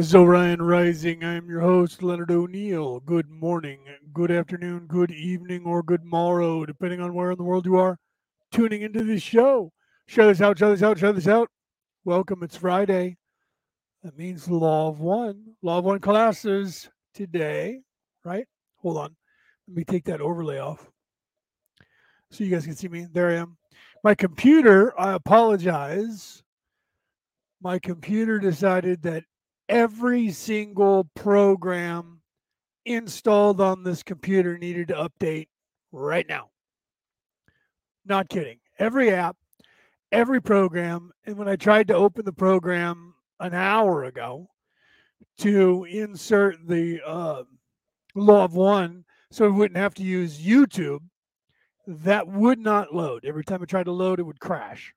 This is Orion Rising. I am your host, Leonard O'Neill. Good morning, good afternoon, good evening, or good morrow, depending on where in the world you are tuning into this show. Share this out, share this out, share this out. Welcome. It's Friday. That means Law of One. Law of One classes today, right? Hold on. Let me take that overlay off so you guys can see me. There I am. My computer, I apologize my computer decided that every single program installed on this computer needed to update right now. Not kidding. Every app, every program. And when I tried to open the program an hour ago to insert the uh, law of one so we wouldn't have to use YouTube, that would not load. Every time I tried to load, it would crash.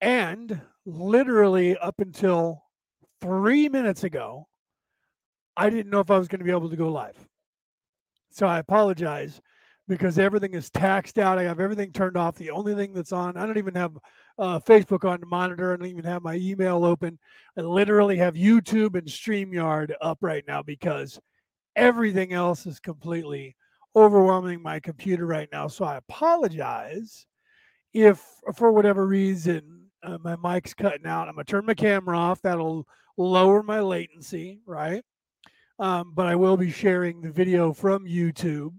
And literally up until three minutes ago, I didn't know if I was going to be able to go live. So I apologize because everything is taxed out. I have everything turned off. The only thing that's on, I don't even have uh, Facebook on the monitor. I don't even have my email open. I literally have YouTube and StreamYard up right now because everything else is completely overwhelming my computer right now. So I apologize if for whatever reason uh, my mic's cutting out. I'm gonna turn my camera off. That'll lower my latency, right? Um, but I will be sharing the video from YouTube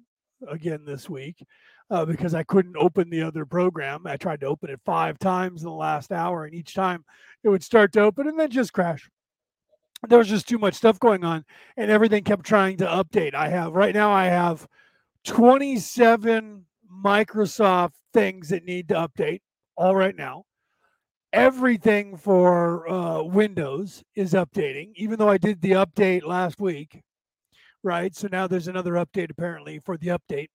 again this week uh, because I couldn't open the other program. I tried to open it five times in the last hour, and each time it would start to open and then just crash. There was just too much stuff going on, and everything kept trying to update. I have right now, I have 27 Microsoft things that need to update all right now everything for uh, Windows is updating, even though I did the update last week, right? So now there's another update apparently for the update,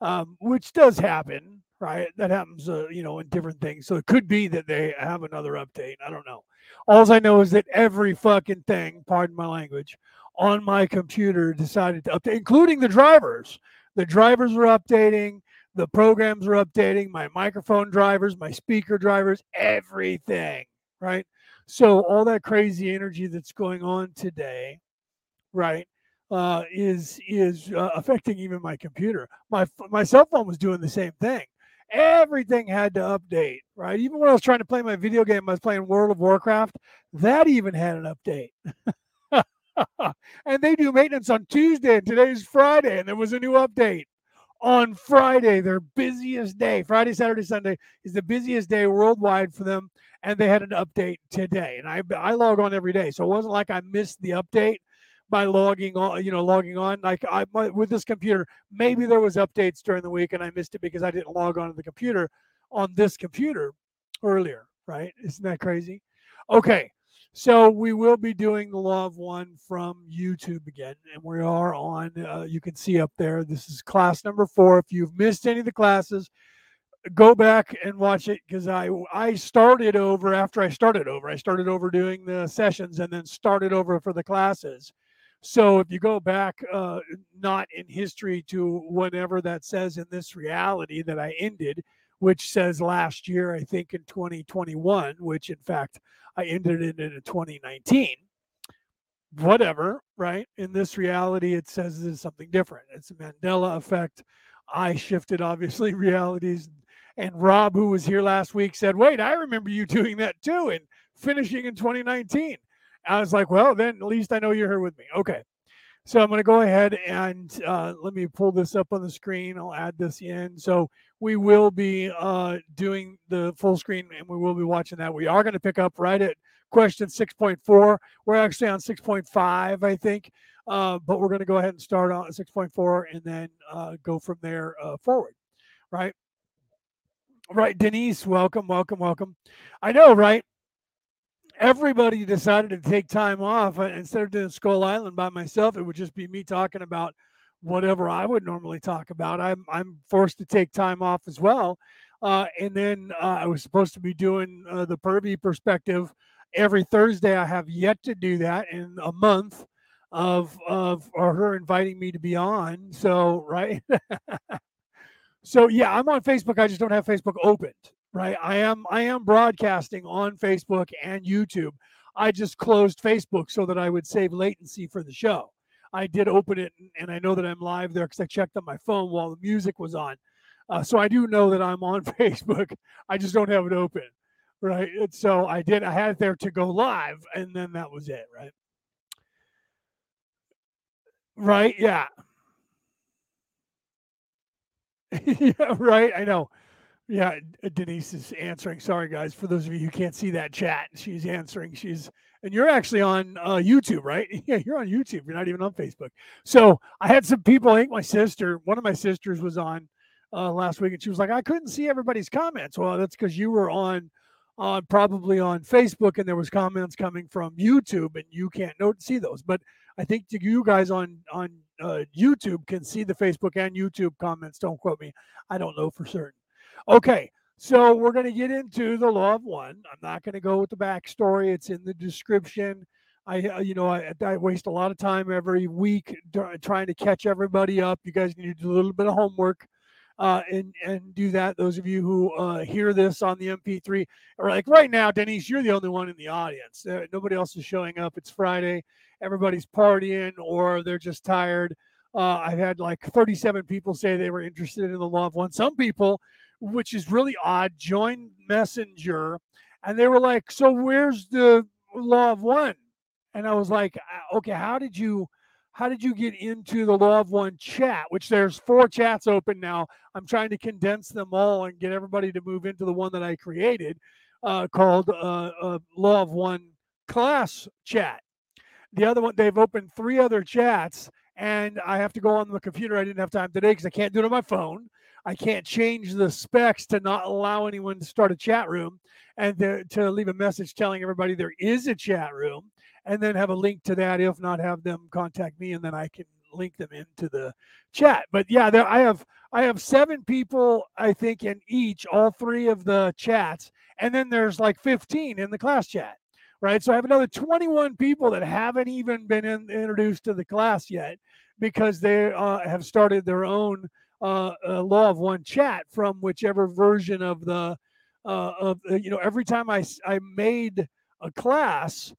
um, which does happen, right? That happens, uh, you know, in different things. So it could be that they have another update. I don't know. All I know is that every fucking thing, pardon my language, on my computer decided to update, including the drivers. The drivers were updating the programs are updating, my microphone drivers, my speaker drivers, everything, right? So all that crazy energy that's going on today, right, uh, is is uh, affecting even my computer. My my cell phone was doing the same thing. Everything had to update, right? Even when I was trying to play my video game, I was playing World of Warcraft. That even had an update. and they do maintenance on Tuesday, and today's Friday, and there was a new update on Friday, their busiest day. Friday, Saturday, Sunday is the busiest day worldwide for them, and they had an update today. And I I log on every day, so it wasn't like I missed the update by logging on. You know, logging on like I with this computer. Maybe there was updates during the week, and I missed it because I didn't log on to the computer on this computer earlier. Right? Isn't that crazy? Okay. So we will be doing the Law of One from YouTube again, and we are on. Uh, you can see up there. This is class number four. If you've missed any of the classes, go back and watch it because I I started over after I started over. I started over doing the sessions and then started over for the classes. So if you go back, uh, not in history to whatever that says in this reality that I ended, which says last year, I think in 2021, which in fact I ended it in 2019. Whatever, right? In this reality, it says it's something different. It's a Mandela effect. I shifted, obviously, realities. And Rob, who was here last week, said, Wait, I remember you doing that too and finishing in 2019. I was like, Well, then at least I know you're here with me. Okay. So I'm going to go ahead and uh, let me pull this up on the screen. I'll add this in. So we will be uh, doing the full screen and we will be watching that. We are going to pick up right at question 6.4. We're actually on 6.5, I think, uh, but we're going to go ahead and start on 6.4 and then uh, go from there uh, forward. Right. Right. Denise, welcome, welcome, welcome. I know, right? Everybody decided to take time off uh, instead of doing Skull Island by myself. It would just be me talking about whatever I would normally talk about. I'm I'm forced to take time off as well. Uh, and then uh, I was supposed to be doing uh, the Pervy perspective every Thursday. I have yet to do that in a month of of or her inviting me to be on. So right. so yeah, I'm on Facebook. I just don't have Facebook opened right i am i am broadcasting on facebook and youtube I just closed Facebook so that I would save latency for the show. I did open it, and I know that I'm live there because I checked on my phone while the music was on. Uh, so I do know that I'm on Facebook. I just don't have it open, right? And so I did. I had it there to go live, and then that was it, right? Right? Yeah. yeah. Right. I know. Yeah, Denise is answering. Sorry, guys, for those of you who can't see that chat, she's answering. She's and you're actually on uh, YouTube, right? Yeah, you're on YouTube. You're not even on Facebook. So I had some people. I think my sister, one of my sisters, was on uh, last week, and she was like, "I couldn't see everybody's comments." Well, that's because you were on, on probably on Facebook, and there was comments coming from YouTube, and you can't see those. But I think you guys on on uh, YouTube can see the Facebook and YouTube comments. Don't quote me. I don't know for certain. Okay, so we're going to get into the law of one. I'm not going to go with the backstory. It's in the description. I, uh, you know, I, I waste a lot of time every week trying to catch everybody up. You guys need to do a little bit of homework. Uh, and and do that. Those of you who uh, hear this on the MP3 are like, right now, Denise, you're the only one in the audience. Uh, nobody else is showing up. It's Friday. Everybody's partying, or they're just tired. Uh, I've had like 37 people say they were interested in the law of one. Some people which is really odd, joined Messenger, and they were like, "So where's the law of one?" And I was like, uh, "Okay, how did you?" How did you get into the Law of One chat? Which there's four chats open now. I'm trying to condense them all and get everybody to move into the one that I created, uh, called uh, uh, Law of One class chat. The other one, they've opened three other chats, and I have to go on the computer. I didn't have time today because I can't do it on my phone. I can't change the specs to not allow anyone to start a chat room and to, leave a message telling everybody there is a chat room and then have a link to that. If not, have them contact me and then I can link them into the chat. But yeah, there I have I have seven people I think in each, all three of the chats, and then there's like 15 in the class chat. Right. So I have another 21 people that haven't even been in, introduced to the class yet because they uh, have started their own uh, law of one chat from whichever version of the uh, of uh, you know every time I I made a class,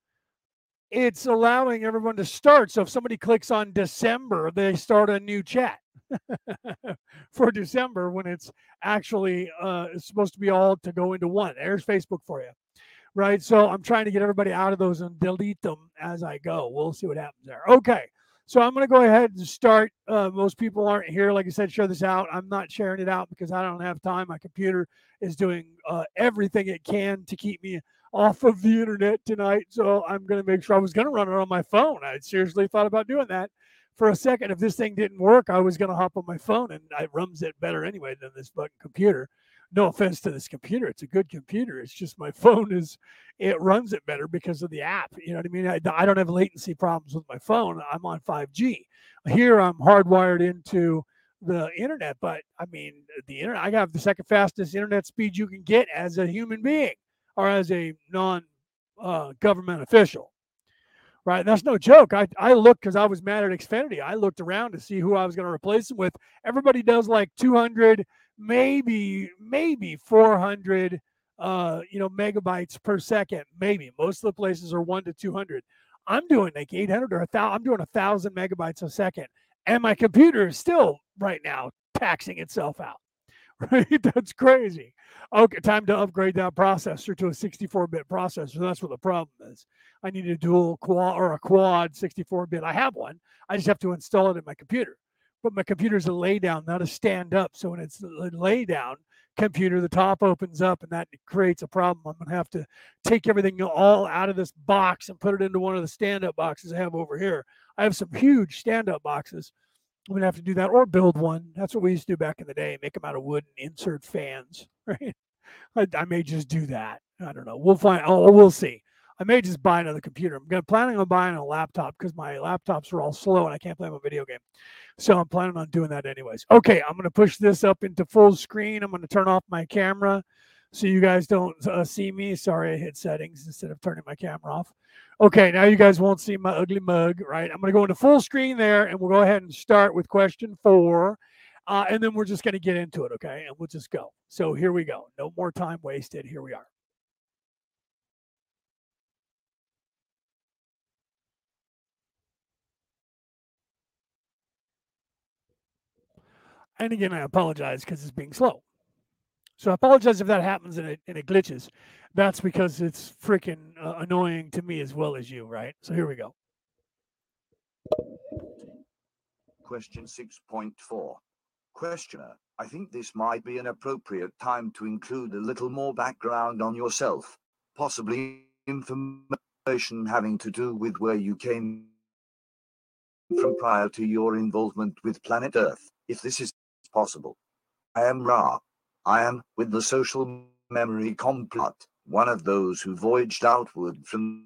it's allowing everyone to start. So if somebody clicks on December, they start a new chat for December when it's actually uh, it's supposed to be all to go into one. There's Facebook for you. Right. So I'm trying to get everybody out of those and delete them as I go. We'll see what happens there. Okay. So I'm going to go ahead and start. Uh, most people aren't here. Like I said, share this out. I'm not sharing it out because I don't have time. My computer is doing uh, everything it can to keep me off of the internet tonight. So I'm going to make sure I was going to run it on my phone. I seriously thought about doing that for a second. If this thing didn't work, I was going to hop on my phone and it runs it better anyway than this fucking computer no offense to this computer it's a good computer it's just my phone is it runs it better because of the app you know what i mean i, I don't have latency problems with my phone i'm on 5g here i'm hardwired into the internet but i mean the internet i have the second fastest internet speed you can get as a human being or as a non uh, government official right? That's no joke. I, I looked because I was mad at Xfinity. I looked around to see who I was going to replace them with. Everybody does like 200 maybe maybe 400 uh you know megabytes per second maybe. Most of the places are 1 to 200 i'm doing like 800 or a thousand i'm doing a thousand megabytes a second and my computer is still right now taxing itself out. Right? That's crazy. Okay time to upgrade that processor to a 64-bit processor. That's what the problem is. I need a dual quad or a quad 64-bit i have one. I just have to install it in my computer but my computer's a lay down, not a stand up. So when it's a lay down computer, the top opens up and that creates a problem. I'm going to have to take everything all out of this box and put it into one of the stand up boxes I have over here. I have some huge stand up boxes. I'm going to have to do that or build one. That's what we used to do back in the day make them out of wood and insert fans, right? I, I may just do that. I don't know. We'll find. Oh, we'll see. I may just buy another computer. I'm gonna, planning on buying a laptop because my laptops are all slow and I can't play my video game. So I'm planning on doing that anyways. Okay, I'm to push this up into full screen. I'm to turn off my camera so you guys don't uh, see me. Sorry, I hit settings instead of turning my camera off. Okay, now you guys won't see my ugly mug, right? I'm to go into full screen there and we'll go ahead and start with question four. Uh, and then we're just going to get into it, okay? And we'll just go. So here we go. No more time wasted. Here we are. And again, I apologize because it's being slow. So I apologize if that happens and it, and it glitches. That's because it's freaking uh, annoying to me as well as you, right? So here we go. Question 6.4. Questioner, I think this might be an appropriate time to include a little more background on yourself, possibly information having to do with where you came from prior to your involvement with planet Earth, if this is possible. I am Ra. I am, with the social memory complex, one of those who voyaged outward from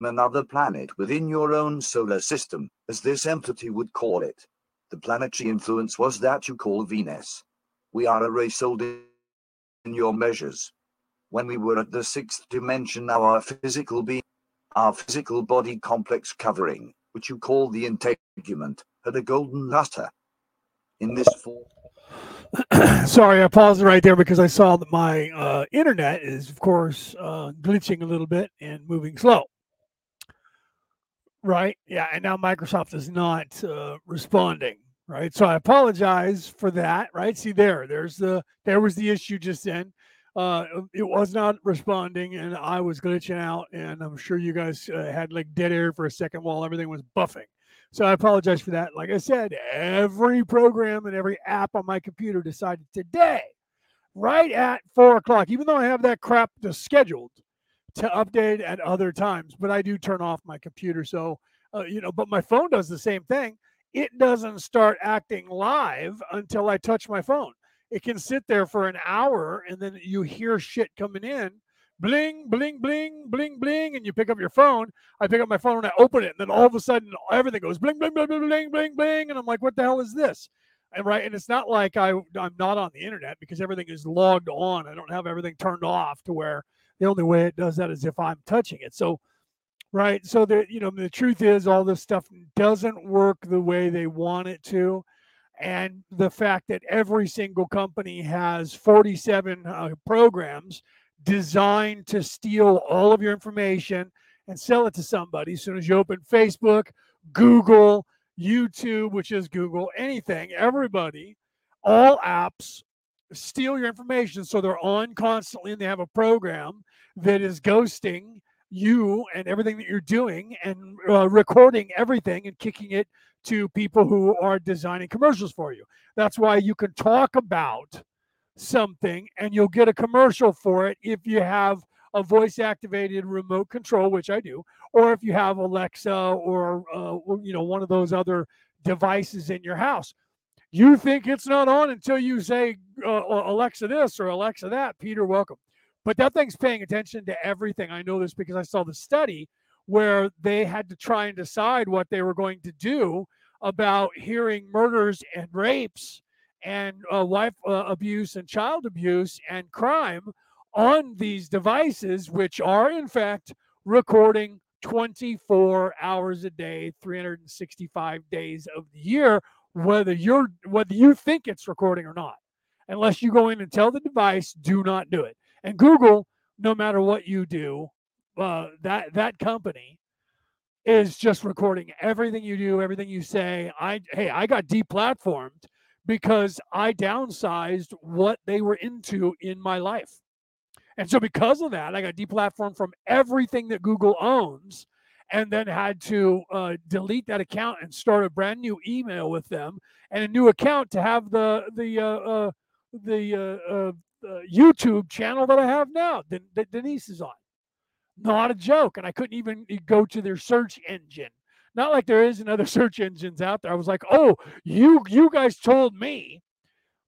another planet within your own solar system, as this entity would call it. The planetary influence was that you call Venus. We are a race old in your measures. When we were at the sixth dimension, our physical being, our physical body complex covering, which you call the integument, had a golden luster. In this form. Sorry, I paused right there because I saw that my uh, internet is, of course, uh, glitching a little bit and moving slow. Right. Yeah. And now Microsoft is not uh, responding. Right. So I apologize for that. Right. See there, there's the, there was the issue just then. Uh, it was not responding and I was glitching out. And I'm sure you guys uh, had like dead air for a second while everything was buffing. So I apologize for that. Like I said, every program and every app on my computer decided today, right at four o'clock, even though I have that crap scheduled to update at other times, but I do turn off my computer. So, uh, you know, but my phone does the same thing. It doesn't start acting live until I touch my phone. It can sit there for an hour and then you hear shit coming in bling, bling, bling, bling, bling, and you pick up your phone. I pick up my phone and I open it, and then all of a sudden everything goes bling, bling, bling, bling, bling, bling, bling, and I'm like, what the hell is this? And right, and it's not like I I'm not on the internet because everything is logged on. I don't have everything turned off to where the only way it does that is if I'm touching it. So right, so the you know the truth is all this stuff doesn't work the way they want it to. And the fact that every single company has 47 uh, programs designed to steal all of your information and sell it to somebody. As soon as you open Facebook, Google, YouTube, which is Google, anything, everybody, all apps steal your information. So they're on constantly and they have a program that is ghosting you and everything that you're doing and uh, recording everything and kicking it to people who are designing commercials for you. That's why you can talk about something and you'll get a commercial for it if you have a voice activated remote control which i do or if you have alexa or uh, you know one of those other devices in your house. You think it's not on until you say uh, alexa this or alexa that peter welcome. But that thing's paying attention to everything. I know this because i saw the study where they had to try and decide what they were going to do about hearing murders and rapes and uh, wife uh, abuse and child abuse and crime on these devices, which are in fact recording 24 hours a day, 365 days of the year, whether you're whether you think it's recording or not. Unless you go in and tell the device, do not do it. And Google, no matter what you do, uh, that that company is just recording everything you do, everything you say. I hey, I got deplatformed because I downsized what they were into in my life. And so because of that, I got deplatformed from everything that Google owns and then had to uh, delete that account and start a brand new email with them and a new account to have the the uh, uh, the uh, uh, YouTube channel that I have now that, that Denise is on. Not a joke, and I couldn't even go to their search engine not like there isn't other search engines out there. I was like, oh, you you guys told me,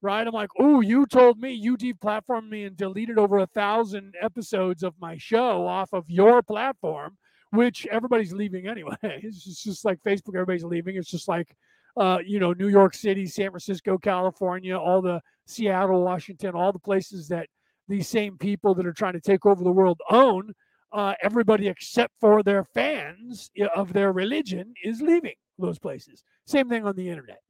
right? I'm like, oh, you told me you deplatformed me and deleted over a thousand episodes of my show off of your platform, which everybody's leaving anyway. It's just, like Facebook, everybody's leaving. It's just like uh, you know, New York City, San Francisco, California, all the Seattle, Washington, all the places that these same people that are trying to take over the world own uh, everybody except for their fans of their religion is leaving those places. Same thing on the internet.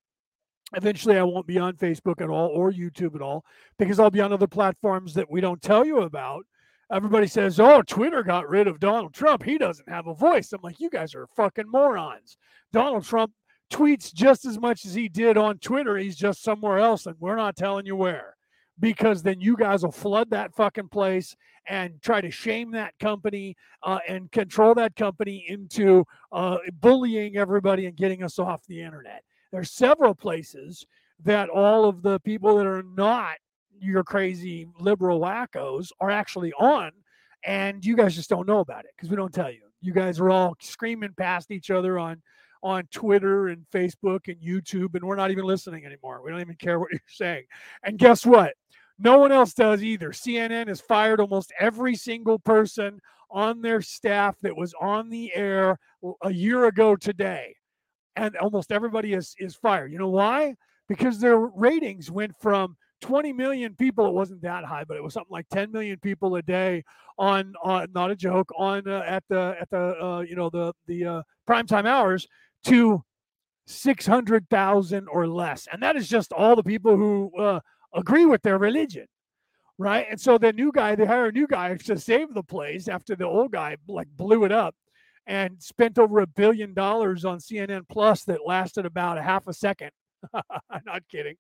Eventually, I won't be on Facebook at all or YouTube at all because I'll be on other platforms that we don't tell you about. Everybody says, oh, Twitter got rid of Donald Trump. He doesn't have a voice. I'm like, you guys are fucking morons. Donald Trump tweets just as much as he did on Twitter. He's just somewhere else, and we're not telling you where because then you guys will flood that fucking place and try to shame that company uh, and control that company into uh, bullying everybody and getting us off the internet. There's several places that all of the people that are not your crazy liberal wackos are actually on, and you guys just don't know about it because we don't tell you. You guys are all screaming past each other on on Twitter and Facebook and YouTube, and we're not even listening anymore. We don't even care what you're saying. And guess what? No one else does either. CNN has fired almost every single person on their staff that was on the air a year ago today. And almost everybody is, is fired. You know why? Because their ratings went from 20 million people. It wasn't that high, but it was something like 10 million people a day on, on not a joke, on uh, at the at the uh, you know the the uh, primetime hours to 600,000 or less. And that is just all the people who uh, agree with their religion. Right. And so the new guy, they hire a new guy to save the place after the old guy like blew it up and spent over a billion dollars on CNN Plus that lasted about a half a second. I'm Not kidding.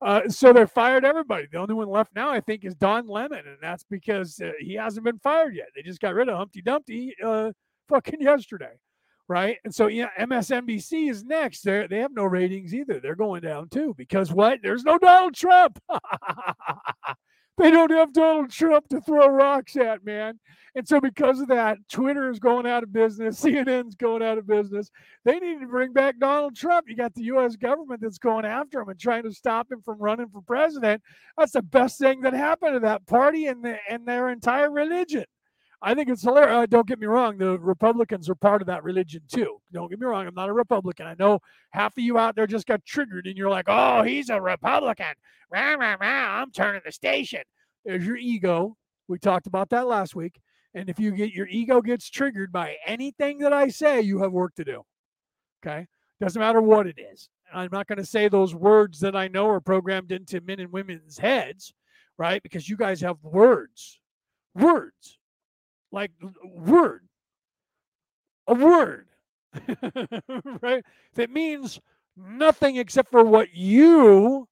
Uh, so they fired everybody. The only one left now, I think, is Don Lemon, and that's because uh, he hasn't been fired yet. They just got rid of Humpty Dumpty uh, fucking yesterday right? And so yeah, MSNBC is next. They they have no ratings either. They're going down too because what? There's no Donald Trump. they don't have Donald Trump to throw rocks at, man. And so because of that, Twitter is going out of business. CNN's going out of business. They need to bring back Donald Trump. You got the U.S. government that's going after him and trying to stop him from running for president. That's the best thing that happened to that party and the, and their entire religion. I think it's hilarious. Uh, don't get me wrong. The Republicans are part of that religion too. Don't get me wrong. I'm not a Republican. I know half of you out there just got triggered and you're like, oh, he's a Republican. Rah, rah, rah. I'm turning the station. There's your ego. We talked about that last week. And if you get your ego gets triggered by anything that I say, you have work to do. Okay. Doesn't matter what it is. I'm not going to say those words that I know are programmed into men and women's heads, right? Because you guys have words. Words like word, a word, right? That means nothing except for what you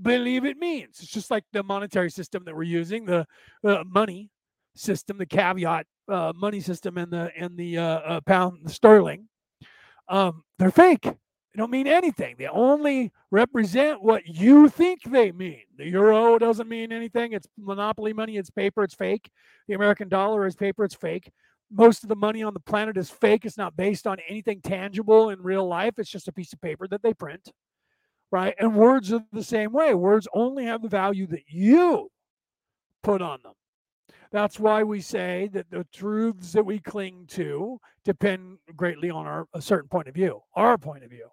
believe it means. It's just like the monetary system that we're using, the uh, money system, the caveat uh, money system, and the and the uh, uh pound the sterling. Um, they're fake. They don't mean anything. They only represent what you think they mean. The euro doesn't mean anything. It's monopoly money. It's paper. It's fake. The American dollar is paper. It's fake. Most of the money on the planet is fake. It's not based on anything tangible in real life. It's just a piece of paper that they print. Right. And words are the same way. Words only have the value that you put on them. That's why we say that the truths that we cling to depend greatly on our a certain point of view, our point of view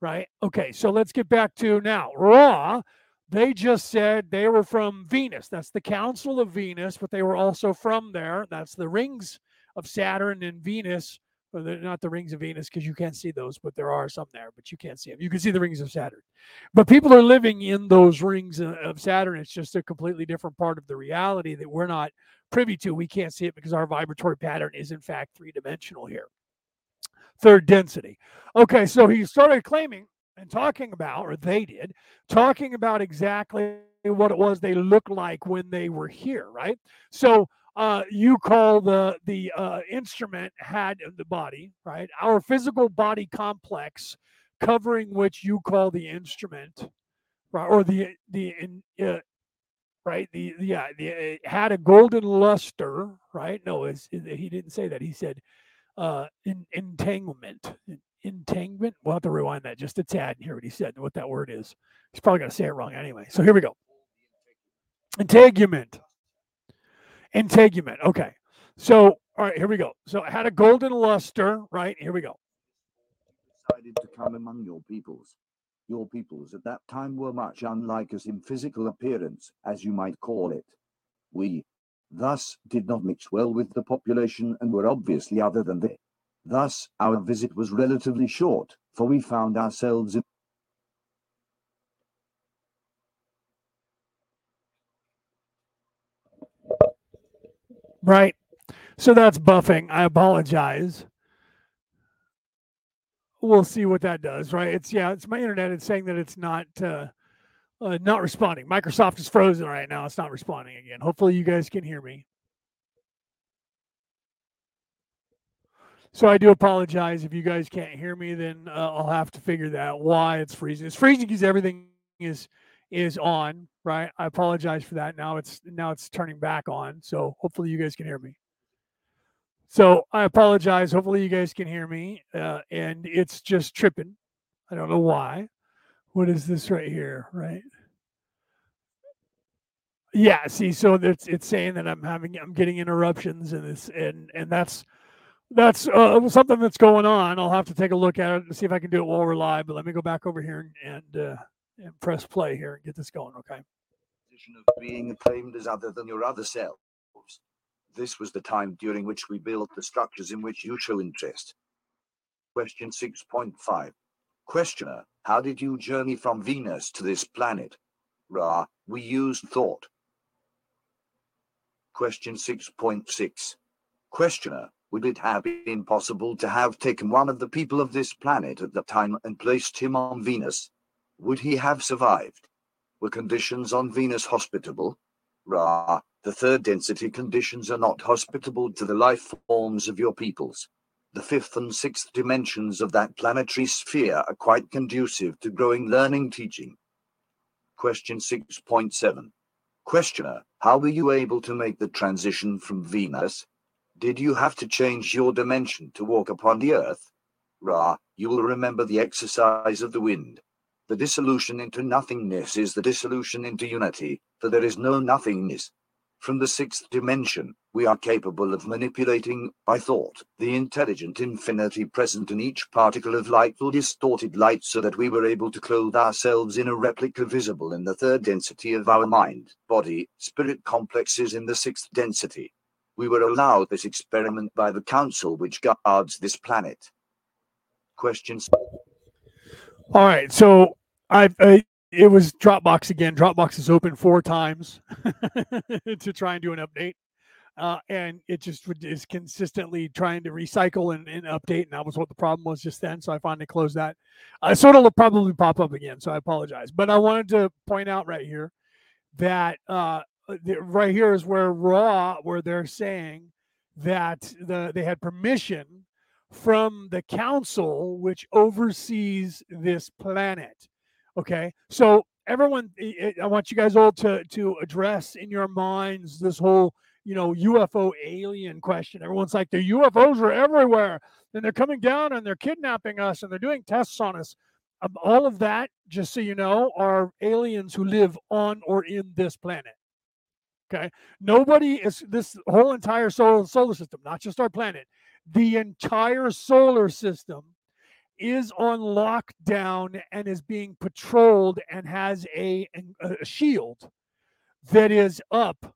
right? Okay, so let's get back to now. Ra, they just said they were from Venus. That's the Council of Venus, but they were also from there. That's the rings of Saturn and Venus. Well, not the rings of Venus because you can't see those, but there are some there, but you can't see them. You can see the rings of Saturn. But people are living in those rings uh, of Saturn. It's just a completely different part of the reality that we're not privy to. We can't see it because our vibratory pattern is, in fact, three dimensional here third density. Okay, so he started claiming and talking about, or they did, talking about exactly what it was they looked like when they were here, right? So uh, you call the the uh, instrument had the body, right? Our physical body complex, covering which you call the instrument, right? Or the the uh, right? The yeah, the, it had a golden luster, right? No, it's, it, he didn't say that. He said uh, in, entanglement. Entanglement. We'll have to rewind that just a tad and hear what he said and what that word is. He's probably going to say it wrong anyway. So here we go. Integument. Integument. Okay. So, all right, here we go. So it had a golden luster, right? Here we go. Decided to come among your peoples. Your peoples at that time were much unlike us in physical appearance, as you might call it. We, thus did not mix well with the population and were obviously other than they. Thus, our visit was relatively short, for we found ourselves in Right. So that's buffing. I apologize. we'll see what that does, right? It's yeah, it's my internet. It's saying that it's not uh, uh, not responding. Microsoft is frozen right now. It's not responding again. Hopefully, you guys can hear me. So I do apologize if you guys can't hear me. Then uh, I'll have to figure that out why it's freezing. It's freezing because everything is is on, right? I apologize for that. Now it's now it's turning back on. So hopefully you guys can hear me. So I apologize. Hopefully you guys can hear me. Uh, and it's just tripping. I don't know why. What is this right here? Right. Yeah. See, so it's it's saying that I'm having I'm getting interruptions and this and and that's that's uh, something that's going on. I'll have to take a look at it and see if I can do it while we're live. But let me go back over here and and, uh, and press play here and get this going. Okay. Of being acclaimed as other than your other selves. This was the time during which we built the structures in which you show interest. Question 6.5. Questioner, how did you journey from Venus to this planet? Ra, we used thought. Question 6.6. Questioner, would it have been possible to have taken one of the people of this planet at the time and placed him on Venus? Would he have survived? Were conditions on Venus hospitable? Ra, the third density conditions are not hospitable to the life forms of your peoples. The fifth and sixth dimensions of that planetary sphere are quite conducive to growing learning teaching. Question 6.7. Questioner, how were you able to make the transition from Venus did you have to change your dimension to walk upon the earth? Ra, you will remember the exercise of the wind. The dissolution into nothingness is the dissolution into unity, for there is no nothingness. From the sixth dimension, we are capable of manipulating, by thought, the intelligent infinity present in each particle of light or distorted light so that we were able to clothe ourselves in a replica visible in the third density of our mind, body, spirit complexes in the sixth density we were allowed this experiment by the council which guards this planet. Questions? All right. So I, I uh, it was Dropbox again. Dropbox is open four times to try and do an update. Uh, and it just is consistently trying to recycle and, and, update. And that was what the problem was just then. So I finally closed that. Uh, so it'll probably pop up again. So I apologize. But I wanted to point out right here that uh, right here is where Ra, where they're saying that the they had permission from the council which oversees this planet. Okay, so everyone, I want you guys all to to address in your minds this whole you know UFO alien question. Everyone's like the UFOs are everywhere, and they're coming down and they're kidnapping us and they're doing tests on us. Um, all of that, just so you know, are aliens who live on or in this planet. Okay. Nobody is this whole entire solar solar system, not just our planet, the entire solar system is on lockdown and is being patrolled and has a, a shield that is up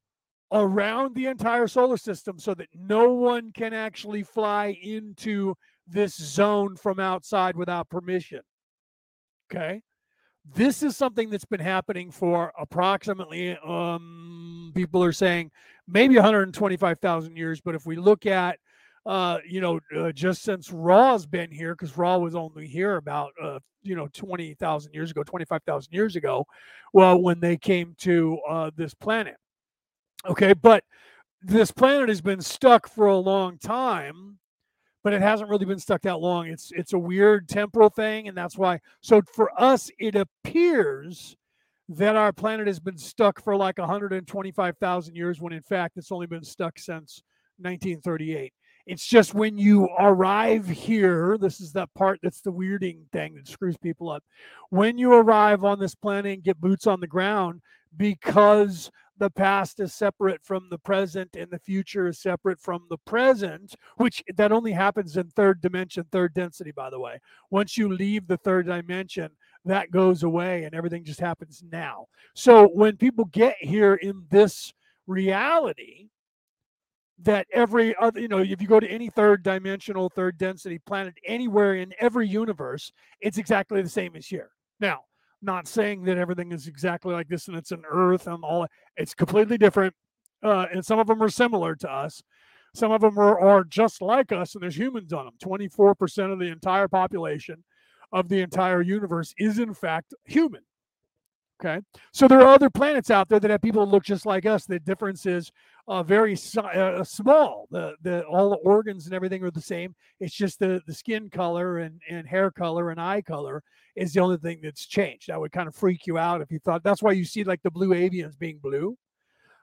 around the entire solar system so that no one can actually fly into this zone from outside without permission. Okay. This is something that's been happening for approximately, um, people are saying maybe 125,000 years. But if we look at, uh, you know, uh, just since Ra's been here, because Ra was only here about, uh, you know, 20,000 years ago, 25,000 years ago, well, when they came to uh, this planet. Okay. But this planet has been stuck for a long time but it hasn't really been stuck that long. It's it's a weird temporal thing, and that's why. So for us, it appears that our planet has been stuck for like 125,000 years, when in fact it's only been stuck since 1938. It's just when you arrive here, this is that part that's the weirding thing that screws people up. When you arrive on this planet and get boots on the ground, because the past is separate from the present and the future is separate from the present which that only happens in third dimension third density by the way once you leave the third dimension that goes away and everything just happens now so when people get here in this reality that every other you know if you go to any third dimensional third density planet anywhere in every universe it's exactly the same as here now not saying that everything is exactly like this and it's an earth and all it's completely different uh, and some of them are similar to us Some of them are, are just like us, and there's humans on them. 24% of the entire population of the entire universe is, in fact, human. Okay. So there are other planets out there that have people that look just like us. The difference is uh, very uh, small. The, the all the organs and everything are the same. It's just the, the skin color and, and hair color and eye color is the only thing that's changed. That would kind of freak you out if you thought that's why you see like the blue avians being blue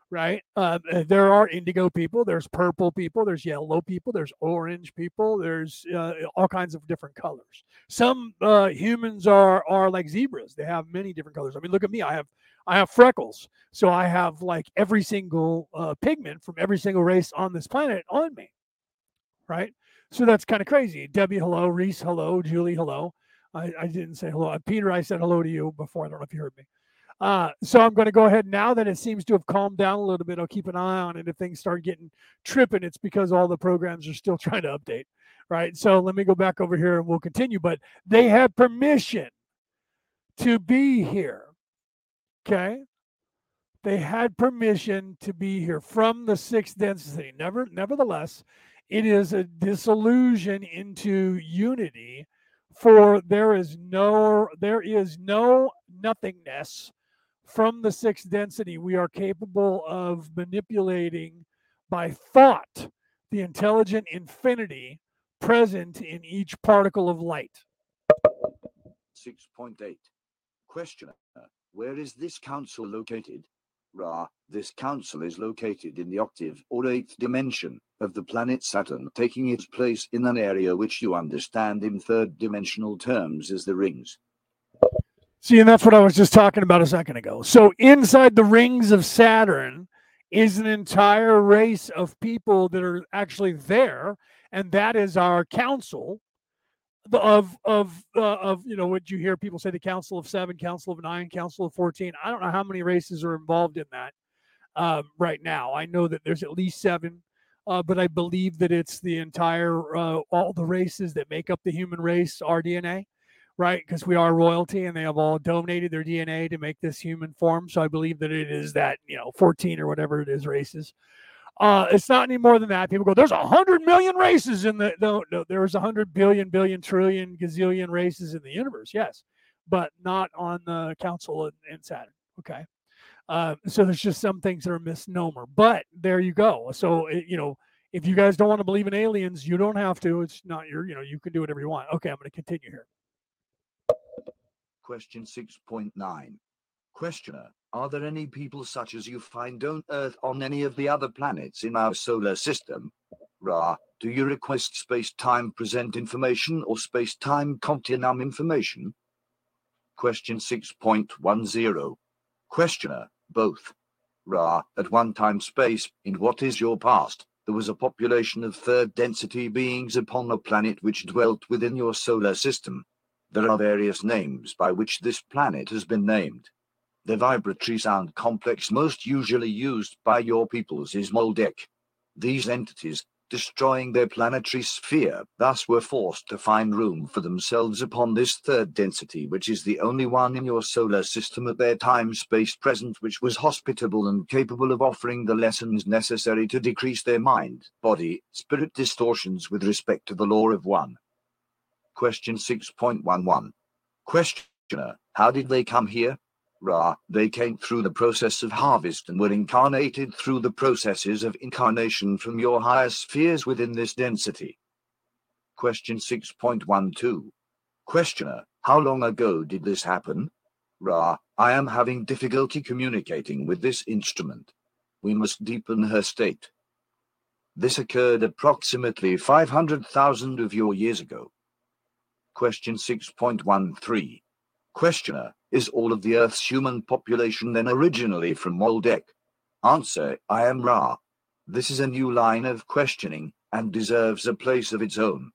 right? Uh, there are indigo people, there's purple people, there's yellow people, there's orange people, there's uh, all kinds of different colors. Some uh, humans are are like zebras; they have many different colors. I mean, look at me; I have I have freckles, so I have like every single uh, pigment from every single race on this planet on me, right? So that's kind of crazy. Debbie, hello. Reese, hello. Julie, hello. I, I didn't say hello. Peter, I said hello to you before. I don't know if you heard me. Uh, so I'm going to go ahead now that it seems to have calmed down a little bit. I'll keep an eye on it. If things start getting tripping, it's because all the programs are still trying to update. Right. So let me go back over here and we'll continue. But they had permission to be here. Okay. They had permission to be here from the sixth density. Never, nevertheless, it is a disillusion into unity for there is no there is no nothingness from the sixth density, we are capable of manipulating by thought the intelligent infinity present in each particle of light. 6.8 Questioner Where is this council located? Ra, this council is located in the octave or eighth dimension of the planet Saturn, taking its place in an area which you understand in third dimensional terms as the rings. See, and that's what I was just talking about a second ago. So inside the rings of Saturn is an entire race of people that are actually there, and that is our council of of uh, of you know what you hear people say the council of seven, council of nine, council of fourteen. I don't know how many races are involved in that um, right now. I know that there's at least seven. Uh, but I believe that it's the entire uh, all the races that make up the human race, our DNA right? Because we are royalty and they have all donated their DNA to make this human form. So I believe that it is that, you know, 14 or whatever it is races. Uh, it's not any more than that. People go, there's a hundred million races in the no, no, there's a hundred billion, billion, trillion, gazillion races in the universe, yes, but not on the council in Saturn. Okay. Uh, so there's just some things that are misnomer, but there you go. So it, you know, if you guys don't want to believe in aliens, you don't have to. It's not your, you know, you can do whatever you want. Okay, I'm going to continue here. Question 6.9. Questioner, are there any people such as you find on Earth on any of the other planets in our solar system? Ra, do you request space-time present information or space-time continuum information? Question 6.10. Questioner, both. Ra, at one time space, in what is your past, there was a population of third density beings upon a planet which dwelt within your solar system. There are various names by which this planet has been named. The vibratory sound complex most usually used by your peoples is Maldek. These entities, destroying their planetary sphere, thus were forced to find room for themselves upon this third density, which is the only one in your solar system at their time-space present which was hospitable and capable of offering the lessons necessary to decrease their mind, body, spirit distortions with respect to the law of one. Question 6.11. Questioner, how did they come here? Ra, they came through the process of harvest and were incarnated through the processes of incarnation from your higher spheres within this density. Question 6.12. Questioner, how long ago did this happen? Ra, I am having difficulty communicating with this instrument. We must deepen her state. This occurred approximately 500,000 of your years ago. Question 6.13. Questioner, is all of the Earth's human population then originally from Maldek? Answer, I am Ra. This is a new line of questioning, and deserves a place of its own.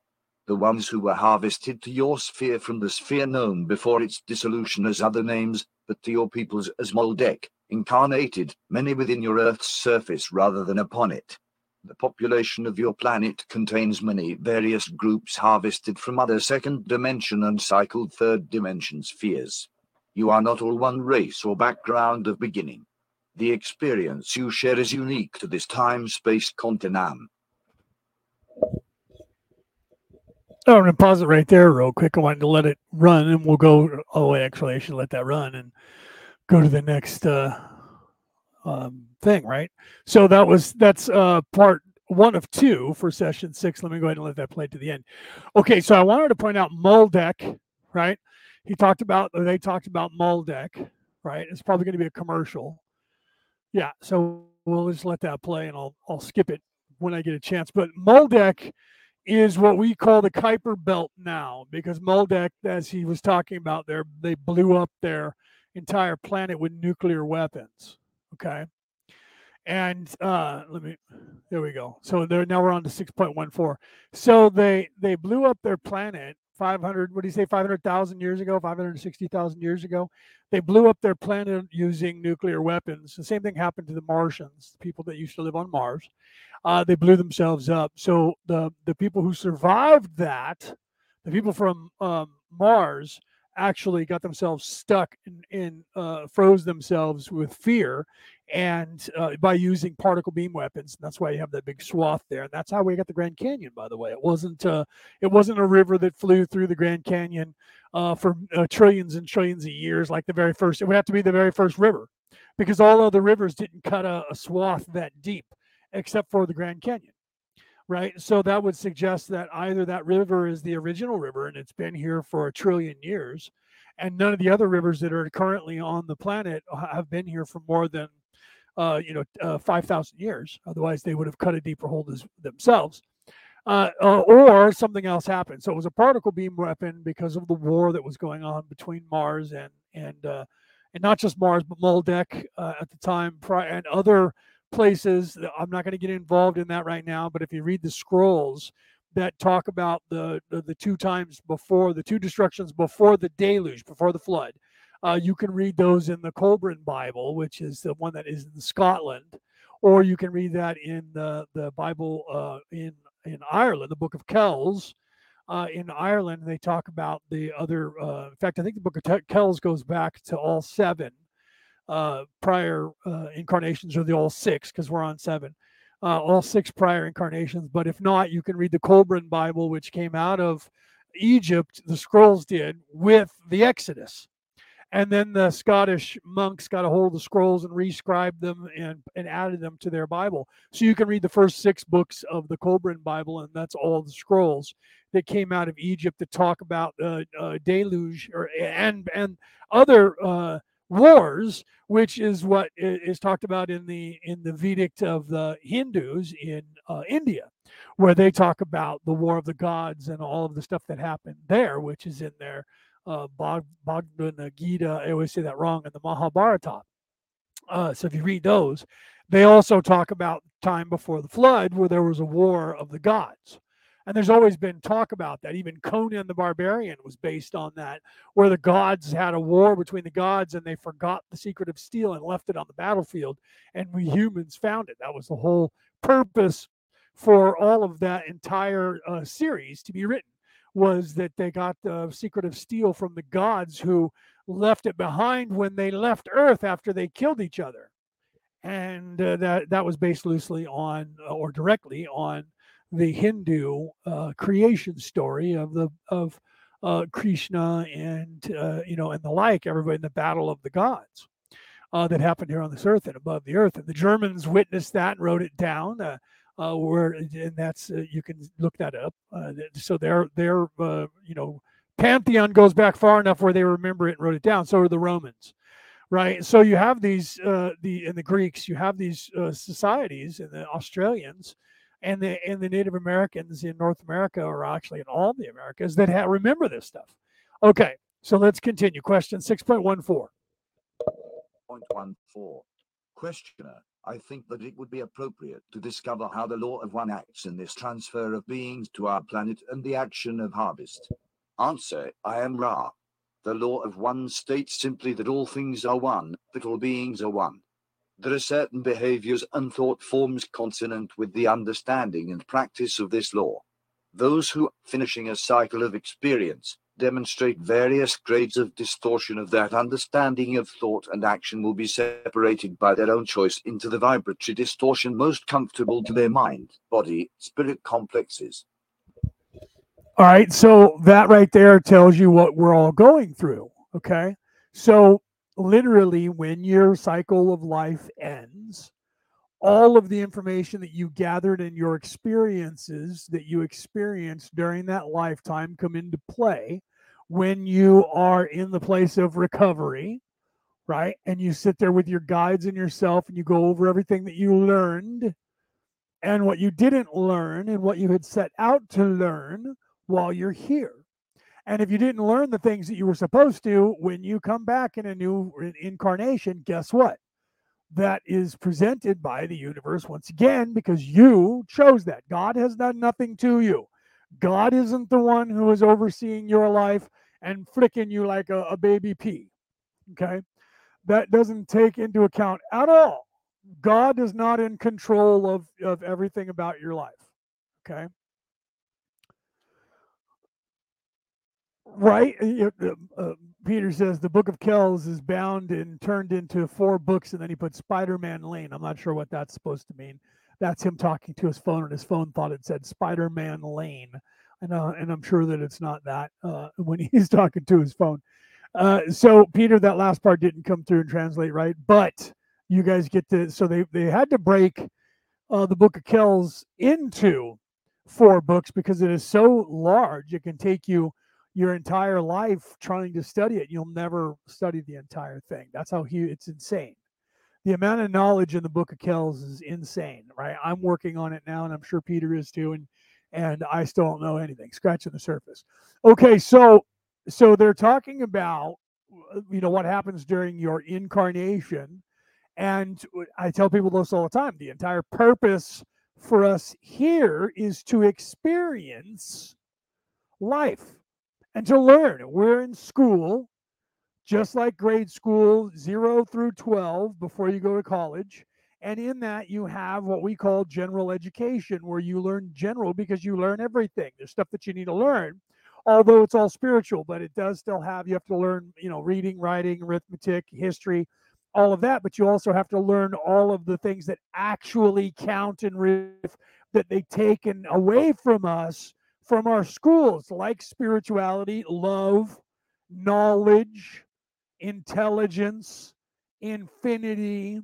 The ones who were harvested to your sphere from the sphere known before its dissolution as other names, but to your peoples as Maldek, incarnated, many within your Earth's surface rather than upon it. The population of your planet contains many various groups harvested from other second dimension and cycled third dimension spheres. You are not all one race or background of beginning. The experience you share is unique to this time space continuum. Oh, I'm going to pause it right there real quick. I wanted to let it run and we'll go. Oh, actually, I should let that run and go to the next. Uh, um, thing. Right. So that was that's uh, part one of two for session six. Let me go ahead and let that play to the end. Okay, so I wanted to point out Maldek. Right. He talked about. They talked about Maldek. Right. It's probably going to be a commercial. Yeah. So we'll just let that play, and I'll I'll skip it when I get a chance. But Maldek is what we call the Kuiper Belt now, because Maldek, as he was talking about there, they blew up their entire planet with nuclear weapons. Okay. And uh, let me, there we go. So there now we're on to 6.14. So they they blew up their planet 500, what do you say, 500,000 years ago, 560,000 years ago. They blew up their planet using nuclear weapons. The same thing happened to the Martians, the people that used to live on Mars uh, they blew themselves up. So the the people who survived that, the people from um, Mars, actually got themselves stuck and uh, froze themselves with fear, and uh, by using particle beam weapons. And that's why you have that big swath there. And that's how we got the Grand Canyon, by the way. It wasn't uh, it wasn't a river that flew through the Grand Canyon uh, for uh, trillions and trillions of years, like the very first. It would have to be the very first river, because all other rivers didn't cut a, a swath that deep except for the Grand Canyon, right? So that would suggest that either that river is the original river and it's been here for a trillion years, and none of the other rivers that are currently on the planet have been here for more than, uh, you know, uh, five thousand years. Otherwise, they would have cut a deeper hole themselves. Uh, uh, or something else happened. So it was a particle beam weapon because of the war that was going on between Mars and and uh, and not just Mars, but Maldek uh, at the time, and other places. I'm not going to get involved in that right now, but if you read the scrolls that talk about the, the, the two times before the two destructions before the deluge, before the flood, uh, you can read those in the Kolbrin Bible, which is the one that is in Scotland, or you can read that in the the Bible uh, in in Ireland, the Book of Kells. Uh, in Ireland, they talk about the other. Uh, in fact, I think the Book of Kells goes back to all seven uh, prior uh, incarnations or the all six because we're on seven, uh, all six prior incarnations. But if not, you can read the Kolbrin Bible, which came out of Egypt, the scrolls did with the Exodus. And then the Scottish monks got a hold of the scrolls and rescribed them and, and added them to their Bible. So you can read the first six books of the Kolbrin Bible, and that's all the scrolls that came out of Egypt that talk about uh, uh, deluge or and and other uh, wars, which is what is talked about in the in the Vedic of the Hindus in uh, India, where they talk about the war of the gods and all of the stuff that happened there, which is in their uh, Bhagavad Gita. I always say that wrong, in the Mahabharata. Uh, so if you read those, they also talk about time before the flood, where there was a war of the gods. And there's always been talk about that. Even Conan the Barbarian was based on that, where the gods had a war between the gods and they forgot the secret of steel and left it on the battlefield. And we humans found it. That was the whole purpose for all of that entire uh, series to be written was that they got the secret of steel from the gods who left it behind when they left Earth after they killed each other. And uh, that that was based loosely on or directly on the Hindu uh, creation story of the of uh, Krishna and uh, you know and the like, everybody in the battle of the gods uh, that happened here on this earth and above the earth. And the Germans witnessed that and wrote it down. Uh, where and that's you can look that up. so their their you know pantheon goes back far enough where they remember it and wrote it down. So are the Romans right so you have these uh, the in the greeks you have these uh, societies and the australians and the and the Native Americans in North America, or actually in all the Americas, that ha- remember this stuff. Okay, so let's continue. Question six point one four. Point one four. Questioner, I think that it would be appropriate to discover how the law of one acts in this transfer of beings to our planet and the action of harvest. Answer: I am Ra. The law of one states simply that all things are one, that all beings are one. There are certain behaviors and thought forms consonant with the understanding and practice of this law. Those who, finishing a cycle of experience, demonstrate various grades of distortion of that understanding of thought and action will be separated by their own choice into the vibratory distortion most comfortable to their mind, body, spirit complexes. All right. So that right there tells you what we're all going through. Okay. So literally, when your cycle of life ends, all of the information that you gathered and your experiences that you experienced during that lifetime come into play when you are in the place of recovery, right? And you sit there with your guides and yourself and you go over everything that you learned and what you didn't learn and what you had set out to learn while you're here. And if you didn't learn the things that you were supposed to, when you come back in a new incarnation, guess what? That is presented by the universe once again because you chose that. God has done nothing to you. God isn't the one who is overseeing your life and flicking you like a, a baby pea. Okay. That doesn't take into account at all. God is not in control of, of everything about your life. Okay. Right? Uh, peter says the book of kells is bound and turned into four books and then he put spider-man lane. I'm not sure what that's supposed to mean. That's him talking to his phone and his phone thought it said spider-man lane. And, uh, and i'm sure that it's not that uh, when he's talking to his phone. Uh, so peter that last part didn't come through and translate right but you guys get to so they they had to break uh, the book of kells into four books because it is so large it can take you your entire life trying to study it. You'll never study the entire thing. That's how he it's insane. The amount of knowledge in the book of Kells is insane, right? I'm working on it now and I'm sure Peter is too and and I still don't know anything, scratching the surface. Okay, so so they're talking about uh, you know what happens during your incarnation and I tell people this all the time. The entire purpose for us here is to experience life and to learn. We're in school, just like grade school, zero through 12, before you go to college. And in that, you have what we call general education, where you learn general because you learn everything. There's stuff that you need to learn, although it's all spiritual, but it does still have, you have to learn, you know, reading, writing, arithmetic, history, all of that. But you also have to learn all of the things that actually count life that they taken away from us from our schools, like spirituality, love, knowledge, intelligence, infinity,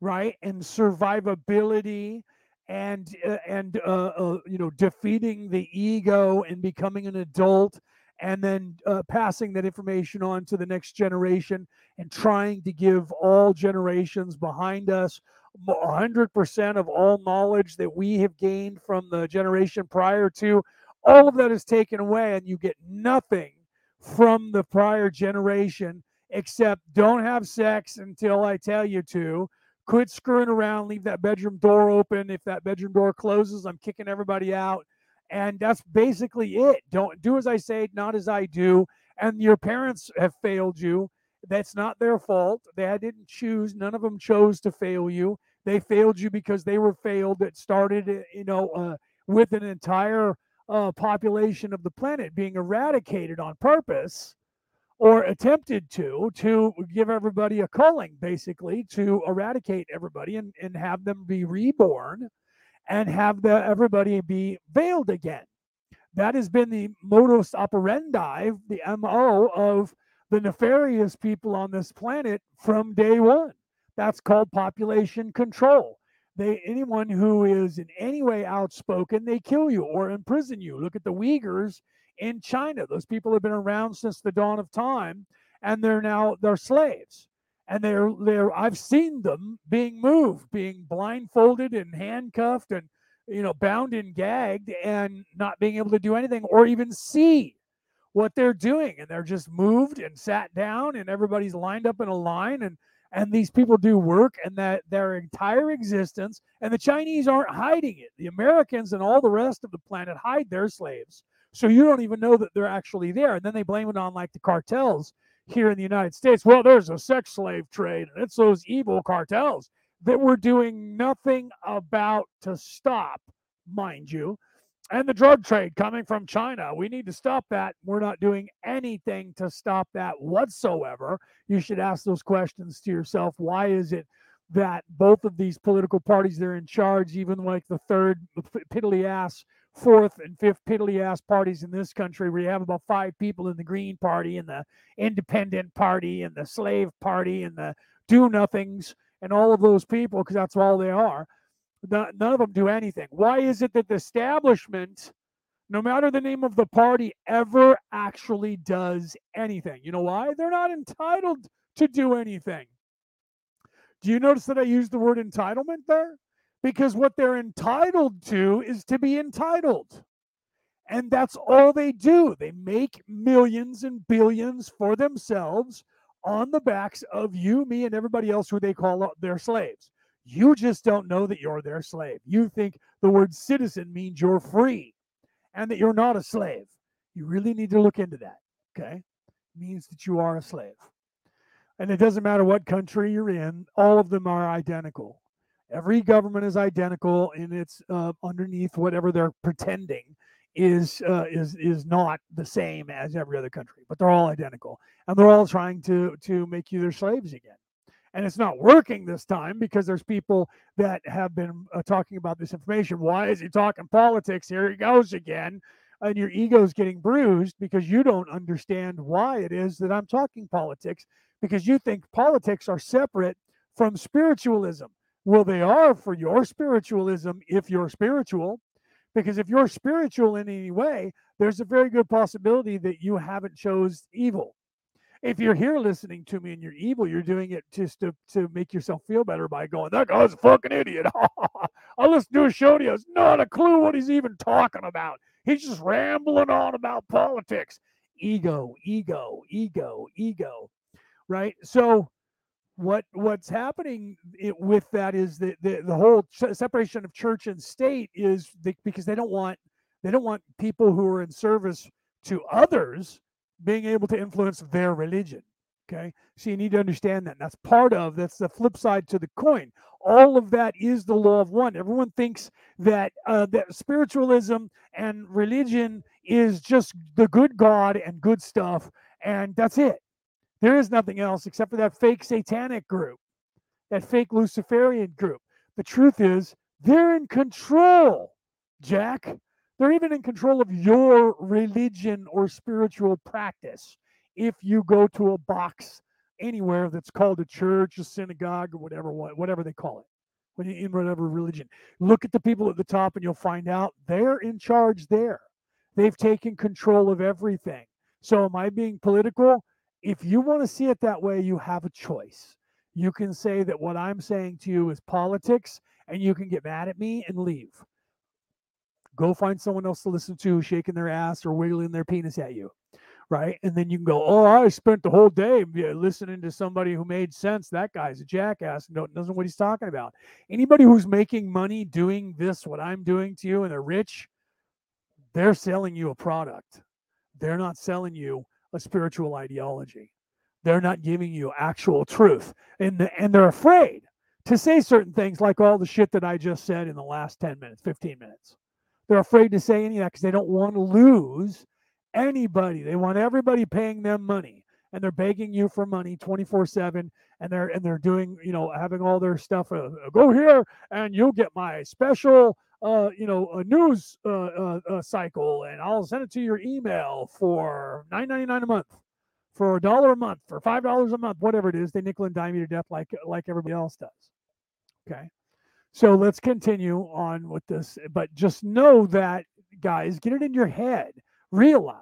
right, and survivability, and uh, and uh, uh, you know defeating the ego and becoming an adult, and then uh, passing that information on to the next generation, and trying to give all generations behind us 100% of all knowledge that we have gained from the generation prior to all of that is taken away and you get nothing from the prior generation except don't have sex until I tell you to. Quit screwing around, leave that bedroom door open. If that bedroom door closes, I'm kicking everybody out. And that's basically it. Don't do as I say, not as I do. And your parents have failed you. That's not their fault. They didn't choose, none of them chose to fail you. They failed you because they were failed. It started, you know, uh, with an entire uh, population of the planet being eradicated on purpose or attempted to to give everybody a culling basically to eradicate everybody and, and have them be reborn and have the everybody be veiled again. That has been the modus operandi the mo of the nefarious people on this planet from day one. That's called population control they anyone who is in any way outspoken, they kill you or imprison you. Look at the Uyghurs in China. Those people have been around since the dawn of time, and they're now they're slaves. And they're they're I've seen them being moved, being blindfolded and handcuffed and you know bound and gagged and not being able to do anything or even see what they're doing. And they're just moved and sat down and everybody's lined up in a line and and these people do work and that their entire existence and the chinese aren't hiding it. The americans and all the rest of the planet hide their slaves. So you don't even know that they're actually there. And then they blame it on like the cartels here in the united states. Well there's a sex slave trade and it's those evil cartels that we're doing nothing about to stop mind you and the drug trade coming from China. We need to stop that. We're not doing anything to stop that whatsoever. You should ask those questions to yourself. Why is it that both of these political parties they're in charge, even like the third piddly ass fourth and fifth piddly ass parties in this country where you have about five people in the Green Party and the Independent Party and the Slave Party and the Do Nothings and all of those people, because that's all they are. None of them do anything. Why is it that the establishment, no matter the name of the party, ever actually does anything? You know why? They're not entitled to do anything. Do you notice that I used the word entitlement there? Because what they're entitled to is to be entitled. And that's all they do. They make millions and billions for themselves on the backs of you, me, and everybody else who they call their slaves. You just don't know that you're their slave. You think the word citizen means you're free and that you're not a slave. You really need to look into that. Okay. It means that you are a slave. And it doesn't matter what country you're in, all of them are identical. Every government is identical in its uh, underneath whatever they're pretending is uh, is is not the same as every other country, but they're all identical, and they're all trying to to make you their slaves again. And it's not working this time because there's people that have been uh, talking about this information. Why is he talking politics? Here he goes again. And your ego's getting bruised because you don't understand why it is that I'm talking politics because you think politics are separate from spiritualism. Well, they are for your spiritualism if you're spiritual. Because if you're spiritual in any way, there's a very good possibility that you haven't chose evil. If you're here listening to me and you're evil, you're doing it just to, to make yourself feel better by going, that guy's a fucking idiot. I'll listen to a show. He has not a clue what he's even talking about. He's just rambling on about politics. Ego, ego, ego, ego right? So what what's happening with that is that the, the whole separation of church and state is the, because they don't want they don't want people who are in service to others being able to influence their religion okay so you need to understand that that's part of that's the flip side to the coin all of that is the law of one everyone thinks that uh, that spiritualism and religion is just the good god and good stuff and that's it there is nothing else except for that fake satanic group, that fake Luciferian group. The truth is, they're in control, Jack. They're even in control of your religion or spiritual practice. If you go to a box anywhere that's called a church, a synagogue, or whatever, whatever they call it, in whatever religion, look at the people at the top and you'll find out they're in charge there. They've taken control of everything. So, am I being political? if you want to see it that way, you have a choice. You can say that what I'm saying to you is politics, and you can get mad at me and leave. Go find someone else to listen to shaking their ass or wiggling their penis at you, right? And then you can go, "Oh, I spent the whole day listening to somebody who made sense. That guy's a jackass. No, doesn't know what he's talking about." Anybody who's making money doing this, what I'm doing to you, and they're rich, they're selling you a product. They're not selling you a spiritual ideology. They're not giving you actual truth. And, the, and they're afraid to say certain things like all the shit that I just said in the last 10 minutes, 15 minutes. They're afraid to say any of that because they don't want to lose anybody. They want everybody paying them money. And they're begging you for money 24 7 and they're and they're doing you know having all their stuff uh, go here and you'll get my special uh, you know, a news uh, uh, uh, cycle, and I'll send it to your email for nine ninety nine a month, for a dollar a month, for five dollars a month, whatever it is. They nickel and dime you to death like like everybody else does. Okay, so let's continue on with this, but just know that, guys, get it in your head. Realize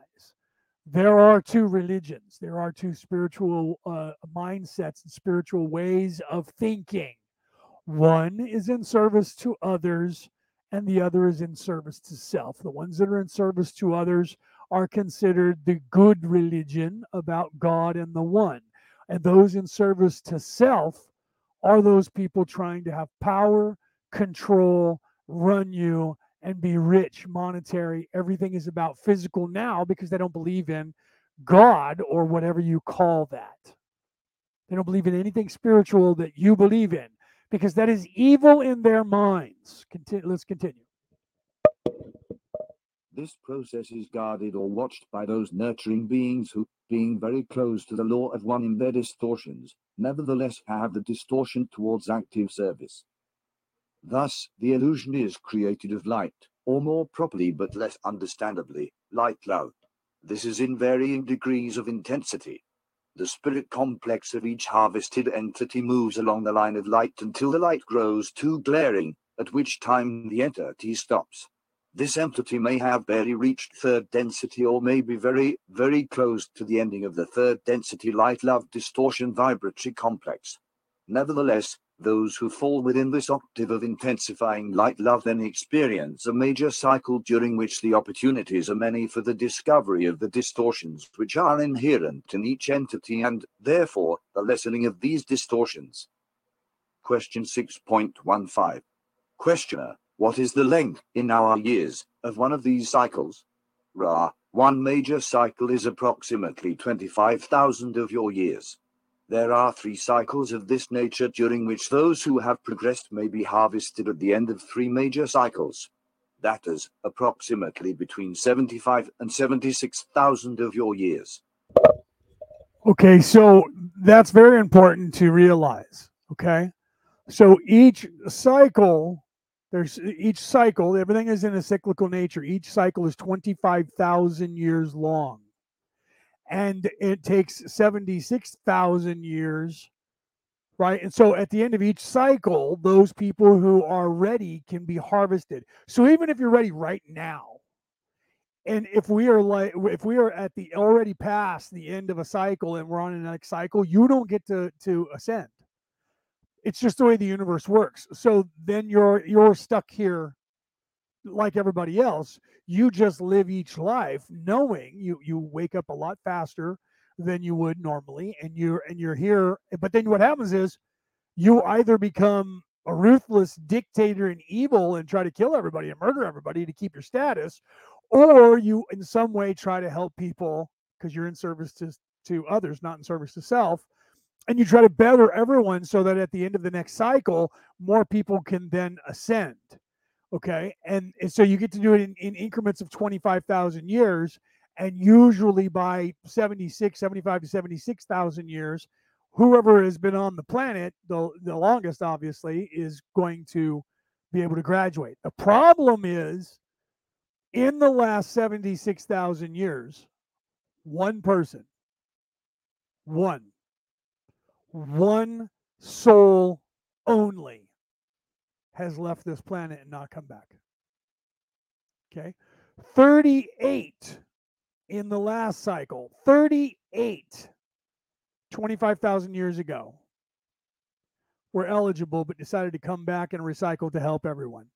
there are two religions. There are two spiritual uh, mindsets and spiritual ways of thinking. One is in service to others and the other is in service to self. The ones that are in service to others are considered the good religion about God and the one. And those in service to self are those people trying to have power, control, run you, and be rich, monetary. Everything is about physical now because they don't believe in God or whatever you call that. They don't believe in anything spiritual that you believe in because that is evil in their minds. Continue, let's continue. This process is guarded or watched by those nurturing beings who, being very close to the law of one in their distortions, nevertheless have the distortion towards active service. Thus, the illusion is created of light, or more properly but less understandably, light love. This is in varying degrees of intensity. The spirit complex of each harvested entity moves along the line of light until the light grows too glaring, at which time the entity stops. This entity may have barely reached third density or may be very, very close to the ending of the third density light love distortion vibratory complex. Nevertheless, those who fall within this octave of intensifying light love then experience a major cycle during which the opportunities are many for the discovery of the distortions which are inherent in each entity and, therefore, the lessening of these distortions. Question 6.15 Questioner What is the length, in our years, of one of these cycles? Ra, one major cycle is approximately 25,000 of your years. There are three cycles of this nature during which those who have progressed may be harvested at the end of three major cycles. That is approximately between 75 and 76,000 of your years. Okay, so that's very important to realize. Okay, so each cycle, there's each cycle, everything is in a cyclical nature. Each cycle is 25,000 years long and it takes 76,000 years, right? And so at the end of each cycle, those people who are ready can be harvested. So even if you're ready right now, and if we are like if we are at the already past the end of a cycle and we're on the next cycle, you don't get to to ascend. It's just the way the universe works. So then you're you're stuck here like everybody else you just live each life knowing you you wake up a lot faster than you would normally and you're and you're here but then what happens is you either become a ruthless dictator and evil and try to kill everybody and murder everybody to keep your status or you in some way try to help people because you're in service to to others not in service to self and you try to better everyone so that at the end of the next cycle more people can then ascend Okay. And, and so you get to do it in, in increments of 25,000 years. And usually by 76, 75 to 76,000 years, whoever has been on the planet the, the longest, obviously, is going to be able to graduate. The problem is in the last 76,000 years, one person, one, one soul only has left this planet and not come back. Okay. 38 in the last cycle, 38, 25,000 years ago, were eligible but decided to come back and recycle to help everyone.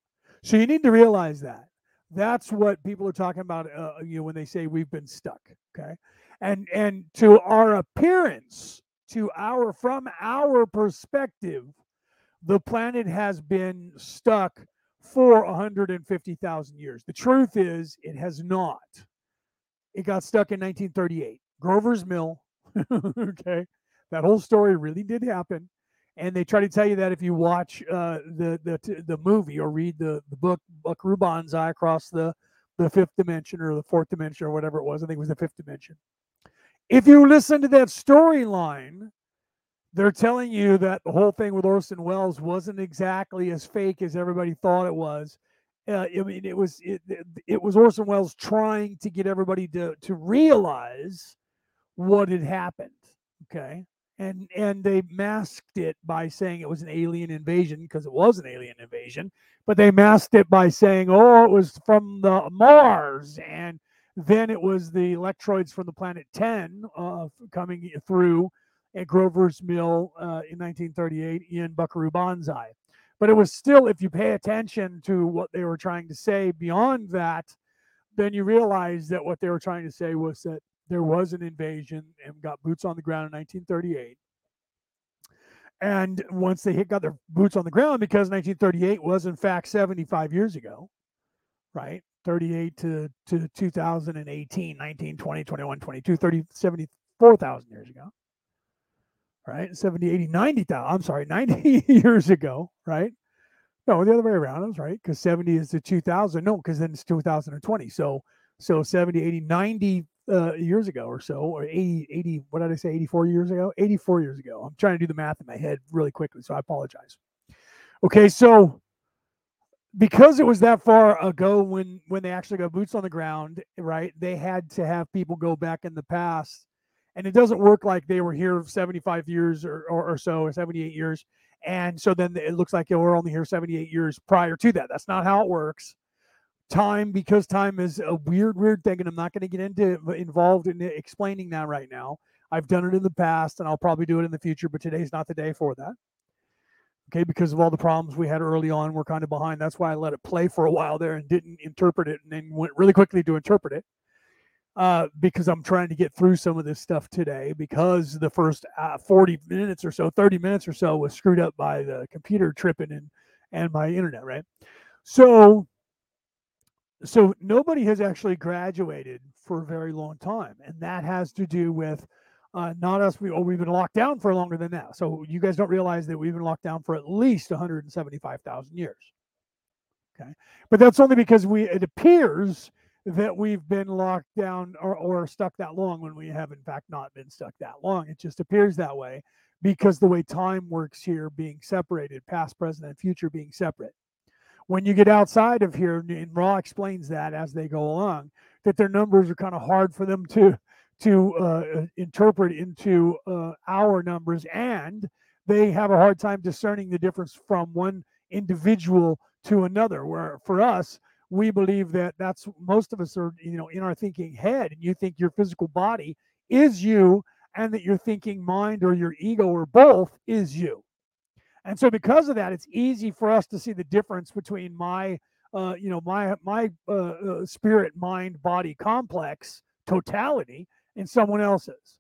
So you need to realize that. That's what people are talking about uh, you know when they say we've been stuck, okay? And and to our appearance, to our from our perspective, the planet has been stuck for 150,000 years. The truth is, it has not. It got stuck in 1938. Grover's Mill, okay, that whole story really did happen. And they try to tell you that if you watch uh, the, the the movie or read the, the book Buckaroo Banzai across the, the fifth dimension or the fourth dimension or whatever it was, I think it was the fifth dimension. If you listen to that storyline, they're telling you that the whole thing with Orson Welles wasn't exactly as fake as everybody thought it was. Uh, I mean, it was it, it was Orson Welles trying to get everybody to to realize what had happened. Okay, and and they masked it by saying it was an alien invasion because it was an alien invasion, but they masked it by saying, oh, it was from the Mars, and then it was the electroids from the planet Ten uh, coming through at Grover's Mill uh, in 1938 in Buckaroo Banzai. But it was still, if you pay attention to what they were trying to say beyond that, then you realize that what they were trying to say was that there was an invasion and got boots on the ground in 1938. And once they hit, got their boots on the ground, because 1938 was in fact 75 years ago, right? 38 to, to 2018, 19, 20, 21, 22, 30, 74,000 years ago right? 70, 80, 90,000. I'm sorry, 90 years ago, right? No, the other way around. I was right because 70 is the 2000. No, because then it's 2020. So, so 70, 80, 90 uh, years ago or so, or 80, 80, what did I say? 84 years ago? 84 years ago. I'm trying to do the math in my head really quickly, so I apologize. Okay, so because it was that far ago when when they actually got boots on the ground, right? They had to have people go back in the past, and it doesn't work like they were here 75 years or, or, or so, or 78 years, and so then it looks like were only here 78 years prior to that. That's not how it works. Time, because time is a weird, weird thing, and I'm not going to get into involved in explaining that right now. I've done it in the past, and I'll probably do it in the future, but today's not the day for that okay because of all the problems we had early on we're kind of behind that's why i let it play for a while there and didn't interpret it and then went really quickly to interpret it uh, because i'm trying to get through some of this stuff today because the first uh, 40 minutes or so 30 minutes or so was screwed up by the computer tripping and and my internet right so so nobody has actually graduated for a very long time and that has to do with uh, not us. We oh, we've been locked down for longer than that. So you guys don't realize that we've been locked down for at least 175,000 years. Okay, but that's only because we it appears that we've been locked down or, or stuck that long when we have in fact not been stuck that long. It just appears that way because the way time works here, being separated, past, present, and future being separate. When you get outside of here, and Ra explains that as they go along, that their numbers are kind of hard for them to to uh, uh, interpret into uh, our numbers, and they have a hard time discerning the difference from one individual to another. Where for us, we believe that that's most of us are you know in our thinking head, and you think your physical body is you, and that your thinking mind or your ego or both is you. And so, because of that, it's easy for us to see the difference between my, uh, you know, my my uh, uh, spirit, mind, body complex totality in someone else's.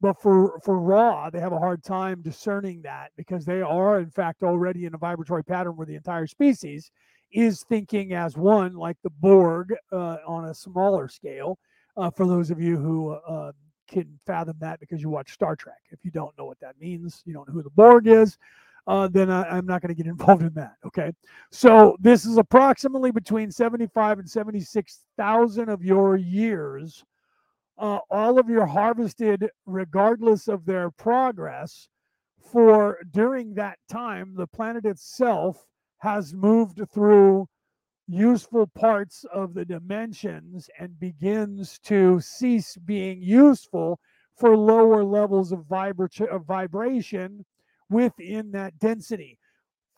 But for for Ra they have a hard time discerning that because they are, in fact, already in a vibratory pattern where the entire species is thinking as one, like the Borg uh, on a smaller scale. Uh, for those of you who uh, can fathom that because you watch Star Trek. If you don't know what that means, you don't know who the Borg is, uh, then I, am not going to get involved in that. Okay. So this is approximately between 75 and 76,000 of your years uh, all of your harvested, regardless of their progress, for during that time, the planet itself has moved through useful parts of the dimensions and begins to cease being useful for lower levels of, of vibration within that density.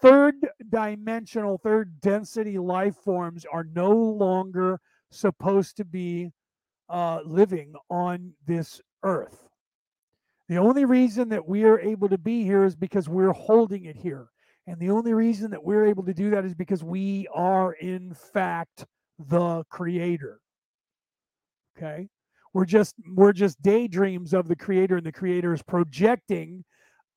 Third dimensional, third density life forms are no longer supposed to be uh, living on this earth. The only reason that we are able to be here is because we're holding it here. And the only reason that we're able to do that is because we are, in fact, the creator. Okay. We're just we're just daydreams of the creator, and the creator is projecting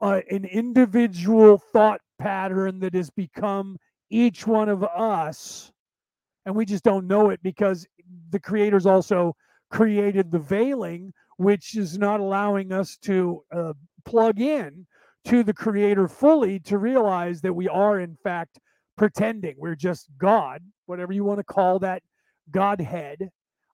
uh, an individual thought pattern that has become each one of us and we just don't know it because the creator's also created the veiling, which is not allowing us to uh, plug in to the creator fully to realize that we are, in fact, pretending. We're just God, whatever you want to call that Godhead.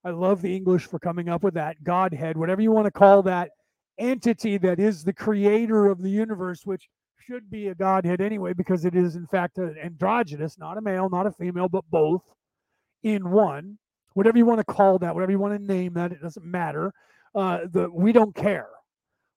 I love the English for coming up with that Godhead, whatever you want to call that entity that is the creator of the universe, which should be a Godhead anyway, because it is, in fact, an androgynous, not a male, not a female, but both in one whatever you want to call that, whatever you want to name that, it doesn't matter. Uh, the we don't care.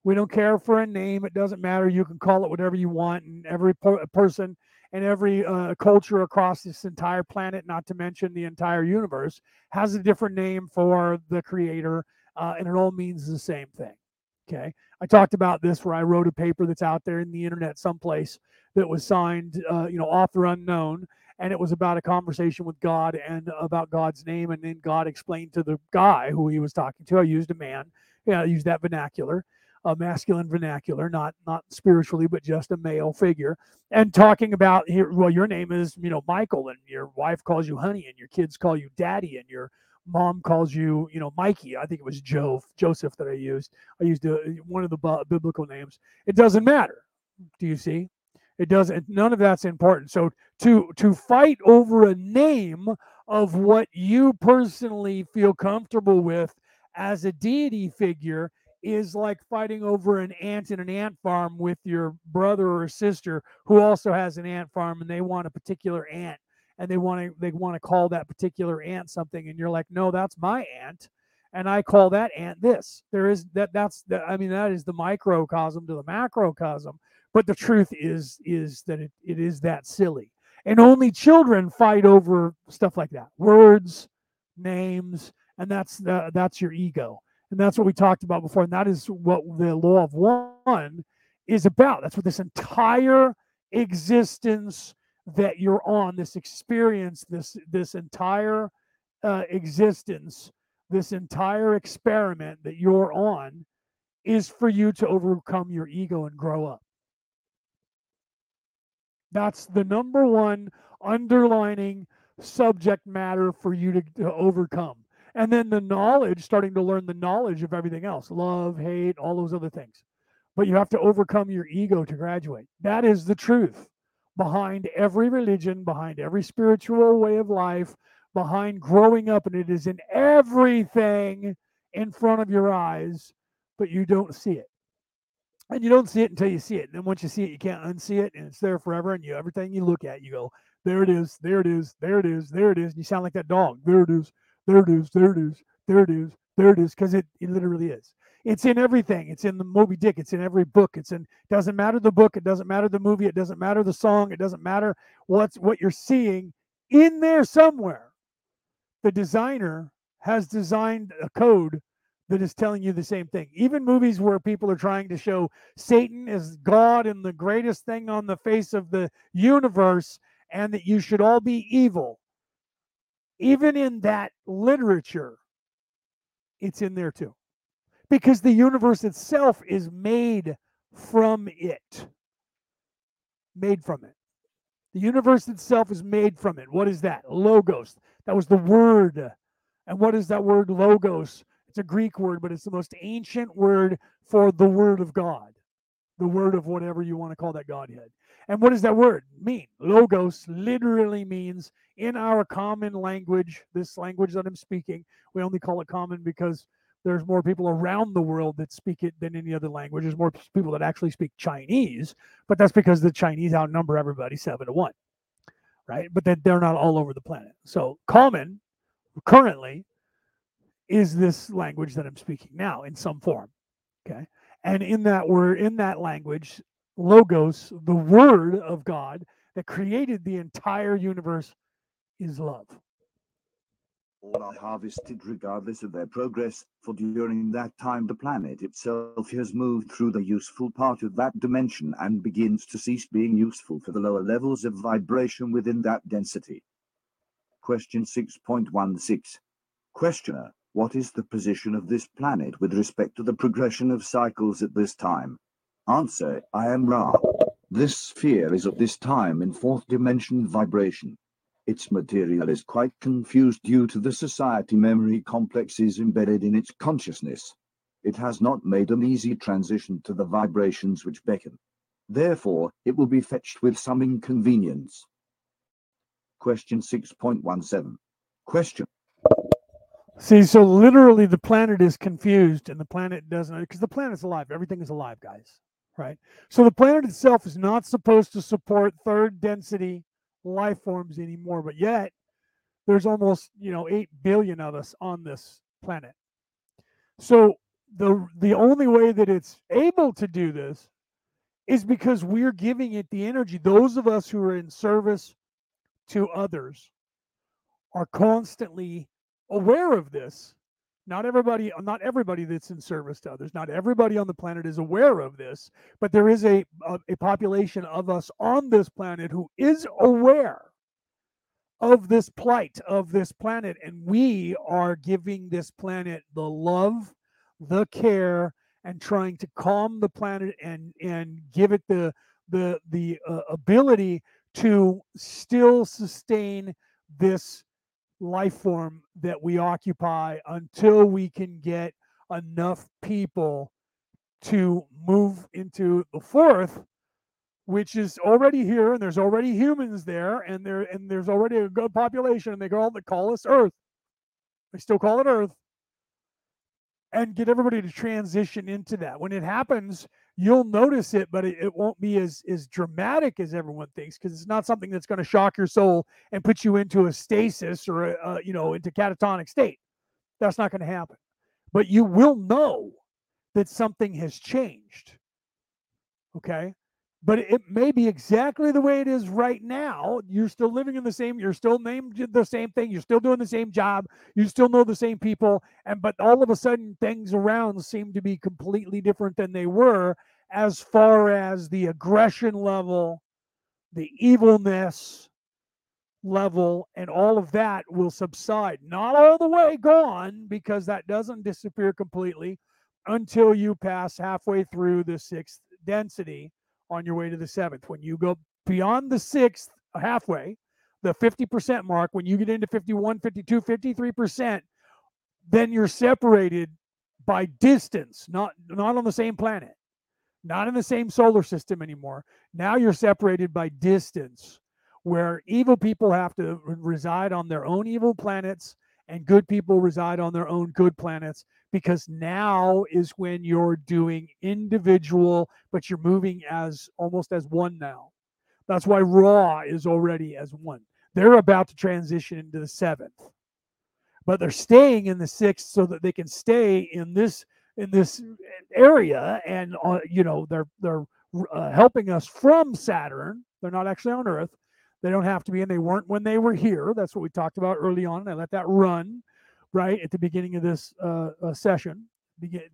We don't care for a name. It doesn't matter. You can call it whatever you want, and every per- person and every uh, culture across this entire planet, not to mention the entire universe, has a different name for the creator, uh, and it all means the same thing. Okay. I talked about this where I wrote a paper that's out there in the internet someplace that was signed, uh, you know, author unknown, and it was about a conversation with God and about God's name. And then God explained to the guy who he was talking to. I used a man, yeah, I used that vernacular, a masculine vernacular, not not spiritually, but just a male figure, and talking about here. Well, your name is you know Michael, and your wife calls you Honey, and your kids call you Daddy, and your mom calls you, you know, Mikey. I think it was Joe, Joseph that I used. I used a, one of the biblical names. It doesn't matter. Do you see? It doesn't. None of that's important. So to to fight over a name of what you personally feel comfortable with as a deity figure is like fighting over an ant in an ant farm with your brother or sister who also has an ant farm and they want a particular ant and they want to they want to call that particular ant something and you're like no that's my ant and i call that ant this. There is that that's that i mean that is the microcosm to the macrocosm but the truth is is that it, it is that silly. And only children fight over stuff like that. Words names and that's the, that's your ego and that's what we talked about before and that is what the law of one is about. That's what this entire existence that you're on this experience this this entire uh, existence this entire experiment that you're on is for you to overcome your ego and grow up. That's the number one underlining subject matter for you to, to overcome and then the knowledge starting to learn the knowledge of everything else love hate all those other things but you have to overcome your ego to graduate that is the truth behind every religion, behind every spiritual way of life, behind growing up, and it is in everything in front of your eyes, but you don't see it. And you don't see it until you see it. And then once you see it, you can't unsee it, and it's there forever. And you everything you look at, you go, there it is, there it is, there it is, there it is. And you sound like that dog. There it is, there it is, there it is, there it is, there it is, because it, it literally is. It's in everything. It's in the Moby Dick. It's in every book. It's in doesn't matter the book. It doesn't matter the movie. It doesn't matter the song. It doesn't matter what's what you're seeing in there somewhere. The designer has designed a code that is telling you the same thing. Even movies where people are trying to show Satan is God and the greatest thing on the face of the universe and that you should all be evil. Even in that literature, it's in there too because the universe itself is made from it. Made from it. The universe itself is made from it. What is that? Logos. That was the word. And what is that word logos? It's a Greek word, but it's the most ancient word for the word of God, the word of whatever you want to call that Godhead. And what does that word mean? Logos literally means in our common language, this language that I'm speaking, we only call it common because there's more people around the world that speak it than any other language. There's more people that actually speak Chinese, but that's because the Chinese outnumber everybody seven to one, right? But then they're not all over the planet. So common currently is this language that I'm speaking now in some form. Okay. And in that word, in that language, logos, the word of God that created the entire universe is love all are harvested regardless of their progress, for during that time the planet itself has moved through the useful part of that dimension and begins to cease being useful for the lower levels of vibration within that density. Question 6.16 Questioner, what is the position of this planet with respect to the progression of cycles at this time? Answer, I am Ra. This sphere is at this time in fourth dimension vibration. Its material is quite confused due to the society memory complexes embedded in its consciousness. It has not made an easy transition to the vibrations which beckon. Therefore, it will be fetched with some inconvenience. Question 6.17. Question. See, so literally the planet is confused and the planet doesn't, because the planet's alive. Everything is alive, guys. Right? So the planet itself is not supposed to support third density life forms anymore, but yet there's almost, you know, 8 billion of us on this planet. So the the only way that it's able to do this is because we're giving it the energy. Those of us who are in service to others are constantly aware of this not everybody not everybody that's in service to others not everybody on the planet is aware of this but there is a, a, a population of us on this planet who is aware of this plight of this planet and we are giving this planet the love the care and trying to calm the planet and and give it the the the uh, ability to still sustain this life form that we occupy until we can get enough people to move into the fourth which is already here and there's already humans there and there and there's already a good population and they call, they call us earth. They still call it earth. And get everybody to transition into that. When it happens you'll notice it, but it, it won't be as as dramatic as everyone thinks because it's not something that's going to shock your soul and put you into a stasis or a, a you know into catatonic state. That's not going to happen. But you will know that something has changed. Okay but it may be exactly the way it is right now. You're still living in the same, you're still named the same thing, you're still doing the same job, you still know the same people, and but all of a sudden things around seem to be completely different than they were as far as the aggression level, the evilness level, and all of that will subside. Not all the way gone, because that doesn't disappear completely until you pass halfway through the sixth density on your way to the seventh. When you go beyond the sixth, uh, halfway, the 50% mark, when you get into 51, 52, 53%, then you're separated by distance, not not on the same planet, not in the same solar system anymore. Now you're separated by distance, where evil people have to reside on their own evil planets and good people reside on their own good planets because now is when you're doing individual, but you're moving as almost as one now. That's why Ra is already as one. They're about to transition into the seventh, but they're staying in the sixth so that they can stay in this in this area, and uh, you know they're they're uh, helping us from Saturn. They're not actually on Earth. They don't have to be, and they weren't when they were here. That's what we talked about early on. And I let that run right at the beginning of this uh, uh, session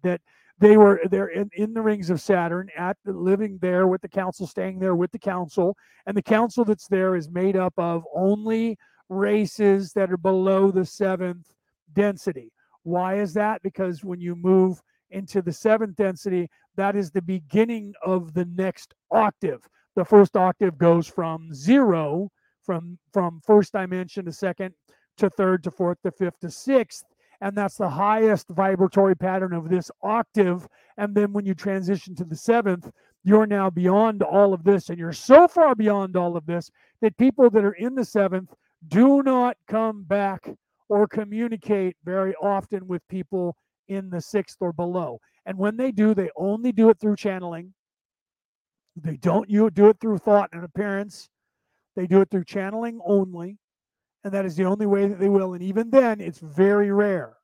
that they were there in, in the rings of Saturn at the, living there with the council, staying there with the council, and the council that's there is made up of only races that are below the seventh density. Why is that? Because when you move into the seventh density, that is the beginning of the next octave. The first octave goes from zero, from from first dimension to second, to third to fourth to fifth to sixth. And that's the highest vibratory pattern of this octave. And then when you transition to the seventh, you're now beyond all of this. And you're so far beyond all of this that people that are in the seventh do not come back or communicate very often with people in the sixth or below. And when they do, they only do it through channeling. They don't you do it through thought and appearance. They do it through channeling only and that is the only way that they will. And even then, it's very rare.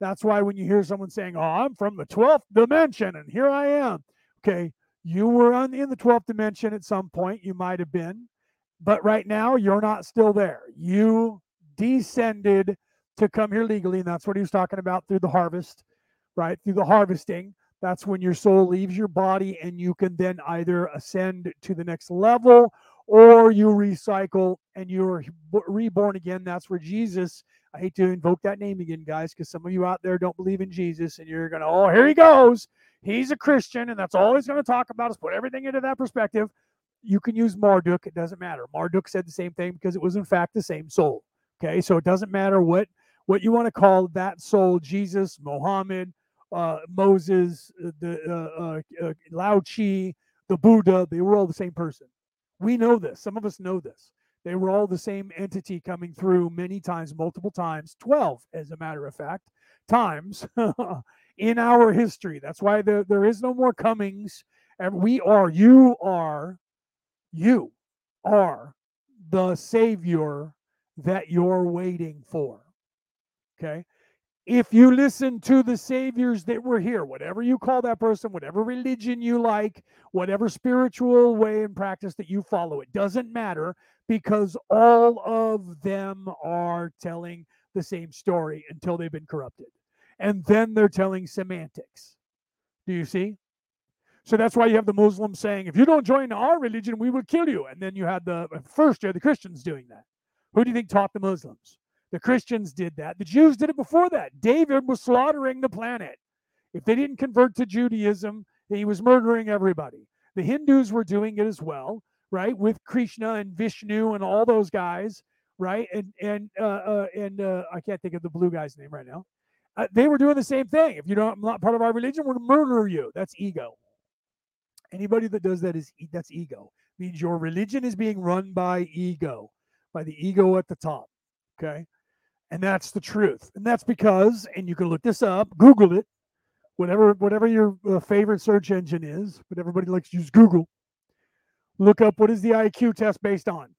That's why when you hear someone saying, "Oh, I'm from the 12th dimension and here I am," okay, you were on, in the 12th dimension at some point. You might have been, but right now you're not still there. You descended to come here legally, and that's what he was talking about through the harvest, right? Through the harvesting. That's when your soul leaves your body, and you can then either ascend to the next level or you recycle and you're reborn again. That's where Jesus, I hate to invoke that name again, guys, because some of you out there don't believe in Jesus and you're going to, oh, here he goes. He's a Christian and that's all he's going to talk about is put everything into that perspective. You can use Marduk. It doesn't matter. Marduk said the same thing because it was, in fact, the same soul. Okay. So it doesn't matter what what you want to call that soul Jesus, Mohammed, uh, Moses, uh, the uh, uh, uh, Lao Chi, the Buddha, they were all the same person. We know this. Some of us know this. They were all the same entity coming through many times, multiple times, 12, as a matter of fact, times in our history. That's why there, there is no more comings. And we are, you are, you are the Savior that you're waiting for. Okay if you listen to the saviors that were here, whatever you call that person, whatever religion you like, whatever spiritual way and practice that you follow, it doesn't matter because all of them are telling the same story until they've been corrupted. And then they're telling semantics. Do you see? So that's why you have the Muslims saying, if you don't join our religion, we will kill you. And then you had the uh, first, you had the Christians doing that. Who do you think taught the Muslims? The Christians did that. The Jews did it before that. David was slaughtering the planet. If they didn't convert to Judaism, he was murdering everybody. The Hindus were doing it as well, right? With Krishna and Vishnu and all those guys, right? And and uh, uh, and uh, I can't think of the blue guy's name right now. Uh, they were doing the same thing. If you're not, not part of our religion, we're to murder you. That's ego. Anybody that does that is that's ego. means your religion is being run by ego, by the ego at the top. Okay. And that's the truth. And that's because, and you can look this up, Google it, whatever whatever your uh, favorite search engine is, but everybody likes to use Google. Look up what is the IQ test based on?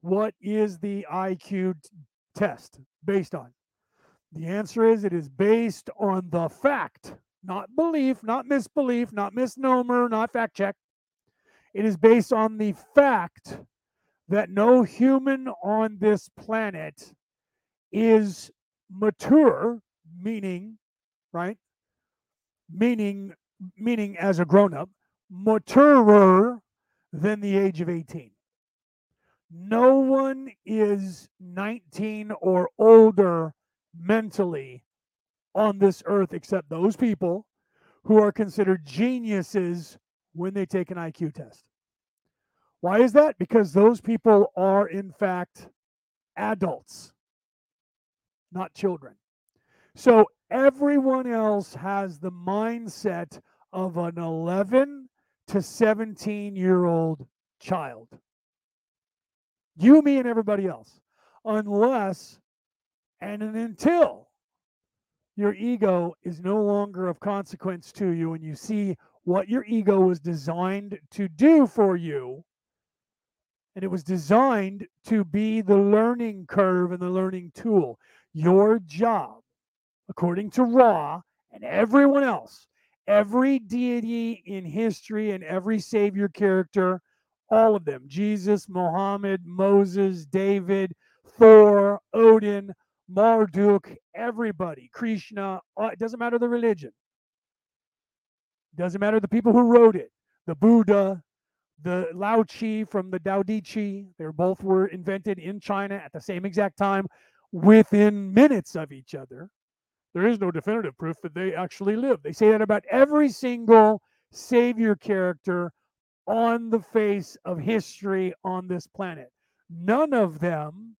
What is the IQ test based on? The answer is it is based on the fact, not belief, not misbelief, not misnomer, not fact check. It is based on the fact that no human on this planet is mature, meaning, right? Meaning, meaning as a grown up, maturer than the age of 18. No one is 19 or older mentally on this earth except those people who are considered geniuses when they take an IQ test. Why is that? Because those people are, in fact, adults, not children. So everyone else has the mindset of an 11 to 17 year old child. You, me, and everybody else. Unless and until your ego is no longer of consequence to you and you see what your ego was designed to do for you and it was designed to be the learning curve and the learning tool. Your job, according to Ra and everyone else, every deity in history and every savior character, all of them Jesus, Muhammad, Moses, David, Thor, Odin, Marduk, everybody, Krishna, uh, it doesn't matter the religion. Doesn't matter the people who wrote it. The Buddha, the Lao Chi from the Tao Te Chi, they both were invented in China at the same exact time within minutes of each other. There is no definitive proof that they actually lived. They say that about every single savior character on the face of history on this planet. None of them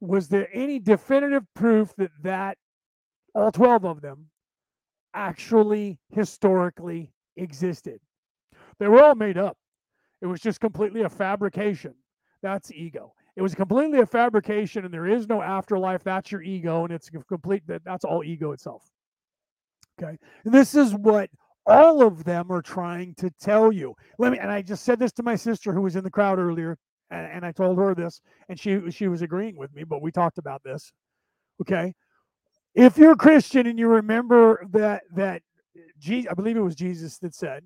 was there any definitive proof that that all 12 of them actually historically existed they were all made up it was just completely a fabrication that's ego it was completely a fabrication and there is no afterlife that's your ego and it's complete that that's all ego itself okay and this is what all of them are trying to tell you let me and i just said this to my sister who was in the crowd earlier and, and I told her this, and she she was agreeing with me. But we talked about this. Okay, if you're a Christian and you remember that that Jesus, I believe it was Jesus that said,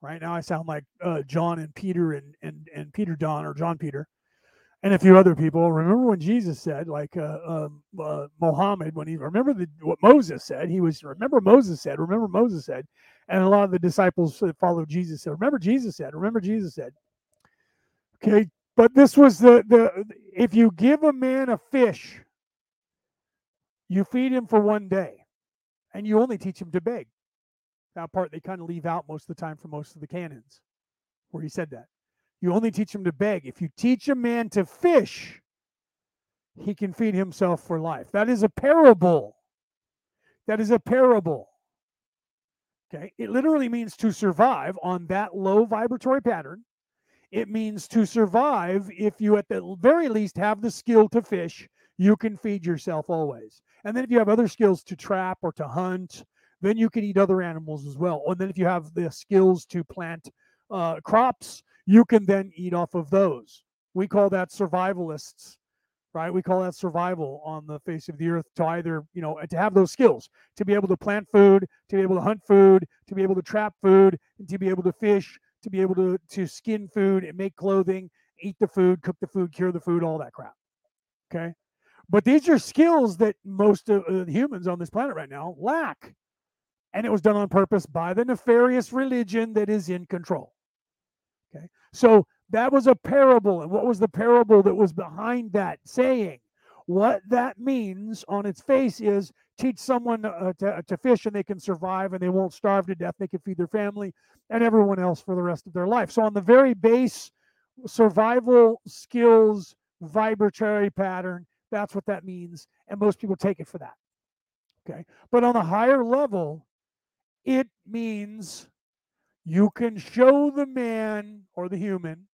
right now I sound like uh, John and Peter and and and Peter Don or John Peter, and a few other people. Remember when Jesus said, like uh, um, uh, Mohammed, when he remember the, what Moses said, he was remember Moses said, remember Moses said, and a lot of the disciples that followed Jesus said, remember Jesus said, remember Jesus said. Okay, but this was the the if you give a man a fish, you feed him for one day, and you only teach him to beg. That part they kind of leave out most of the time for most of the canons, where he said that. You only teach him to beg. If you teach a man to fish, he can feed himself for life. That is a parable. That is a parable. Okay. It literally means to survive on that low vibratory pattern it means to survive, if you at the very least have the skill to fish, you can feed yourself always. And then if you have other skills to trap or to hunt, then you can eat other animals as well. And then if you have the skills to plant uh, crops, you can then eat off of those. We call that survivalists, right? We call that survival on the face of the earth to either, you know, to have those skills, to be able to plant food, to be able to hunt food, to be able to trap food, and to be able to fish, to be able to to skin food and make clothing, eat the food, cook the food, cure the food, all that crap. Okay, but these are skills that most of uh, humans on this planet right now lack, and it was done on purpose by the nefarious religion that is in control. Okay, so that was a parable, and what was the parable that was behind that saying? What that means on its face is teach someone uh, to, to fish and they can survive and they won't starve to death. They can feed their family and everyone else for the rest of their life. So, on the very base survival skills vibratory pattern, that's what that means. And most people take it for that. Okay. But on a higher level, it means you can show the man or the human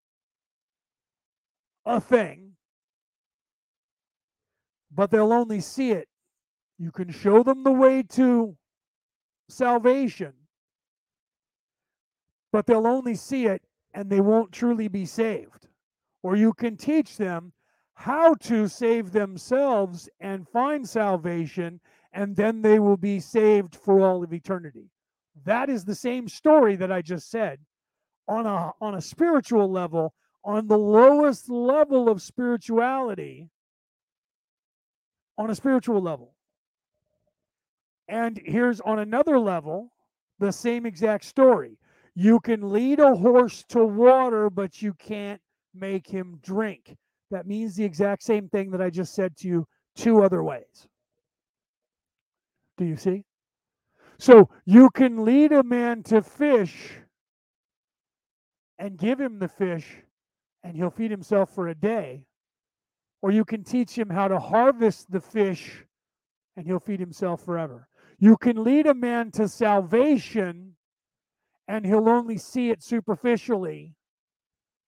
a thing, but they'll only see it. You can show them the way to salvation, but they'll only see it and they won't truly be saved. Or you can teach them how to save themselves and find salvation, and then they will be saved for all of eternity. That is the same story that I just said on a on a spiritual level, on the lowest level of spirituality, on a spiritual level. And here's on another level, the same exact story. You can lead a horse to water, but you can't make him drink. That means the exact same thing that I just said to you two other ways. Do you see? So you can lead a man to fish and give him the fish, and he'll feed himself for a day. Or you can teach him how to harvest the fish, and he'll feed himself forever. You can lead a man to salvation, and he'll only see it superficially,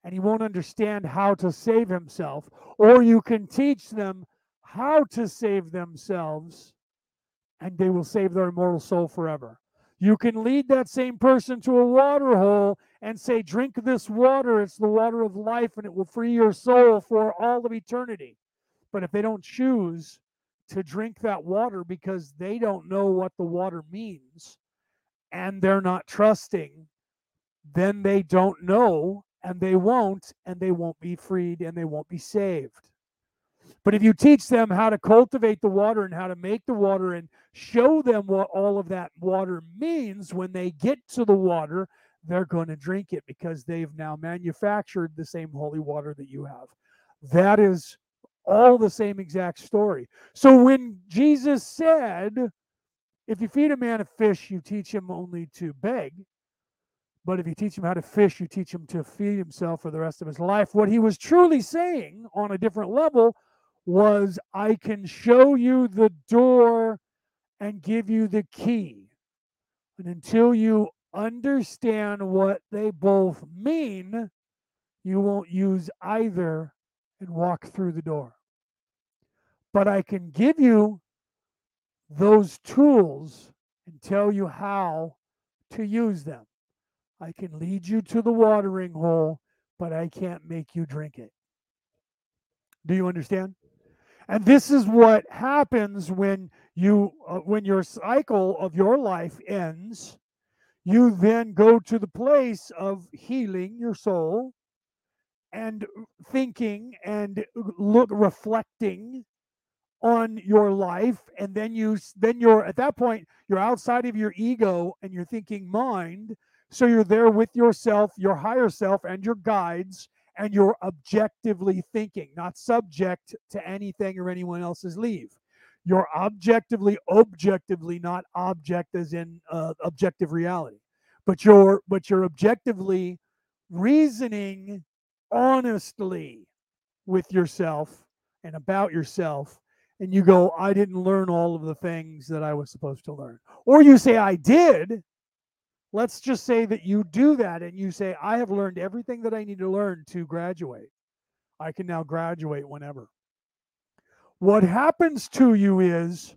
and he won't understand how to save himself. Or you can teach them how to save themselves, and they will save their immortal soul forever. You can lead that same person to a water hole and say, Drink this water. It's the water of life, and it will free your soul for all of eternity. But if they don't choose to drink that water because they don't know what the water means and they're not trusting, then they don't know and they won't, and they won't be freed and they won't be saved. But if you teach them how to cultivate the water and how to make the water and show them what all of that water means when they get to the water, they're going to drink it because they've now manufactured the same holy water that you have. That is all the same exact story. So when Jesus said, if you feed a man a fish, you teach him only to beg. But if you teach him how to fish, you teach him to feed himself for the rest of his life. What he was truly saying on a different level was I can show you the door and give you the key. And until you understand what they both mean, you won't use either and walk through the door. But I can give you those tools and tell you how to use them. I can lead you to the watering hole, but I can't make you drink it. Do you understand? And this is what happens when you uh, when your cycle of your life ends. You then go to the place of healing your soul and thinking and look reflecting on your life and then you then you're at that point you're outside of your ego and you're thinking mind so you're there with yourself your higher self and your guides and you're objectively thinking, not subject to anything or anyone else's leave. You're objectively, objectively, not object as in uh, objective reality, but you're but you're objectively reasoning honestly with yourself and about yourself and you go i didn't learn all of the things that i was supposed to learn or you say i did let's just say that you do that and you say, I have learned everything that I need to learn to graduate. I can now graduate whenever. What happens to you is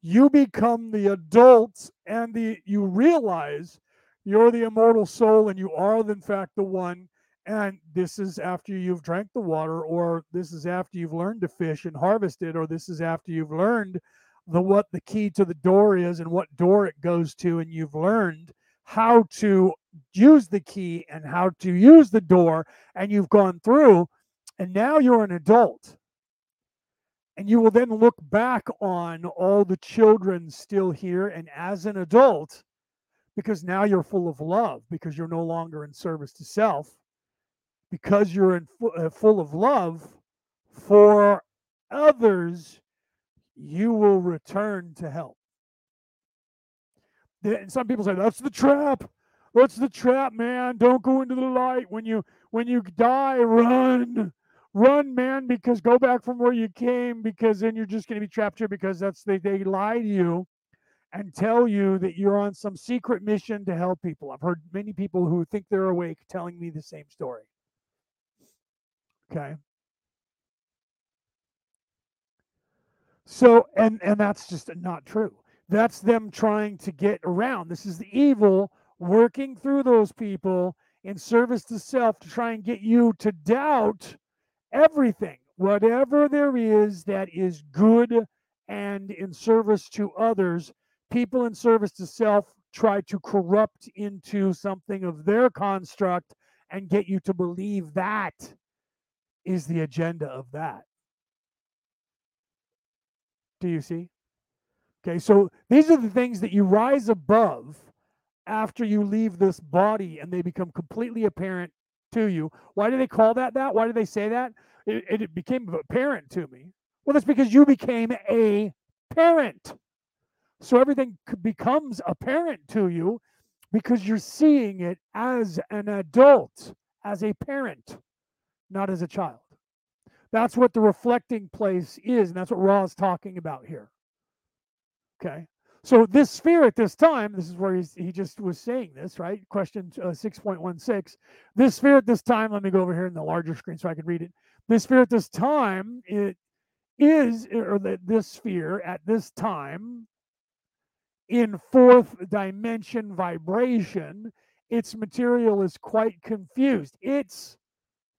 you become the adult and the you realize you're the immortal soul and you are in fact the one and this is after you've drank the water or this is after you've learned to fish and harvest it or this is after you've learned the what the key to the door is and what door it goes to and you've learned how to use the key and how to use the door, and you've gone through, and now you're an adult. And you will then look back on all the children still here, and as an adult, because now you're full of love, because you're no longer in service to self, because you're in uh, full of love for others, you will return to help. And some people say that's the trap. That's the trap, man. Don't go into the light. When you when you die, run. Run, man, because go back from where you came, because then you're just going to be trapped here because that's they, they lie to you and tell you that you're on some secret mission to help people. I've heard many people who think they're awake telling me the same story. Okay. So and and that's just not true That's them trying to get around. This is the evil working through those people in service to self to try and get you to doubt everything, whatever there is that is good and in service to others. People in service to self try to corrupt into something of their construct and get you to believe that is the agenda of that. Do you see? Okay, so these are the things that you rise above after you leave this body and they become completely apparent to you. Why do they call that that? Why do they say that? It, it became apparent to me. Well, that's because you became a parent. So everything becomes apparent to you because you're seeing it as an adult, as a parent, not as a child. That's what the reflecting place is, and that's what Ra is talking about here. Okay. So this sphere at this time, this is where he just was saying this, right? Question uh, 6.16. This sphere at this time, let me go over here in the larger screen so I can read it. This sphere at this time, it is, or the, this sphere at this time, in fourth dimension vibration, its material is quite confused. Its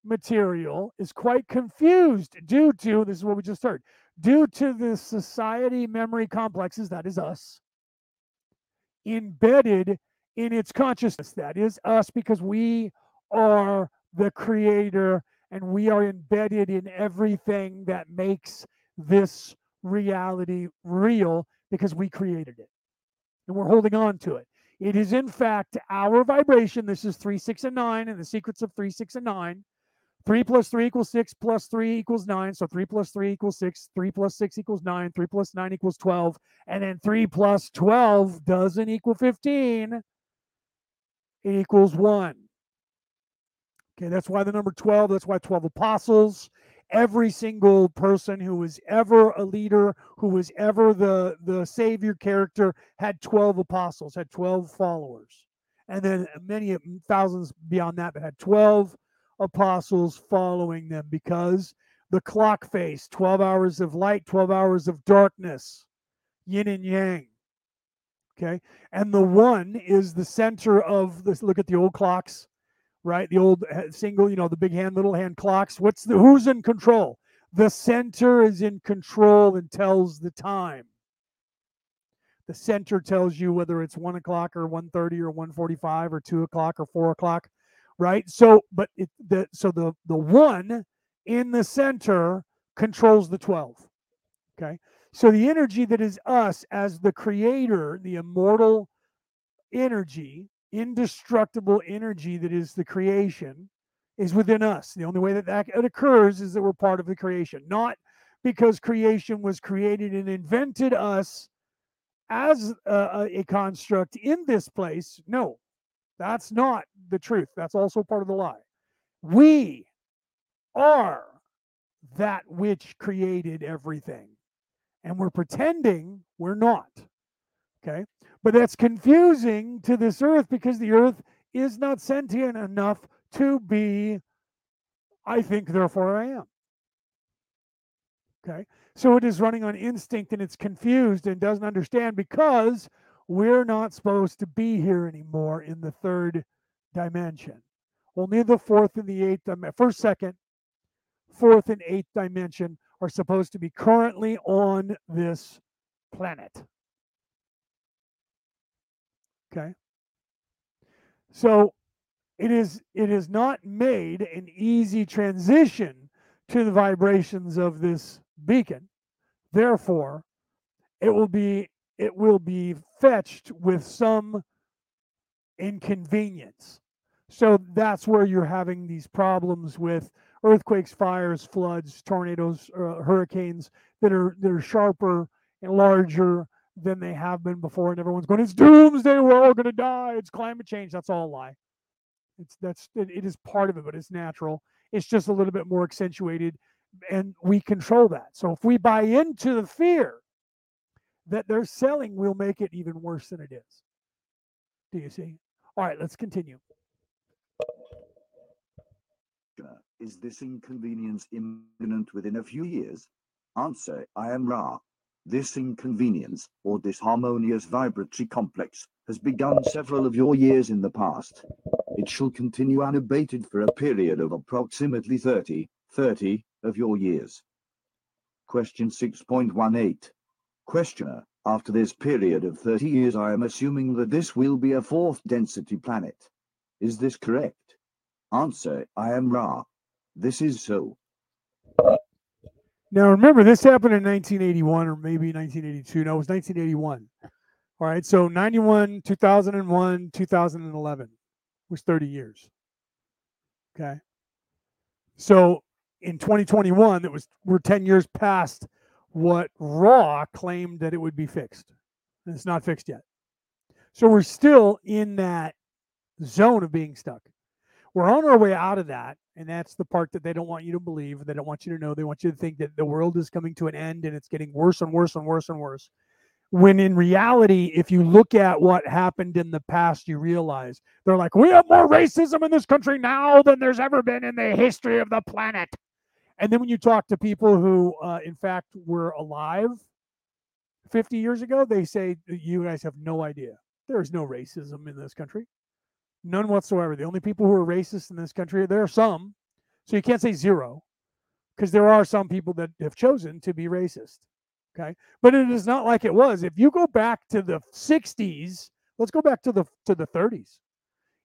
material is quite confused due to, this is what we just heard, due to the society memory complexes, that is us, embedded in its consciousness. That is us because we are the creator and we are embedded in everything that makes this reality real because we created it and we're holding on to it. It is, in fact, our vibration. This is 3, 6, and 9, and the secrets of 3, 6, and 9 3 plus 3 equals 6 plus 3 equals 9. So 3 plus 3 equals 6. 3 plus 6 equals 9. 3 plus 9 equals 12. And then 3 plus 12 doesn't equal 15. It equals 1. Okay, that's why the number 12, that's why 12 apostles. Every single person who was ever a leader, who was ever the, the savior character, had 12 apostles, had 12 followers. And then many thousands beyond that, but had 12 apostles following them because the clock face 12 hours of light, 12 hours of darkness, yin and yang. Okay. And the one is the center of this. Look at the old clocks, right? The old eh, single, you know, the big hand, little hand clocks. What's the who's in control? The center is in control and tells the time. The center tells you whether it's one o'clock or 1.30 or 1.45 or two o'clock or four o'clock right? So, but it, the so the the one in the center controls the 12. Okay. So the energy that is us as the creator, the immortal energy, indestructible energy that is the creation, is within us. The only way that that occurs is that we're part of the creation, not because creation was created and invented us as a, a construct in this place. No, that's not the truth. That's also part of the lie. We are that which created everything. And we're pretending we're not. Okay. But that's confusing to this earth because the earth is not sentient enough to be, I think, therefore I am. Okay. So it is running on instinct and it's confused and doesn't understand because we're not supposed to be here anymore in the third dimension. Only the fourth and the eighth, first, second, fourth, and eighth dimension are supposed to be currently on this planet. Okay. So it is it is not made an easy transition to the vibrations of this beacon. Therefore, it will be it will be fetched with some inconvenience. So that's where you're having these problems with earthquakes, fires, floods, tornadoes, uh, hurricanes that are that are sharper and larger than they have been before, and everyone's going, "It's doomsday. We're all going to die. It's climate change." That's all a lie. It's that's it, it is part of it, but it's natural. It's just a little bit more accentuated, and we control that. So if we buy into the fear that they're selling will make it even worse than it is. Do you see? All right, let's continue. Is this inconvenience imminent within a few years? Answer I am Ra. This inconvenience, or disharmonious vibratory complex, has begun several of your years in the past. It shall continue unabated for a period of approximately 30, 30 of your years. Question 6.18. Questioner, after this period of 30 years I am assuming that this will be a fourth density planet. Is this correct? Answer, I am Ra. This is so. Now remember, this happened in 1981 or maybe 1982. No, it was 1981. All right, so 91, 2001, 2011 was 30 years. Okay. So in 2021, that was we're 10 years past what Ra claimed that it would be fixed. And it's not fixed yet. So we're still in that zone of being stuck. We're on our way out of that. And that's the part that they don't want you to believe. They don't want you to know. They want you to think that the world is coming to an end and it's getting worse and worse and worse and worse. When in reality, if you look at what happened in the past, you realize they're like, we have more racism in this country now than there's ever been in the history of the planet. And then when you talk to people who, uh, in fact, were alive 50 years ago, they say, you guys have no idea. There is no racism in this country. None whatsoever. The only people who are racist in this country, there are some. So you can't say zero because there are some people that have chosen to be racist. Okay. But it is not like it was. If you go back to the 60s, let's go back to the to the 30s.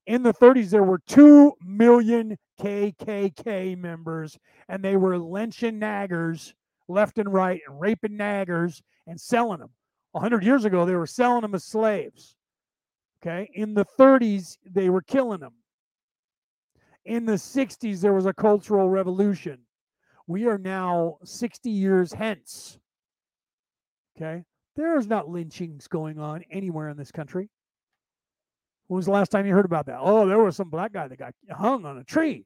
In the 30s, there were 2 million KKK members, and they were lynching naggers left and right and raping naggers and selling them. 100 years ago, they were selling them as slaves. Okay. In the 30s, they were killing them. In the 60s, there was a cultural revolution. We are now 60 years hence. Okay. There's not lynchings going on anywhere in this country. When was the last time you heard about that? Oh, there was some black guy that got hung on a tree.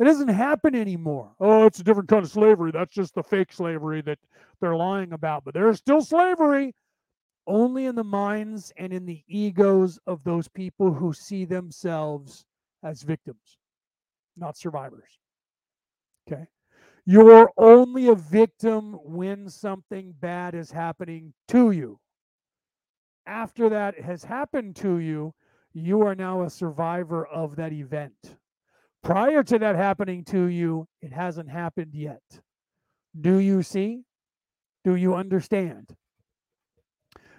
It doesn't happen anymore. Oh, it's a different kind of slavery. That's just the fake slavery that they're lying about. But there's still slavery only in the minds and in the egos of those people who see themselves as victims, not survivors. Okay. You're only a victim when something bad is happening to you. After that has happened to you, you are now a survivor of that event. Prior to that happening to you, it hasn't happened yet. Do you see? Do you understand?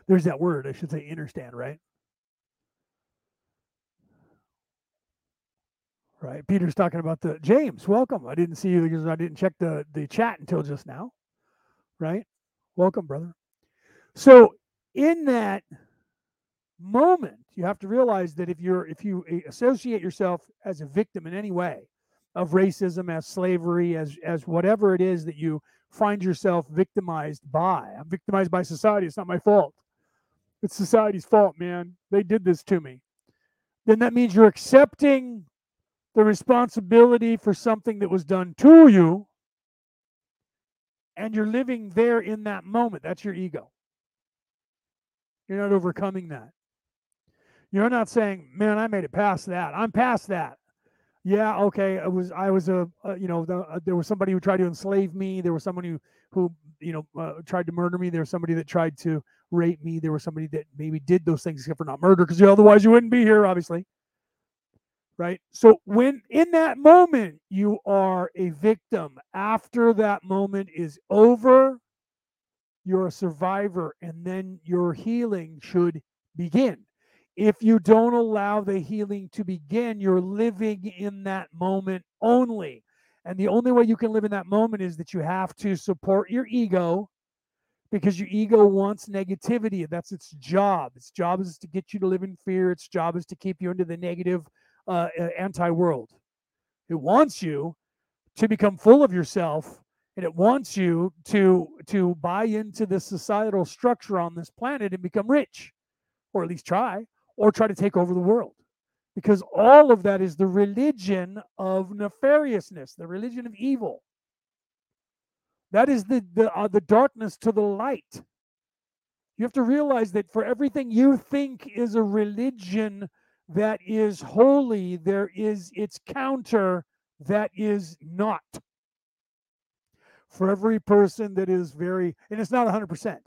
There's that word, I should say, understand, right? Right. Peter's talking about the James. Welcome. I didn't see you because I didn't check the the chat until just now. Right. Welcome, brother. So in that moment, you have to realize that if you're if you associate yourself as a victim in any way of racism, as slavery, as as whatever it is that you find yourself victimized by, I'm victimized by society. It's not my fault. It's society's fault, man. They did this to me. Then that means you're accepting the responsibility for something that was done to you and you're living there in that moment. That's your ego. You're not overcoming that. You're not saying, "Man, I made it past that. I'm past that." Yeah, okay. I was I was a, a you know the, uh, there was somebody who tried to enslave me. There was someone who who you know uh, tried to murder me. There was somebody that tried to rape me. There was somebody that maybe did those things except for not murder because otherwise you wouldn't be here, obviously right? So when in that moment you are a victim, after that moment is over, you're a survivor, and then your healing should begin. If you don't allow the healing to begin, you're living in that moment only. And the only way you can live in that moment is that you have to support your ego because your ego wants negativity. That's its job. Its job is to get you to live in fear. Its job is to keep you into the negative uh, anti-world. It wants you to become full of yourself, and it wants you to to buy into the societal structure on this planet and become rich, or at least try, or try to take over the world. Because all of that is the religion of nefariousness, the religion of evil. That is the the, uh, the darkness to the light. You have to realize that for everything you think is a religion that is holy, there is its counter that is not. for every person that is very, and it's not 100%.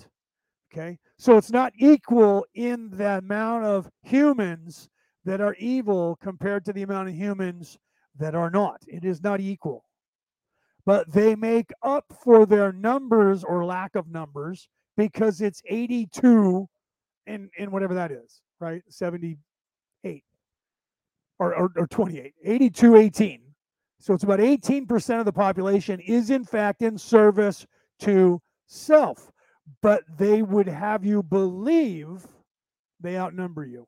Okay. So it's not equal in the amount of humans that are evil compared to the amount of humans that are not. It is not equal. But they make up for their numbers or lack of numbers because it's 82 and, and whatever that is, right? 78 or, or, or 28, 82, 18. So it's about 18% of the population is in fact in service to self, but they would have you believe they outnumber you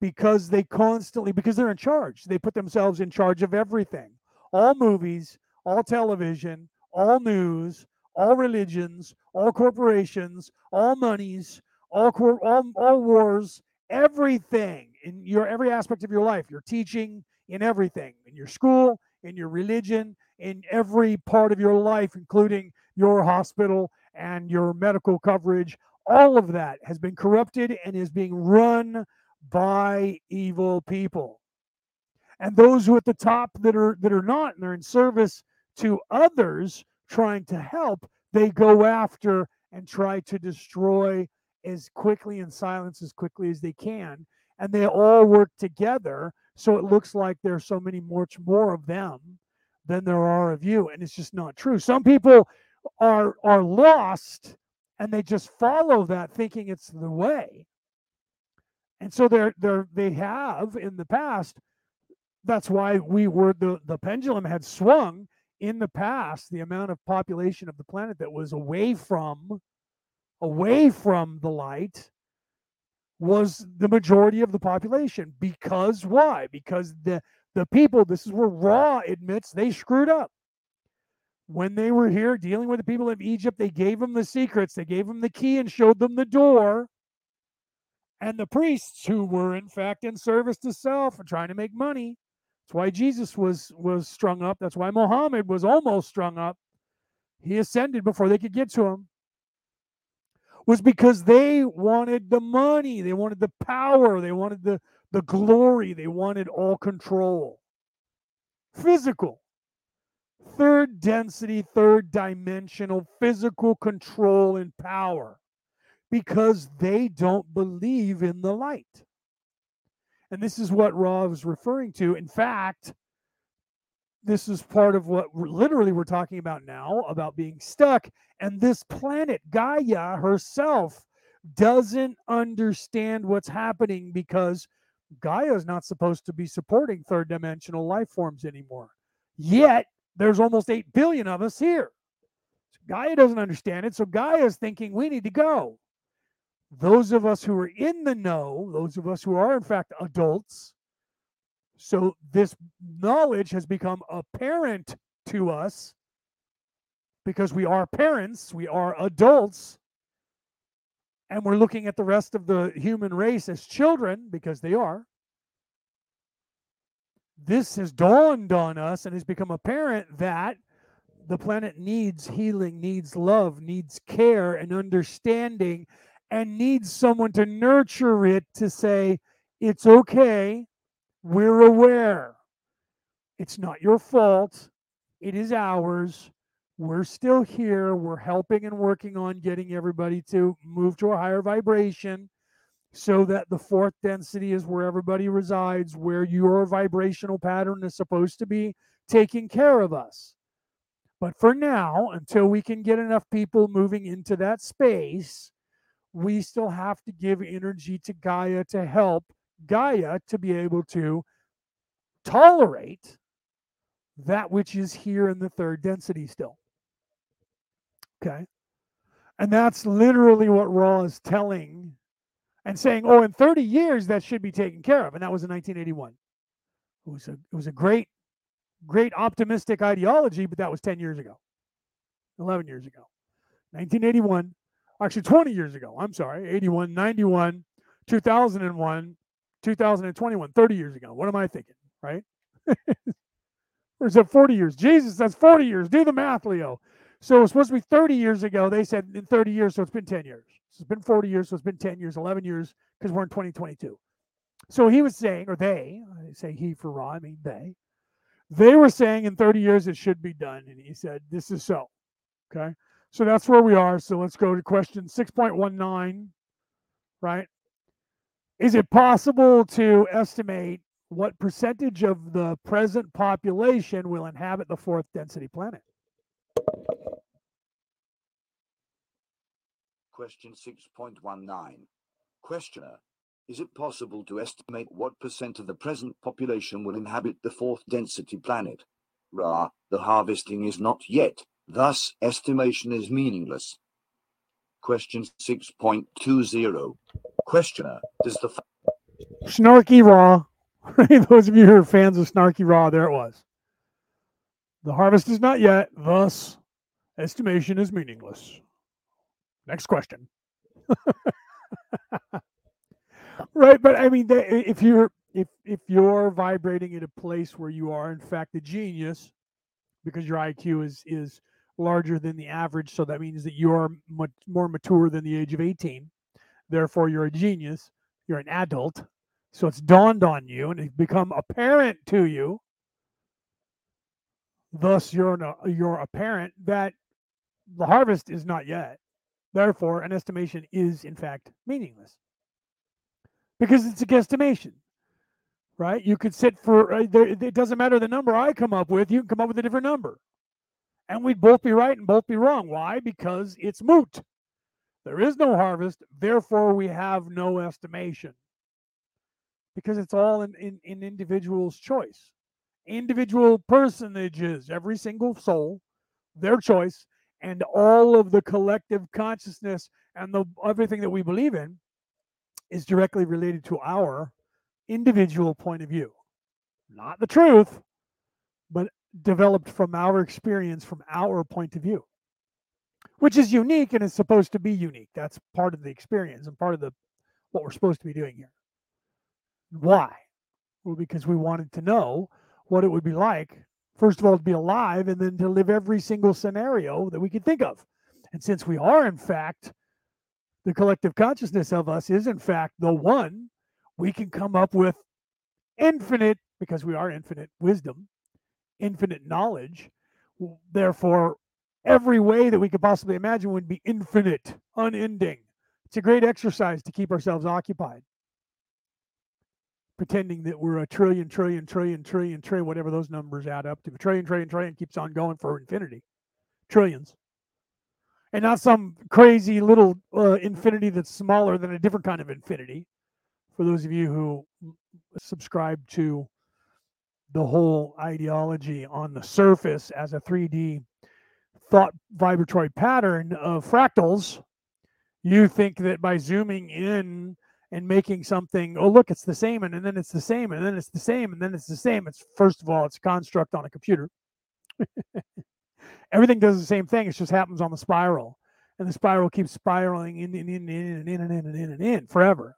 because they constantly because they're in charge. They put themselves in charge of everything. All movies, all television, all news, all religions, all corporations, all monies, all cor- all, all wars, everything in your every aspect of your life, your teaching, in everything, in your school, in your religion, in every part of your life, including your hospital and your medical coverage. All of that has been corrupted and is being run by evil people. And those who at the top that are that are not and they're in service to others trying to help, they go after and try to destroy as quickly and silence as quickly as they can. And they all work together. So it looks like there's so many much more of them than there are of you. And it's just not true. Some people are are lost and they just follow that thinking it's the way. And so they're they're they have in the past. That's why we were the the pendulum had swung in the past. The amount of population of the planet that was away from away from the light was the majority of the population. Because why? Because the the people, this is where Ra admits they screwed up. When they were here dealing with the people of Egypt, they gave them the secrets, they gave them the key and showed them the door. And the priests who were in fact in service to self and trying to make money. That's why Jesus was was strung up. That's why Muhammad was almost strung up. He ascended before they could get to him was because they wanted the money, they wanted the power, they wanted the, the glory, they wanted all control. Physical. Third density, third dimensional physical control and power because they don't believe in the light. And this is what Ra was referring to. In fact, this is part of what we're, literally we're talking about now about being stuck. And this planet, Gaia herself, doesn't understand what's happening because Gaia is not supposed to be supporting third dimensional life forms anymore. Yet there's almost 8 billion of us here. So Gaia doesn't understand it. So Gaia is thinking we need to go. Those of us who are in the know, those of us who are in fact adults, so this knowledge has become apparent to us because we are parents, we are adults, and we're looking at the rest of the human race as children because they are. This has dawned on us and has become apparent that the planet needs healing, needs love, needs care and understanding, and needs someone to nurture it to say, it's okay we're aware. It's not your fault. It is ours. We're still here. We're helping and working on getting everybody to move to a higher vibration so that the fourth density is where everybody resides, where your vibrational pattern is supposed to be taking care of us. But for now, until we can get enough people moving into that space, we still have to give energy to Gaia to help Gaia to be able to tolerate that which is here in the third density still. Okay. And that's literally what Ra is telling and saying, oh, in 30 years, that should be taken care of. And that was in 1981. It was a, it was a great, great optimistic ideology, but that was 10 years ago, 11 years ago. 1981, actually 20 years ago. I'm sorry, 81, 91, 2001, 2021, 30 years ago. What am I thinking, right? or is it 40 years? Jesus, that's 40 years. Do the math, Leo. So it was supposed to be 30 years ago. They said in 30 years, so it's been 10 years. So it's been 40 years, so it's been 10 years, 11 years, because we're in 2022. So he was saying, or they, I say he for Ra, I mean they, They were saying in 30 years it should be done. And he said, This is so. Okay. So that's where we are. So let's go to question 6.19, right? Is it possible to estimate what percentage of the present population will inhabit the fourth density planet? Question 6.19. Questioner. Is it possible to estimate what percent of the present population will inhabit the fourth density planet? Ra, the harvesting is not yet, thus estimation is meaningless. Question 6.20. Questioner, does the Snarky Ra. Those of you who are fans of Snarky Ra, there it was. The harvest is not yet, thus estimation is meaningless. Next question. right, but I mean, if you're if if you're vibrating in a place where you are in fact a genius, because your IQ is is larger than the average, so that means that you're much more mature than the age of 18. Therefore, you're a genius. You're an adult. So it's dawned on you and it's become apparent to you. Thus, you're an, you're apparent that the harvest is not yet. Therefore, an estimation is in fact meaningless because it's a guesstimation, right? You could sit for, uh, there, it doesn't matter the number I come up with, you can come up with a different number. And we'd both be right and both be wrong. Why? Because it's moot. There is no harvest, therefore, we have no estimation because it's all in, in, in individual's choice. Individual personages, every single soul, their choice, and all of the collective consciousness and the everything that we believe in is directly related to our individual point of view. Not the truth, but developed from our experience, from our point of view, which is unique and is supposed to be unique. That's part of the experience and part of the what we're supposed to be doing here. Why? Well, because we wanted to know what it would be like first of all, to be alive and then to live every single scenario that we could think of. And since we are, in fact, the collective consciousness of us is, in fact, the one, we can come up with infinite, because we are infinite wisdom, infinite knowledge. Therefore, every way that we could possibly imagine would be infinite, unending. It's a great exercise to keep ourselves occupied pretending that we're a trillion, trillion, trillion, trillion, trillion, whatever those numbers add up to. A trillion, trillion, trillion keeps on going for infinity. Trillions. And not some crazy little uh, infinity that's smaller than a different kind of infinity. For those of you who subscribe to the whole ideology on the surface as a 3D thought vibratory pattern of fractals, you think that by zooming in and making something oh look it's the same and, and then it's the same and then it's the same and then it's the same. It's first of all it's a construct on a computer. Everything does the same thing it just happens on the spiral and the spiral keeps spiraling in and in, in, in and in and in and in and in forever.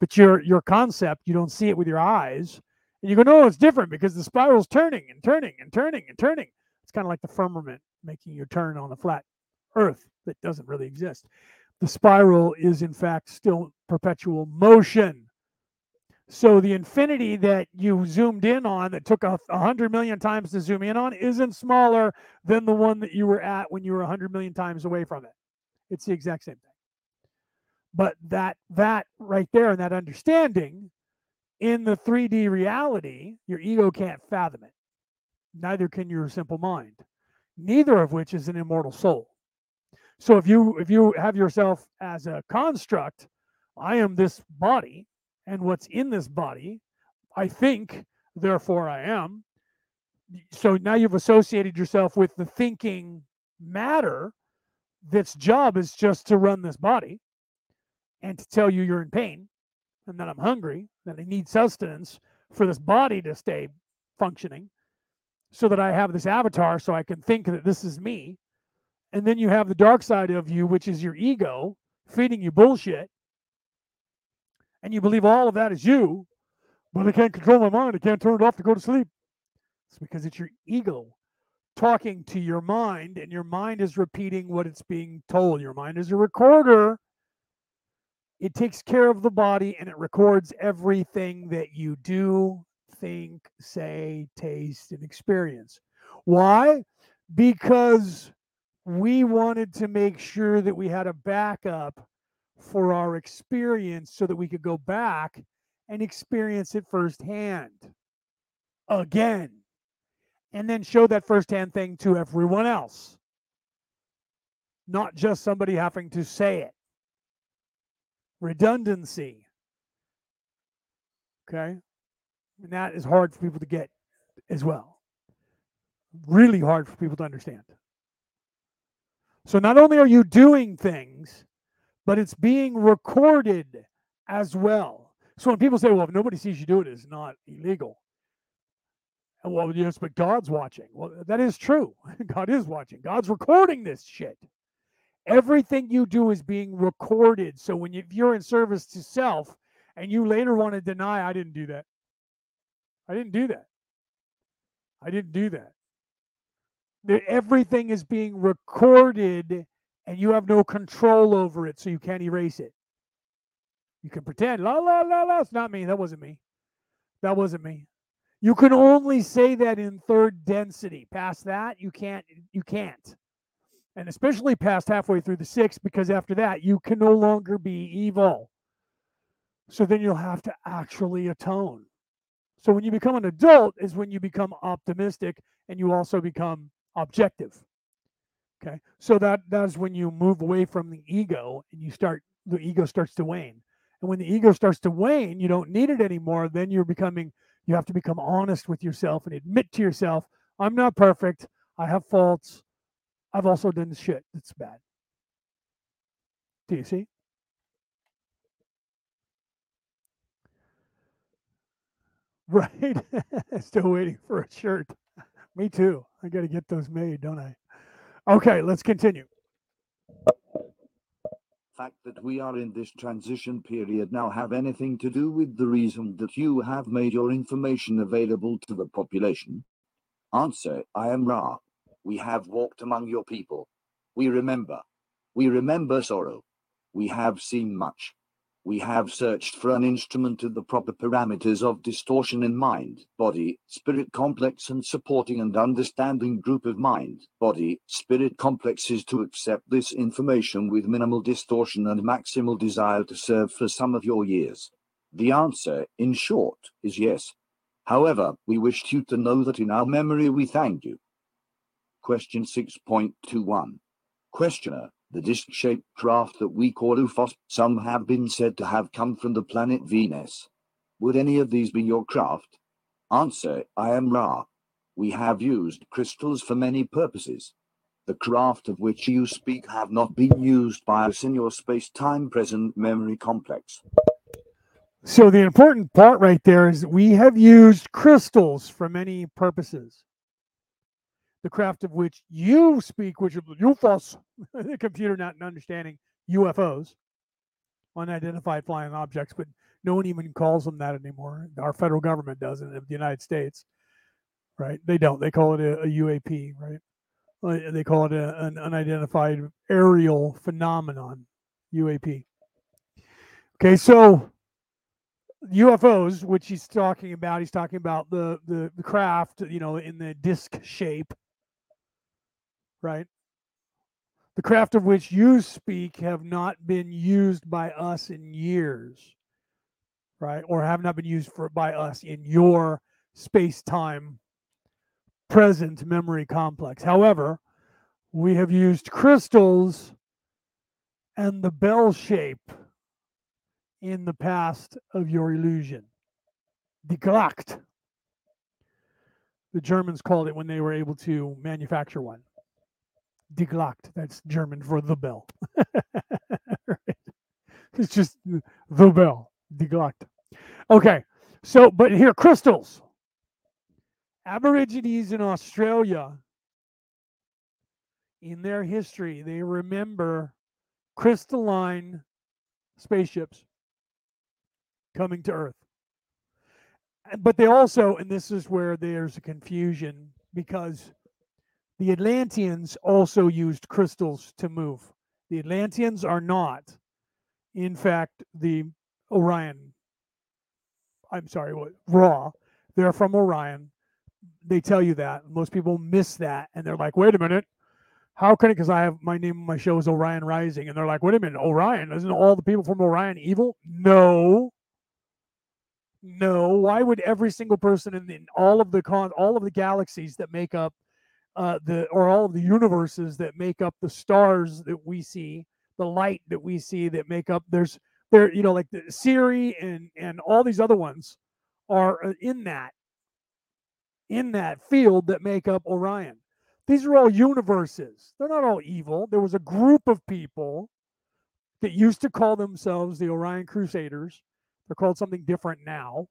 But your your concept you don't see it with your eyes and you go no it's different because the spiral's turning and turning and turning and turning. It's kind of like the firmament making you turn on a flat earth that doesn't really exist the spiral is in fact still perpetual motion. So the infinity that you zoomed in on that took a, hundred million times to zoom in on isn't smaller than the one that you were at when you were a hundred million times away from it. It's the exact same thing. But that that right there and that understanding in the 3D reality, your ego can't fathom it. Neither can your simple mind. Neither of which is an immortal soul. So if you if you have yourself as a construct, I am this body, and what's in this body, I think, therefore I am. So now you've associated yourself with the thinking matter that's job is just to run this body and to tell you you're in pain and that I'm hungry, that I need sustenance for this body to stay functioning so that I have this avatar so I can think that this is me and then you have the dark side of you, which is your ego feeding you bullshit. And you believe all of that is you, but I can't control my mind. I can't turn it off to go to sleep. It's because it's your ego talking to your mind, and your mind is repeating what it's being told. Your mind is a recorder. It takes care of the body and it records everything that you do, think, say, taste, and experience. Why? Because we wanted to make sure that we had a backup for our experience so that we could go back and experience it firsthand again and then show that firsthand thing to everyone else, not just somebody having to say it. Redundancy. Okay. And that is hard for people to get as well. Really hard for people to understand. So not only are you doing things, but it's being recorded as well. So when people say, well, if nobody sees you do it, it's not illegal. Well, yes, but God's watching. Well, that is true. God is watching. God's recording this shit. Everything you do is being recorded. So when you, if you're in service to self and you later want to deny, I didn't do that. I didn't do that. I didn't do that. Everything is being recorded and you have no control over it, so you can't erase it. You can pretend, la, la, la, la, it's not me. That wasn't me. That wasn't me. You can only say that in third density. Past that, you can't. You can't. And especially past halfway through the six, because after that, you can no longer be evil. So then you'll have to actually atone. So when you become an adult is when you become optimistic and you also become objective. Okay. So that that's when you move away from the ego and you start the ego starts to wane. And when the ego starts to wane, you don't need it anymore. Then you're becoming you have to become honest with yourself and admit to yourself, I'm not perfect. I have faults. I've also done shit that's bad. Do you see? Right. Still waiting for a shirt. Me too. I got to get those made, don't I? Okay, let's continue. Fact that we are in this transition period now have anything to do with the reason that you have made your information available to the population? Answer, I am Ra. We have walked among your people. We remember. We remember sorrow. We have seen much. We have searched for an instrument of the proper parameters of distortion in mind, body, spirit complex and supporting and understanding group of mind, body, spirit complexes to accept this information with minimal distortion and maximal desire to serve for some of your years. The answer, in short, is yes. However, we wished you to know that in our memory we thank you. Question 6.21. Questioner, the disc-shaped craft that we call UFOs, some have been said to have come from the planet Venus. Would any of these be your craft? Answer, I am Ra. We have used crystals for many purposes. The craft of which you speak have not been used by us in your space-time present memory complex. So the important part right there is we have used crystals for many purposes the craft of which you speak, which is UFOs, the computer not understanding UFOs, unidentified flying objects, but no one even calls them that anymore. Our federal government doesn't, the United States, right? They don't. They call it a, a UAP, right? Uh, they call it a, an unidentified aerial phenomenon, UAP. Okay, so UFOs, which he's talking about, he's talking about the, the the craft, you know, in the disc shape right? The craft of which you speak have not been used by us in years, right? Or have not been used for by us in your space-time present memory complex. However, we have used crystals and the bell shape in the past of your illusion. Die Glocke. The Germans called it when they were able to manufacture one. Die Glocke. That's German for the bell. right. It's just the bell. Die Glocke. Okay. So, but here, crystals. Aborigines in Australia, in their history, they remember crystalline spaceships coming to Earth. But they also, and this is where there's a confusion because the Atlanteans also used crystals to move. The Atlanteans are not, in fact, the Orion. I'm sorry, what Ra. They're from Orion. They tell you that. Most people miss that, and they're like, "Wait a minute, how can it?" Because I have my name my show is Orion Rising, and they're like, "Wait a minute, Orion? Isn't all the people from Orion evil?" No, no. Why would every single person in, in all of the con, all of the galaxies that make up uh, the, or all of the universes that make up the stars that we see, the light that we see that make up, there's there, you know, like the Siri and and all these other ones are uh, in that in that field that make up Orion. These are all universes. They're not all evil. There was a group of people that used to call themselves the Orion Crusaders they're called something different now.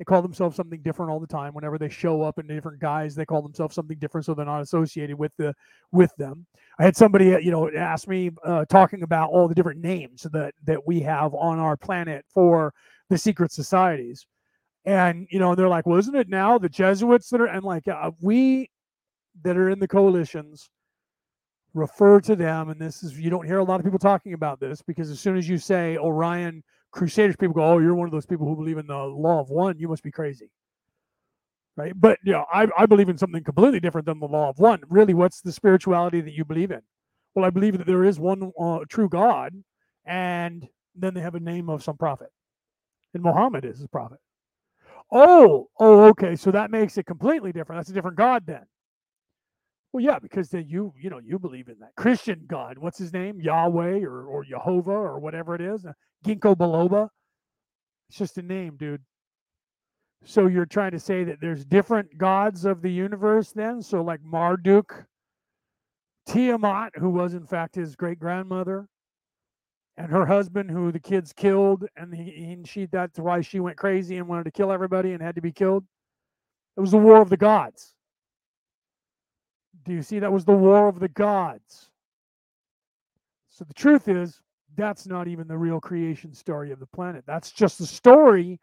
They call themselves something different all the time. Whenever they show up in different guise, they call themselves something different, so they're not associated with the with them. I had somebody, uh, you know, ask me uh, talking about all the different names that that we have on our planet for the secret societies, and you know, they're like, "Well, isn't it now the Jesuits that are?" And like, uh, we that are in the coalitions refer to them, and this is you don't hear a lot of people talking about this because as soon as you say Orion Crusaders people go, oh, you're one of those people who believe in the law of one. You must be crazy. Right. But, you know, I, I believe in something completely different than the law of one. Really, what's the spirituality that you believe in? Well, I believe that there is one uh, true God, and then they have a name of some prophet. And Muhammad is his prophet. Oh, oh, okay. So that makes it completely different. That's a different God then. Well, yeah, because then you, you know, you believe in that Christian God. What's his name? Yahweh or, or Jehovah or whatever it is. Uh, Ginkgo biloba. It's just a name, dude. So you're trying to say that there's different gods of the universe then? So like Marduk, Tiamat, who was in fact his great grandmother, and her husband, who the kids killed, and he, and she that's why she went crazy and wanted to kill everybody and had to be killed. It was the war of the gods. Do you see that was the war of the gods? So the truth is, that's not even the real creation story of the planet. That's just the story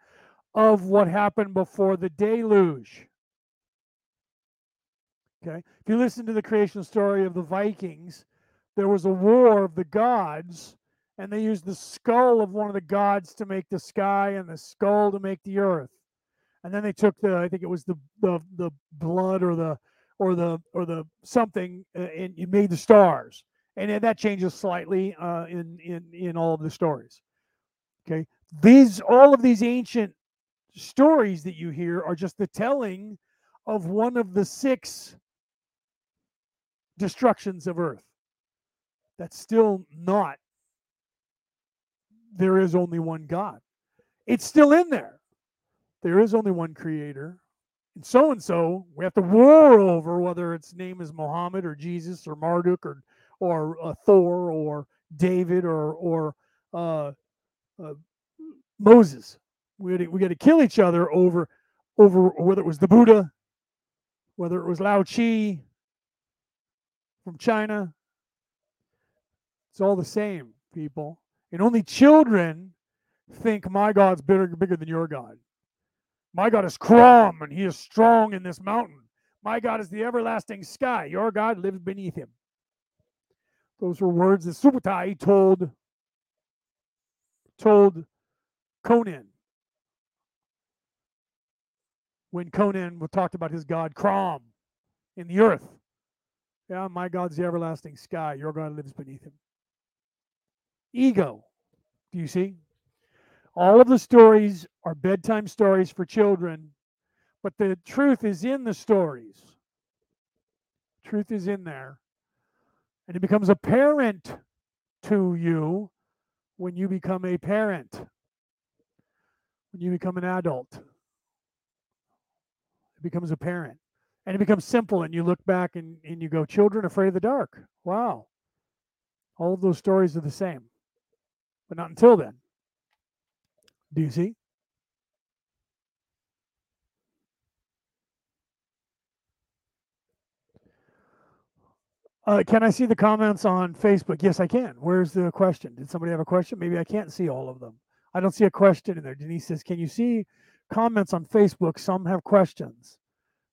of what happened before the deluge. Okay. If you listen to the creation story of the Vikings, there was a war of the gods, and they used the skull of one of the gods to make the sky and the skull to make the earth. And then they took the, I think it was the the, the blood or the or the or the something, uh, and you made the stars and that changes slightly uh, in in in all of the stories. Okay, these all of these ancient stories that you hear are just the telling of one of the six destructions of Earth. That's still not. There is only one God. It's still in there. There is only one Creator. So and so, we have to war over whether its name is Muhammad or Jesus or Marduk or or uh, Thor or David or or uh, uh, Moses. We to, we got to kill each other over over whether it was the Buddha, whether it was Lao Chi from China. It's all the same, people. And only children think my God's bigger bigger than your God. My God is Crom and he is strong in this mountain. My God is the everlasting sky. Your God lives beneath him. Those were words that Subutai told told Conan when Conan talked about his god Crom in the earth. Yeah, my God's the everlasting sky. Your God lives beneath him. Ego. Do you see? All of the stories are bedtime stories for children, but the truth is in the stories. Truth is in there. And it becomes apparent to you when you become a parent, when you become an adult. It becomes apparent. And it becomes simple, and you look back and, and you go, Children afraid of the dark. Wow. All of those stories are the same, but not until then. Do you see? Uh, can I see the comments on Facebook? Yes, I can. Where's the question? Did somebody have a question? Maybe I can't see all of them. I don't see a question in there. Denise says, "Can you see comments on Facebook? Some have questions."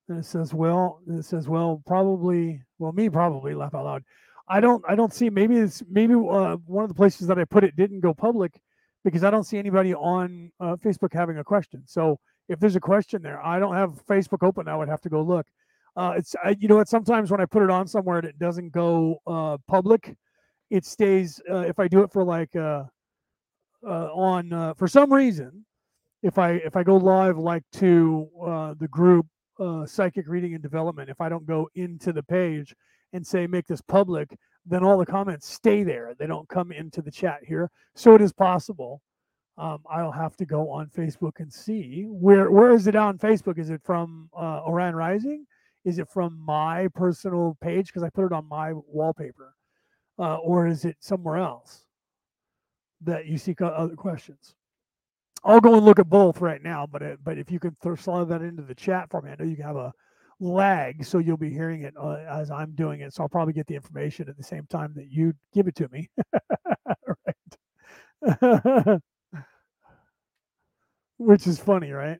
And it says, "Well," it says, "Well, probably, well, me probably laugh out loud." I don't, I don't see. Maybe it's maybe uh, one of the places that I put it didn't go public because I don't see anybody on uh, Facebook having a question. So if there's a question there. I don't have Facebook open. I would have to go look. Uh, it's I, you know what? Sometimes when I put it on somewhere and it doesn't go uh, public, it stays. Uh, if I do it for like uh, uh, on for some reason, if I if I go live like to the group psychic reading and development, if I don't go into the page and say make this public, then all the comments stay there. They don't come into the chat here. So it is possible. Um, I'll have to go on Facebook and see where where is it on Facebook? Is it from uh, Orion Rising? Is it from my personal page because I put it on my wallpaper, uh, or is it somewhere else that you seek other questions? I'll go and look at both right now, but it, but if you can throw slide that into the chat for me, I know you can have a lag, so you'll be hearing it uh, as I'm doing it. So I'll probably get the information at the same time that you give it to me. right. Which is funny, right?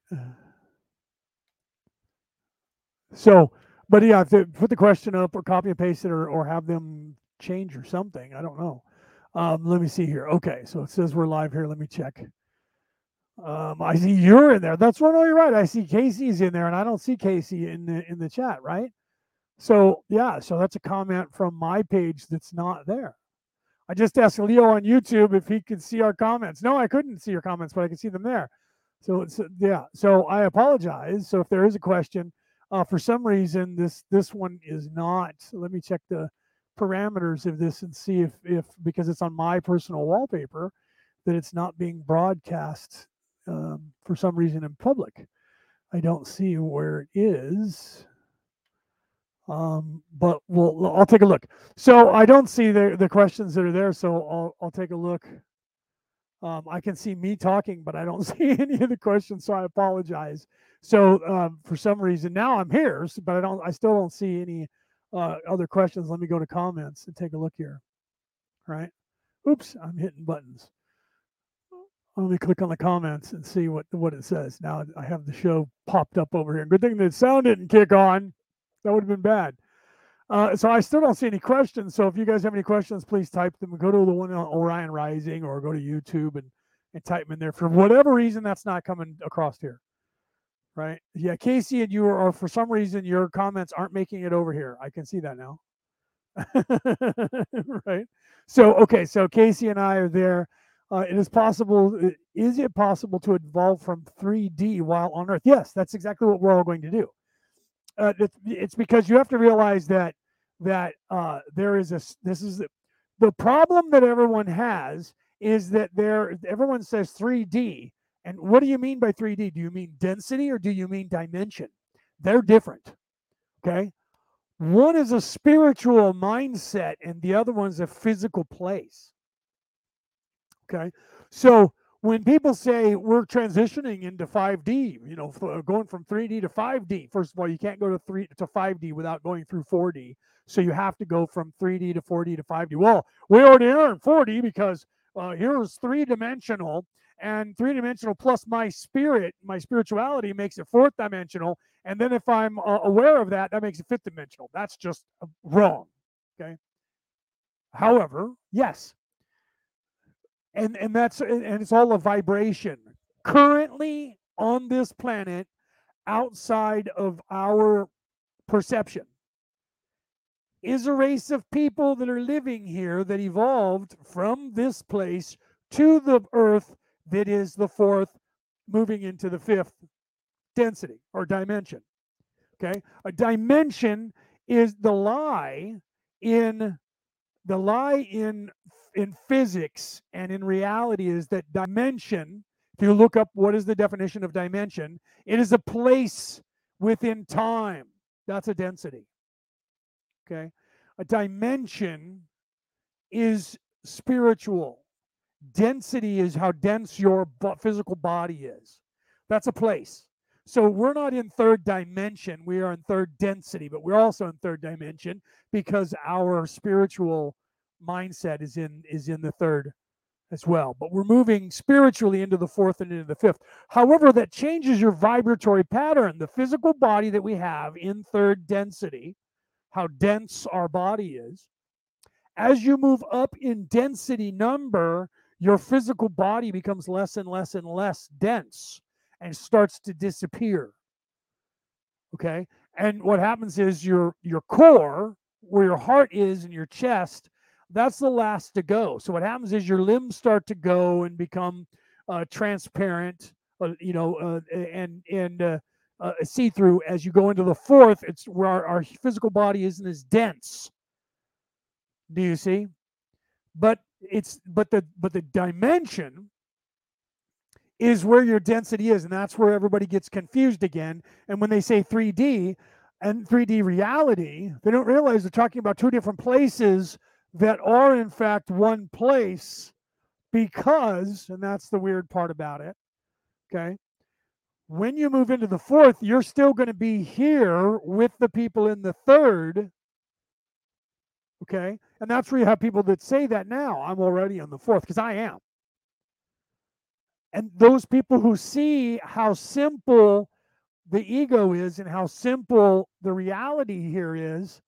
So, but yeah, to put the question up or copy and paste it or, or have them change or something. I don't know. Um, let me see here. Okay, so it says we're live here. Let me check. Um, I see you're in there. That's right. Oh, you're right. I see Casey's in there, and I don't see Casey in the in the chat, right? So yeah, so that's a comment from my page that's not there. I just asked Leo on YouTube if he could see our comments. No, I couldn't see your comments, but I can see them there. So it's yeah. So I apologize. So if there is a question, uh, for some reason this this one is not. Let me check the parameters of this and see if if because it's on my personal wallpaper that it's not being broadcast um, for some reason in public. I don't see where it is. Um, but we'll I'll take a look. So I don't see the the questions that are there. So I'll I'll take a look. Um, I can see me talking, but I don't see any of the questions, so I apologize. So um, for some reason now I'm here, but I don't. I still don't see any uh, other questions. Let me go to comments and take a look here. Right? Oops, I'm hitting buttons let me click on the comments and see what what it says. Now I have the show popped up over here. Good thing the sound didn't kick on. That would have been bad. Uh, so I still don't see any questions. So if you guys have any questions, please type them. Go to the one on Orion Rising or go to YouTube and, and type them in there. For whatever reason, that's not coming across here. Right? Yeah, Casey and you are, or for some reason, your comments aren't making it over here. I can see that now. right? So, okay. So Casey and I are there. Uh, it is possible. Is it possible to evolve from 3D while on Earth? Yes, that's exactly what we're all going to do. Uh, it's, it's, because you have to realize that that uh, there is a. This is the, the problem that everyone has is that there. Everyone says 3D, and what do you mean by 3D? Do you mean density or do you mean dimension? They're different. Okay. One is a spiritual mindset, and the other one's a physical place. Okay. So when people say we're transitioning into 5D, you know, going from 3D to 5D, first of all, you can't go to 3 to 5D without going through 4D. So you have to go from 3D to 4D to 5D. Well, we already are in 4D because uh, here's three dimensional, and three dimensional plus my spirit, my spirituality makes it fourth dimensional. And then if I'm uh, aware of that, that makes it fifth dimensional. That's just uh, wrong. Okay. However, yes, and and that's and it's all a vibration. Currently on this planet outside of our perception is a race of people that are living here that evolved from this place to the earth that is the fourth moving into the fifth density or dimension okay? A dimension is the lie in the lie in in physics and in reality is that dimension, if you look up what is the definition of dimension, it is a place within time. That's a density. Okay. A dimension is spiritual. Density is how dense your physical body is. That's a place. So we're not in third dimension. We are in third density, but we're also in third dimension because our spiritual mindset is in is in the third as well. But we're moving spiritually into the fourth and into the fifth. However, that changes your vibratory pattern. The physical body that we have in third density, how dense our body is. As you move up in density number, your physical body becomes less and less and less dense. and starts to disappear. Okay. And what happens is your your core, where your heart is and your chest, that's the last to go. So what happens is your limbs start to go and become uh, transparent, uh, you know, uh, and and uh, uh, see through. As you go into the fourth, it's where our, our physical body isn't as dense. Do you see? But it's but the but the dimension is where your density is and that's where everybody gets confused again and when they say 3d and 3d reality they don't realize they're talking about two different places that are in fact one place because and that's the weird part about it okay? When you move into the fourth you're still going to be here with the people in the third okay? And that's where you have people that say that now i'm already on the fourth because i am. And those people who see how simple the ego is and how simple the reality here is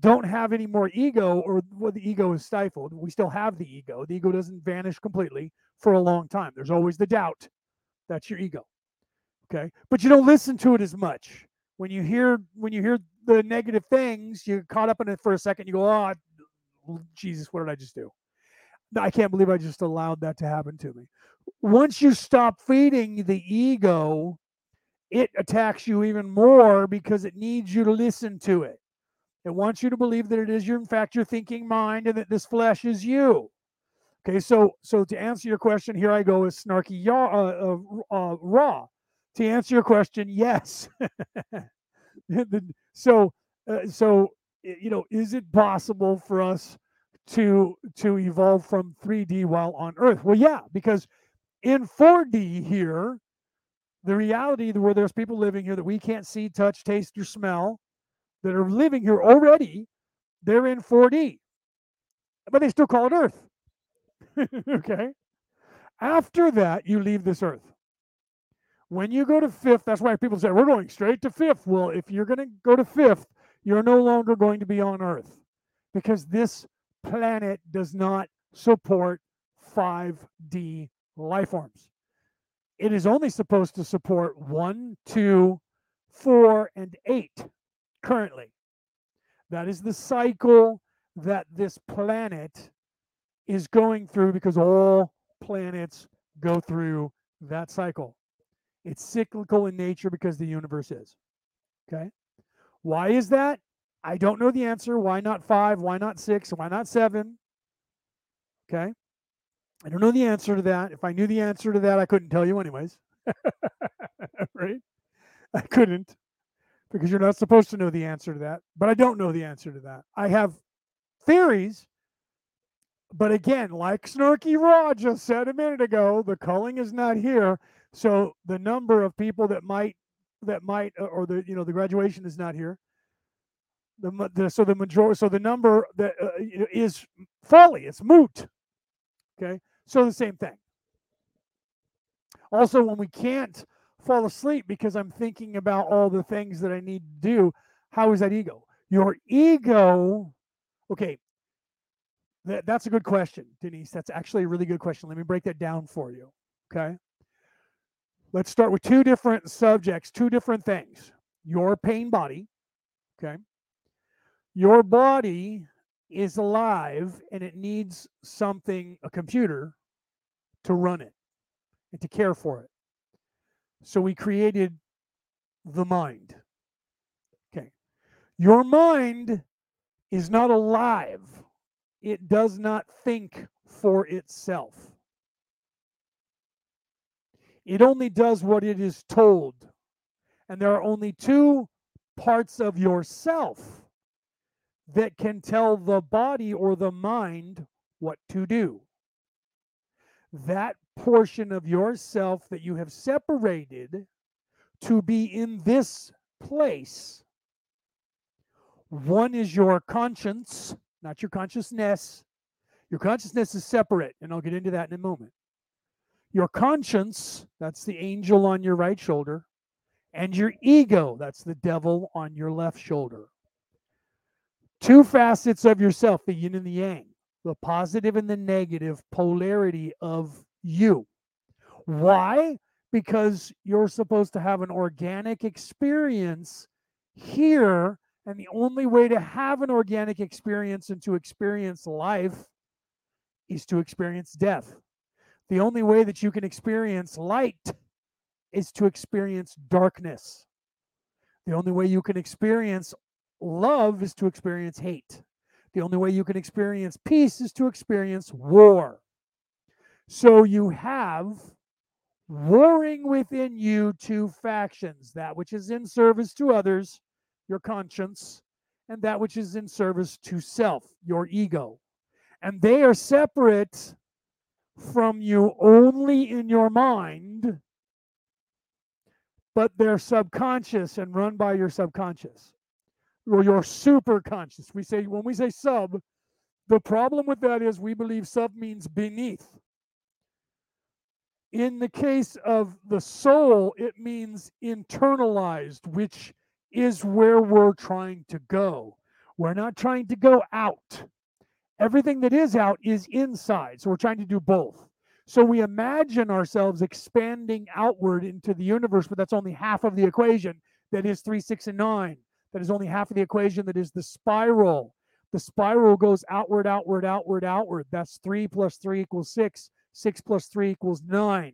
don't have any more ego or well, the ego is stifled. We still have the ego. The ego doesn't vanish completely for a long time. There's always the doubt. That's your ego. Okay. But you don't listen to it as much. When you hear when you hear the negative things, you're caught up in it for a second, you go, Oh Jesus, what did I just do? I can't believe I just allowed that to happen to me. Once you stop feeding the ego, it attacks you even more because it needs you to listen to it. It wants you to believe that it is your, in fact, your thinking mind and that this flesh is you. Okay, so so to answer your question, here I go with snarky uh, uh, uh, Ra. To answer your question, yes. so uh, so you know, is it possible for us to to evolve from 3D while on Earth? Well, yeah, because in 4D here, the reality where there's people living here that we can't see, touch, taste, or smell, that are living here already, they're in 4D, but they still call it Earth. okay. After that, you leave this Earth. When you go to fifth, that's why people say we're going straight to fifth. Well, if you're going to go to fifth, you're no longer going to be on Earth because this planet does not support 5D life forms. It is only supposed to support one, two, four, and eight currently. That is the cycle that this planet is going through because all planets go through that cycle. It's cyclical in nature because the universe is. Okay. Why is that? I don't know the answer. Why not five? Why not six? Why not seven? Okay. I don't know the answer to that. If I knew the answer to that, I couldn't tell you, anyways. right? I couldn't because you're not supposed to know the answer to that. But I don't know the answer to that. I have theories. But again, like Snarky Ra just said a minute ago, the culling is not here. So the number of people that might that might uh, or the you know the graduation is not here the, the so the majority so the number that uh, is folly it's moot okay so the same thing also when we can't fall asleep because i'm thinking about all the things that i need to do. How is that ego? Your ego okay that, that's a good question denise. That's actually a really good question. Let me break that down for you okay? Let's start with two different subjects two different things. Your pain body okay? Your body is alive and it needs something, a computer, to run it and to care for it. So we created the mind. Okay. Your mind is not alive, it does not think for itself. It only does what it is told. And there are only two parts of yourself that can tell the body or the mind what to do. That portion of yourself that you have separated to be in this place. One is your conscience, not your consciousness. Your consciousness is separate, and I'll get into that in a moment. Your conscience, that's the angel on your right shoulder, and your ego, that's the devil on your left shoulder. Two facets of yourself, the yin and the yang, the positive and the negative polarity of you. Why? because you're supposed to have an organic experience here. And the only way to have an organic experience and to experience life is to experience death. The only way that you can experience light is to experience darkness. The only way you can experience love is to experience hate. The only way you can experience peace is to experience war. So you have warring within you two factions that which is in service to others, your conscience, and that which is in service to self, your ego. And they are separate from you only in your mind, but they're subconscious and run by your subconscious or your superconscious. We say when we say sub, the problem with that is we believe sub means beneath. In the case of the soul, it means internalized, which is where we're trying to go. We're not trying to go out. Everything that is out is inside. So we're trying to do both. So we imagine ourselves expanding outward into the universe, but that's only half of the equation. That is three, six, and nine. That is only half of the equation. That is the spiral. The spiral goes outward, outward, outward, outward. That's three plus three equals six. Six plus three equals nine.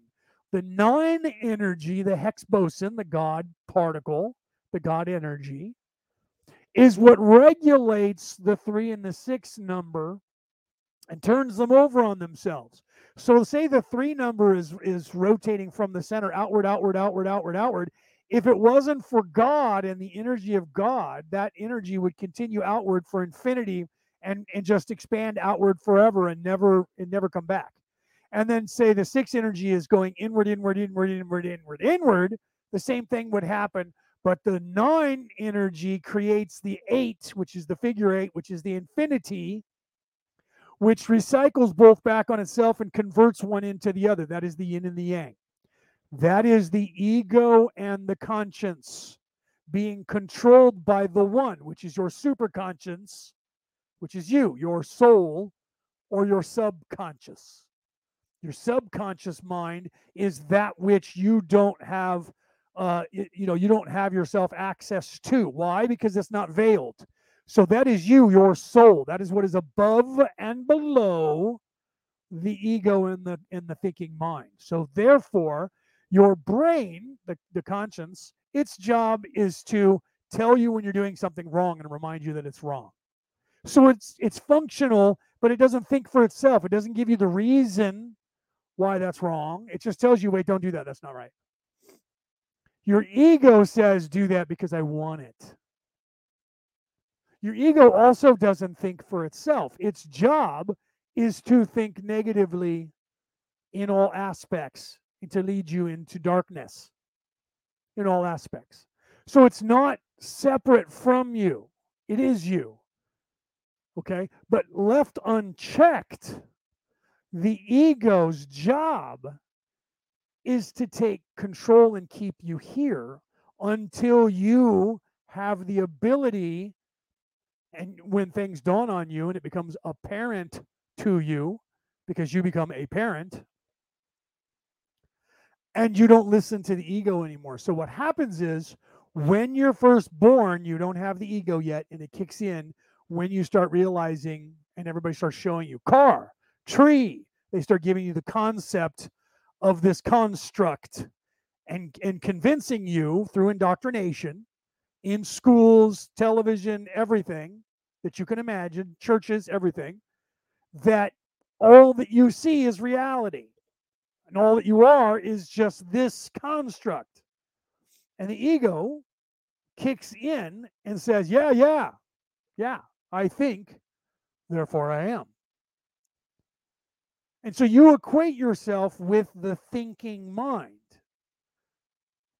The nine energy, the Higgs boson, the God particle, the God energy, is what regulates the three and the six number and turns them over on themselves. So say the three number is is rotating from the center outward, outward, outward, outward, outward. If it wasn't for God and the energy of God, that energy would continue outward for infinity and, and just expand outward forever and never and never come back and then say the six energy is going inward, inward, inward, inward, inward, inward, the same thing would happen. But the nine energy creates the eight, which is the figure eight, which is the infinity, which recycles both back on itself and converts one into the other. That is the yin and the yang. That is the ego and the conscience being controlled by the one, which is your superconscious, which is you, your soul, or your subconscious. Your subconscious mind is that which you don't have, uh, you know, you don't have yourself access to. Why? Because it's not veiled. So that is you, your soul. That is what is above and below the ego and the in the thinking mind. So therefore, your brain, the, the conscience, its job is to tell you when you're doing something wrong and remind you that it's wrong. So it's it's functional, but it doesn't think for itself. It doesn't give you the reason why that's wrong. It just tells you, wait, don't do that. That's not right. Your ego says, do that because I want it. Your ego also doesn't think for itself. Its job is to think negatively in all aspects and to lead you into darkness in all aspects. So it's not separate from you, it is you. Okay. But left unchecked, the ego's job is to take control and keep you here until you have the ability and when things dawn on you and it becomes apparent to you because you become a parent and you don't listen to the ego anymore. So what happens is when you're first born, you don't have the ego yet and it kicks in when you start realizing and everybody starts showing you car, tree. They start giving you the concept of this construct and, and convincing you through indoctrination in schools, television, everything that you can imagine, churches, everything, that all that you see is reality. And all that you are is just this construct. And the ego kicks in and says, Yeah, yeah, yeah, I think, therefore I am. And so you equate yourself with the thinking mind.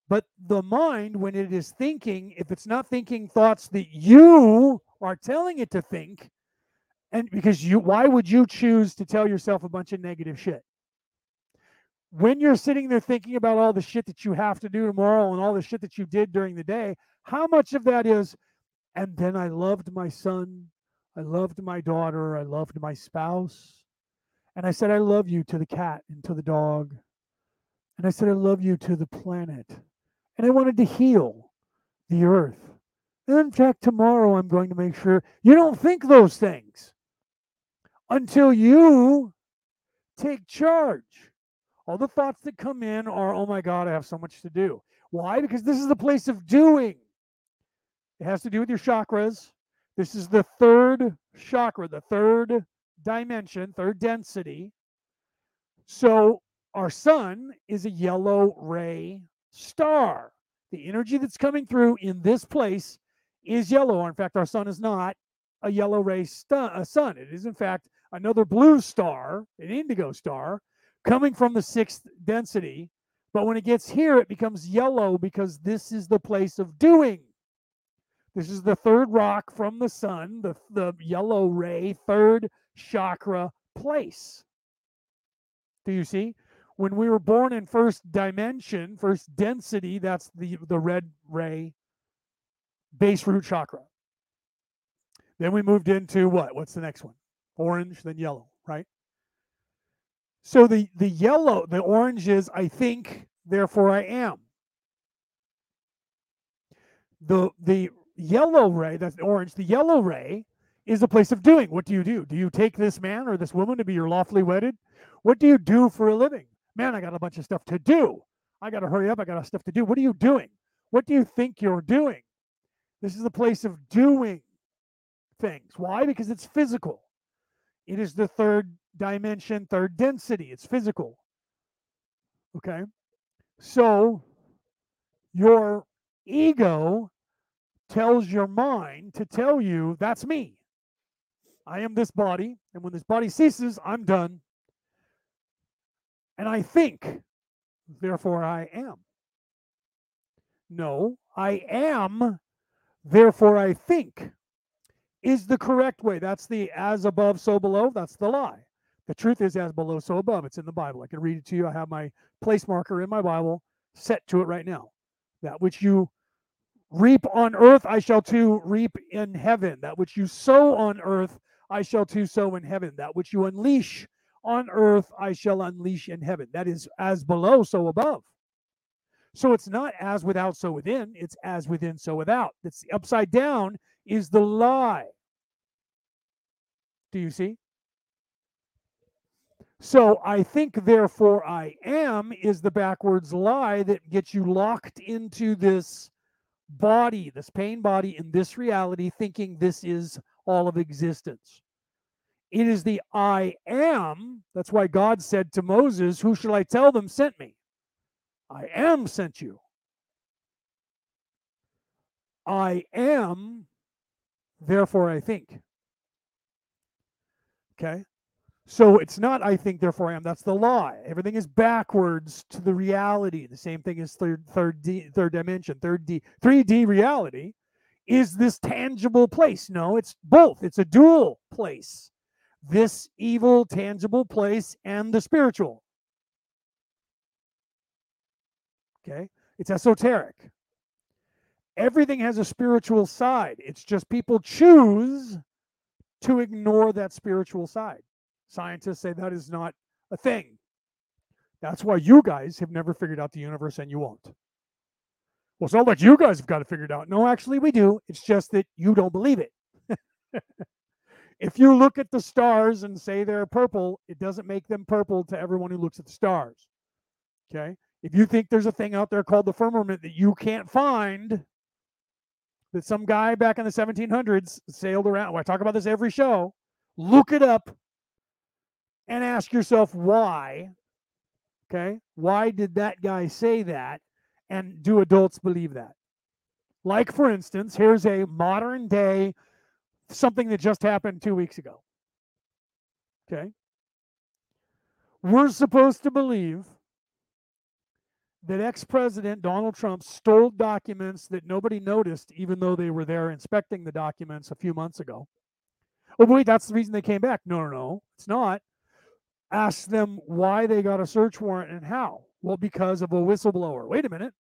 But the mind, when it is thinking, if it's not thinking thoughts that you are telling it to think, and because you, why would you choose to tell yourself a bunch of negative shit? When you're sitting there thinking about all the shit that you have to do tomorrow and all the shit that you did during the day, how much of that is, and then I loved my son, I loved my daughter, I loved my spouse, and I said, I love you to the cat and to the dog. And I said, I love you to the planet. And I wanted to heal the earth. And in fact, tomorrow I'm going to make sure you don't think those things until you take charge. All the thoughts that come in are, oh my God, I have so much to do. Why? Because this is the place of doing. It has to do with your chakras. This is the third chakra, the third dimension, third density. So our sun is a yellow ray star. The energy that's coming through in this place is yellow. Or In fact, our sun is not a yellow ray stu- a sun. It is, in fact, another blue star, an indigo star, coming from the sixth density. But when it gets here, it becomes yellow because this is the place of doing. This is the third rock from the sun, the, the yellow ray, third chakra place. Do you see? When we were born in first dimension, first density, that's the, the red ray base root chakra. Then we moved into what? What's the next one? Orange, then yellow, right? So the the yellow, the orange is I think, therefore I am. The the yellow ray, that's the orange, the yellow ray is a place of doing. What do you do? Do you take this man or this woman to be your lawfully wedded? What do you do for a living? Man, I got a bunch of stuff to do. I got to hurry up. I got stuff to do. What are you doing? What do you think you're doing? This is the place of doing things. Why? Because it's physical. It is the third dimension, third density. It's physical. Okay. So your ego tells your mind to tell you that's me. I am this body. And when this body ceases, I'm done. And I think, therefore I am. No, I am, therefore I think is the correct way. That's the as above, so below. That's the lie. The truth is as below, so above. It's in the Bible. I can read it to you. I have my place marker in my Bible set to it right now. That which you reap on earth, I shall too reap in heaven. That which you sow on earth, I shall do so in heaven. That which you unleash on earth, I shall unleash in heaven. That is as below, so above. So it's not as without, so within. It's as within, so without. It's upside down is the lie. Do you see? So I think, therefore, I am is the backwards lie that gets you locked into this body, this pain body, in this reality, thinking this is all of existence. It is the I am. That's why God said to Moses, Who shall I tell them sent me? I am sent you. I am, therefore I think. Okay? So it's not I think, therefore I am. That's the lie. Everything is backwards to the reality. The same thing as third, third, D, third dimension, third D, 3D reality is this tangible place. No, it's both. It's a dual place. This evil, tangible place and the spiritual. Okay. It's esoteric. Everything has a spiritual side. It's just people choose to ignore that spiritual side. Scientists say that is not a thing. That's why you guys have never figured out the universe and you won't. Well, it's not like you guys have got to figure it out. No, actually, we do. It's just that you don't believe it. if you look at the stars and say they're purple, it doesn't make them purple to everyone who looks at the stars. Okay. If you think there's a thing out there called the firmament that you can't find, that some guy back in the 1700s sailed around, well, I talk about this every show, look it up and ask yourself why. Okay. Why did that guy say that? And do adults believe that? Like, for instance, here's a modern day something that just happened two weeks ago. Okay. We're supposed to believe that ex president Donald Trump stole documents that nobody noticed, even though they were there inspecting the documents a few months ago. Oh, wait, that's the reason they came back. No, no, no, it's not. Ask them why they got a search warrant and how. Well, because of a whistleblower. Wait a minute.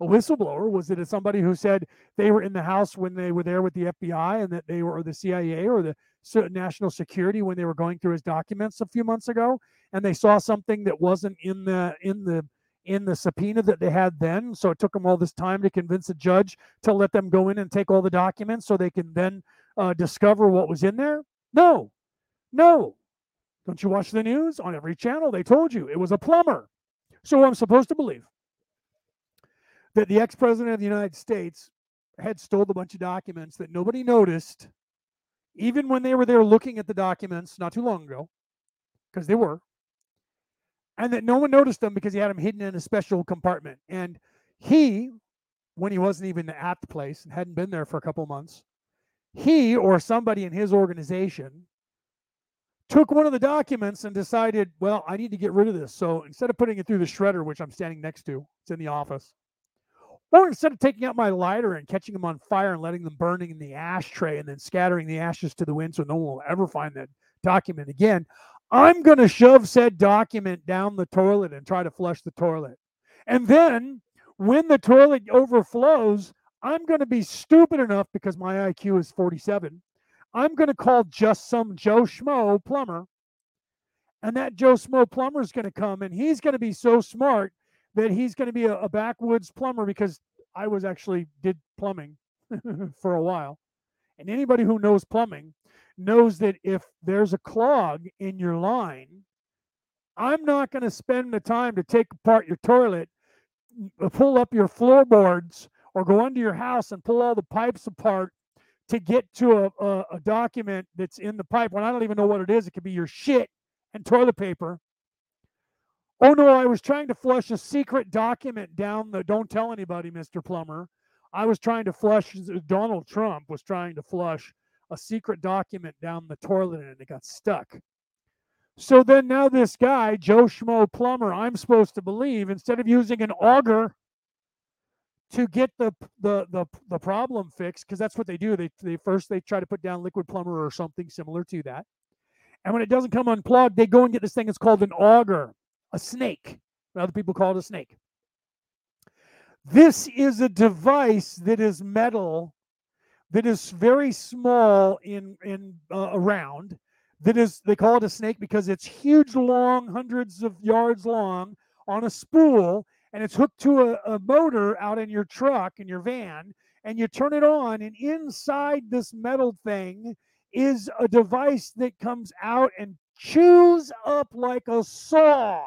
A whistleblower was it somebody who said they were in the house when they were there with the FBI and that they were or the CIA or the national security when they were going through his documents a few months ago and they saw something that wasn't in the in the in the subpoena that they had then. So it took them all this time to convince a judge to let them go in and take all the documents so they can then uh, discover what was in there? No, no. Don't you watch the news? On every channel, they told you it was a plumber. So I'm supposed to believe that the ex president of the United States had stole a bunch of documents that nobody noticed, even when they were there looking at the documents not too long ago, because they were, and that no one noticed them because he had them hidden in a special compartment. And he, when he wasn't even at the place and hadn't been there for a couple months, he or somebody in his organization took one of the documents and decided, well, I need to get rid of this. So instead of putting it through the shredder, which I'm standing next to, it's in the office, or instead of taking out my lighter and catching them on fire and letting them burning in the ashtray and then scattering the ashes to the wind so no one will ever find that document again, I'm going to shove said document down the toilet and try to flush the toilet. And then when the toilet overflows, I'm going to be stupid enough because my IQ is 47. I'm going to call just some Joe Schmo plumber. And that Joe Schmo plumber is going to come and he's going to be so smart that he's going to be a, a backwoods plumber because I was actually did plumbing for a while. And anybody who knows plumbing knows that if there's a clog in your line, I'm not going to spend the time to take apart your toilet, pull up your floorboards, or go under your house and pull all the pipes apart to get to a, a, a document that's in the pipe when I don't even know what it is. It could be your shit and toilet paper Oh no, I was trying to flush a secret document down the don't tell anybody, Mr. Plumber. I was trying to flush uh, Donald Trump was trying to flush a secret document down the toilet and it got stuck. So then now this guy, Joe Schmo Plumber, I'm supposed to believe, instead of using an auger to get the the the, the problem fixed, because that's what they do. They they first they try to put down liquid plumber or something similar to that. And when it doesn't come unplugged, they go and get this thing. It's called an auger a snake. Other people call it a snake. This is a device that is metal, that is very small in in uh, around. That is, they call it a snake because it's huge, long, hundreds of yards long, on a spool, and it's hooked to a, a motor out in your truck in your van, and you turn it on, and inside this metal thing is a device that comes out and chews up like a saw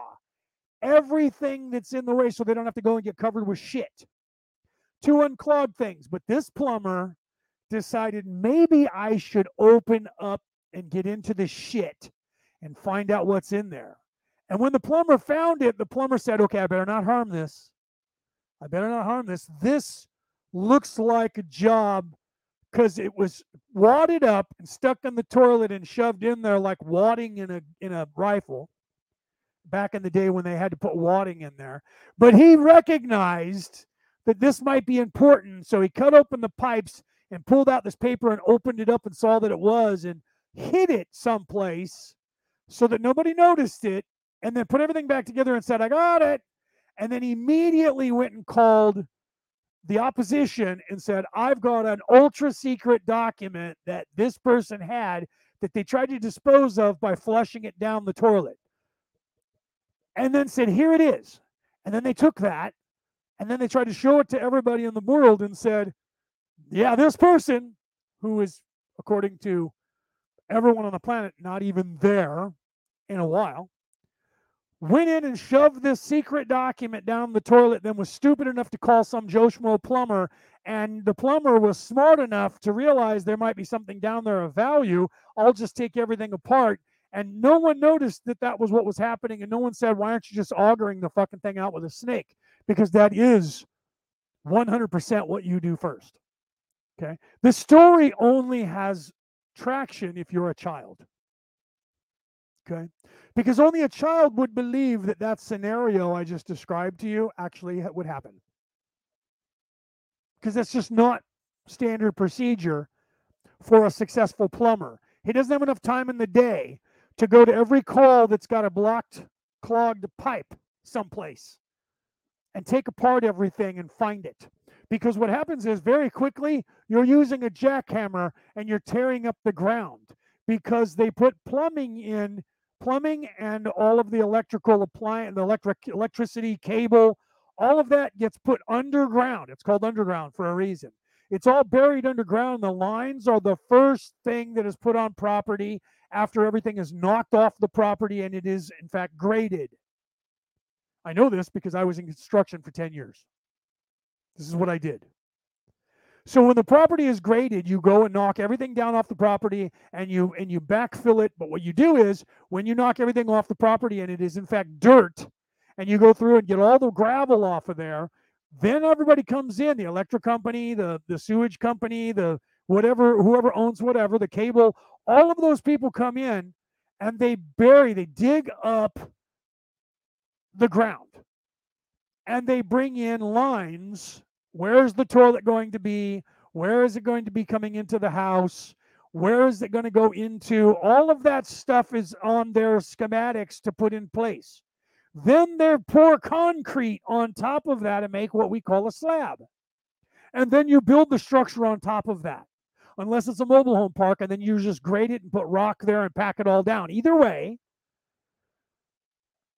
everything that's in the way so they don't have to go and get covered with shit to unclog things. But this plumber decided maybe I should open up and get into the shit and find out what's in there. And when the plumber found it, the plumber said, Okay, I better not harm this. I better not harm this. This looks like a job because it was wadded up and stuck in the toilet and shoved in there like wadding in a in a rifle back in the day when they had to put wadding in there. But he recognized that this might be important. So he cut open the pipes and pulled out this paper and opened it up and saw that it was and hid it someplace so that nobody noticed it and then put everything back together and said, I got it. And then immediately went and called the opposition and said, I've got an ultra secret document that this person had that they tried to dispose of by flushing it down the toilet and then said, Here it is. And then they took that and then they tried to show it to everybody in the world and said, Yeah, this person who is, according to everyone on the planet, not even there in a while, went in and shoved this secret document down the toilet, then was stupid enough to call some Joe Schmo plumber. And the plumber was smart enough to realize there might be something down there of value. I'll just take everything apart and no one noticed that that was what was happening. And no one said, why aren't you just augering the fucking thing out with a snake? Because that is 100% what you do first. Okay. The story only has traction if you're a child. Okay. Because only a child would believe that that scenario I just described to you actually would happen. Because that's just not standard procedure for a successful plumber. He doesn't have enough time in the day to go to every call that's got a blocked, clogged pipe someplace and take apart everything and find it. Because what happens is very quickly you're using a jackhammer and you're tearing up the ground because they put plumbing in plumbing and all of the electrical appliance, the electric electricity cable, all of that gets put underground. It's called underground for a reason. It's all buried underground. The lines are the first thing that is put on property after everything is knocked off the property and it is, in fact, graded. I know this because I was in construction for 10 years. This is what I did. So when the property is graded, you go and knock everything down off the property and you and you backfill it. But what you do is when you knock everything off the property and it is in fact dirt, and you go through and get all the gravel off of there, then everybody comes in, the electric company, the the sewage company, the whatever whoever owns whatever, the cable, all of those people come in and they bury, they dig up the ground and they bring in lines Where's the toilet going to be? Where is it going to be coming into the house? Where is it going to go into? All of that stuff is on their schematics to put in place. Then they pour concrete on top of that and make what we call a slab. And then you build the structure on top of that, unless it's a mobile home park, and then you just grade it and put rock there and pack it all down. Either way,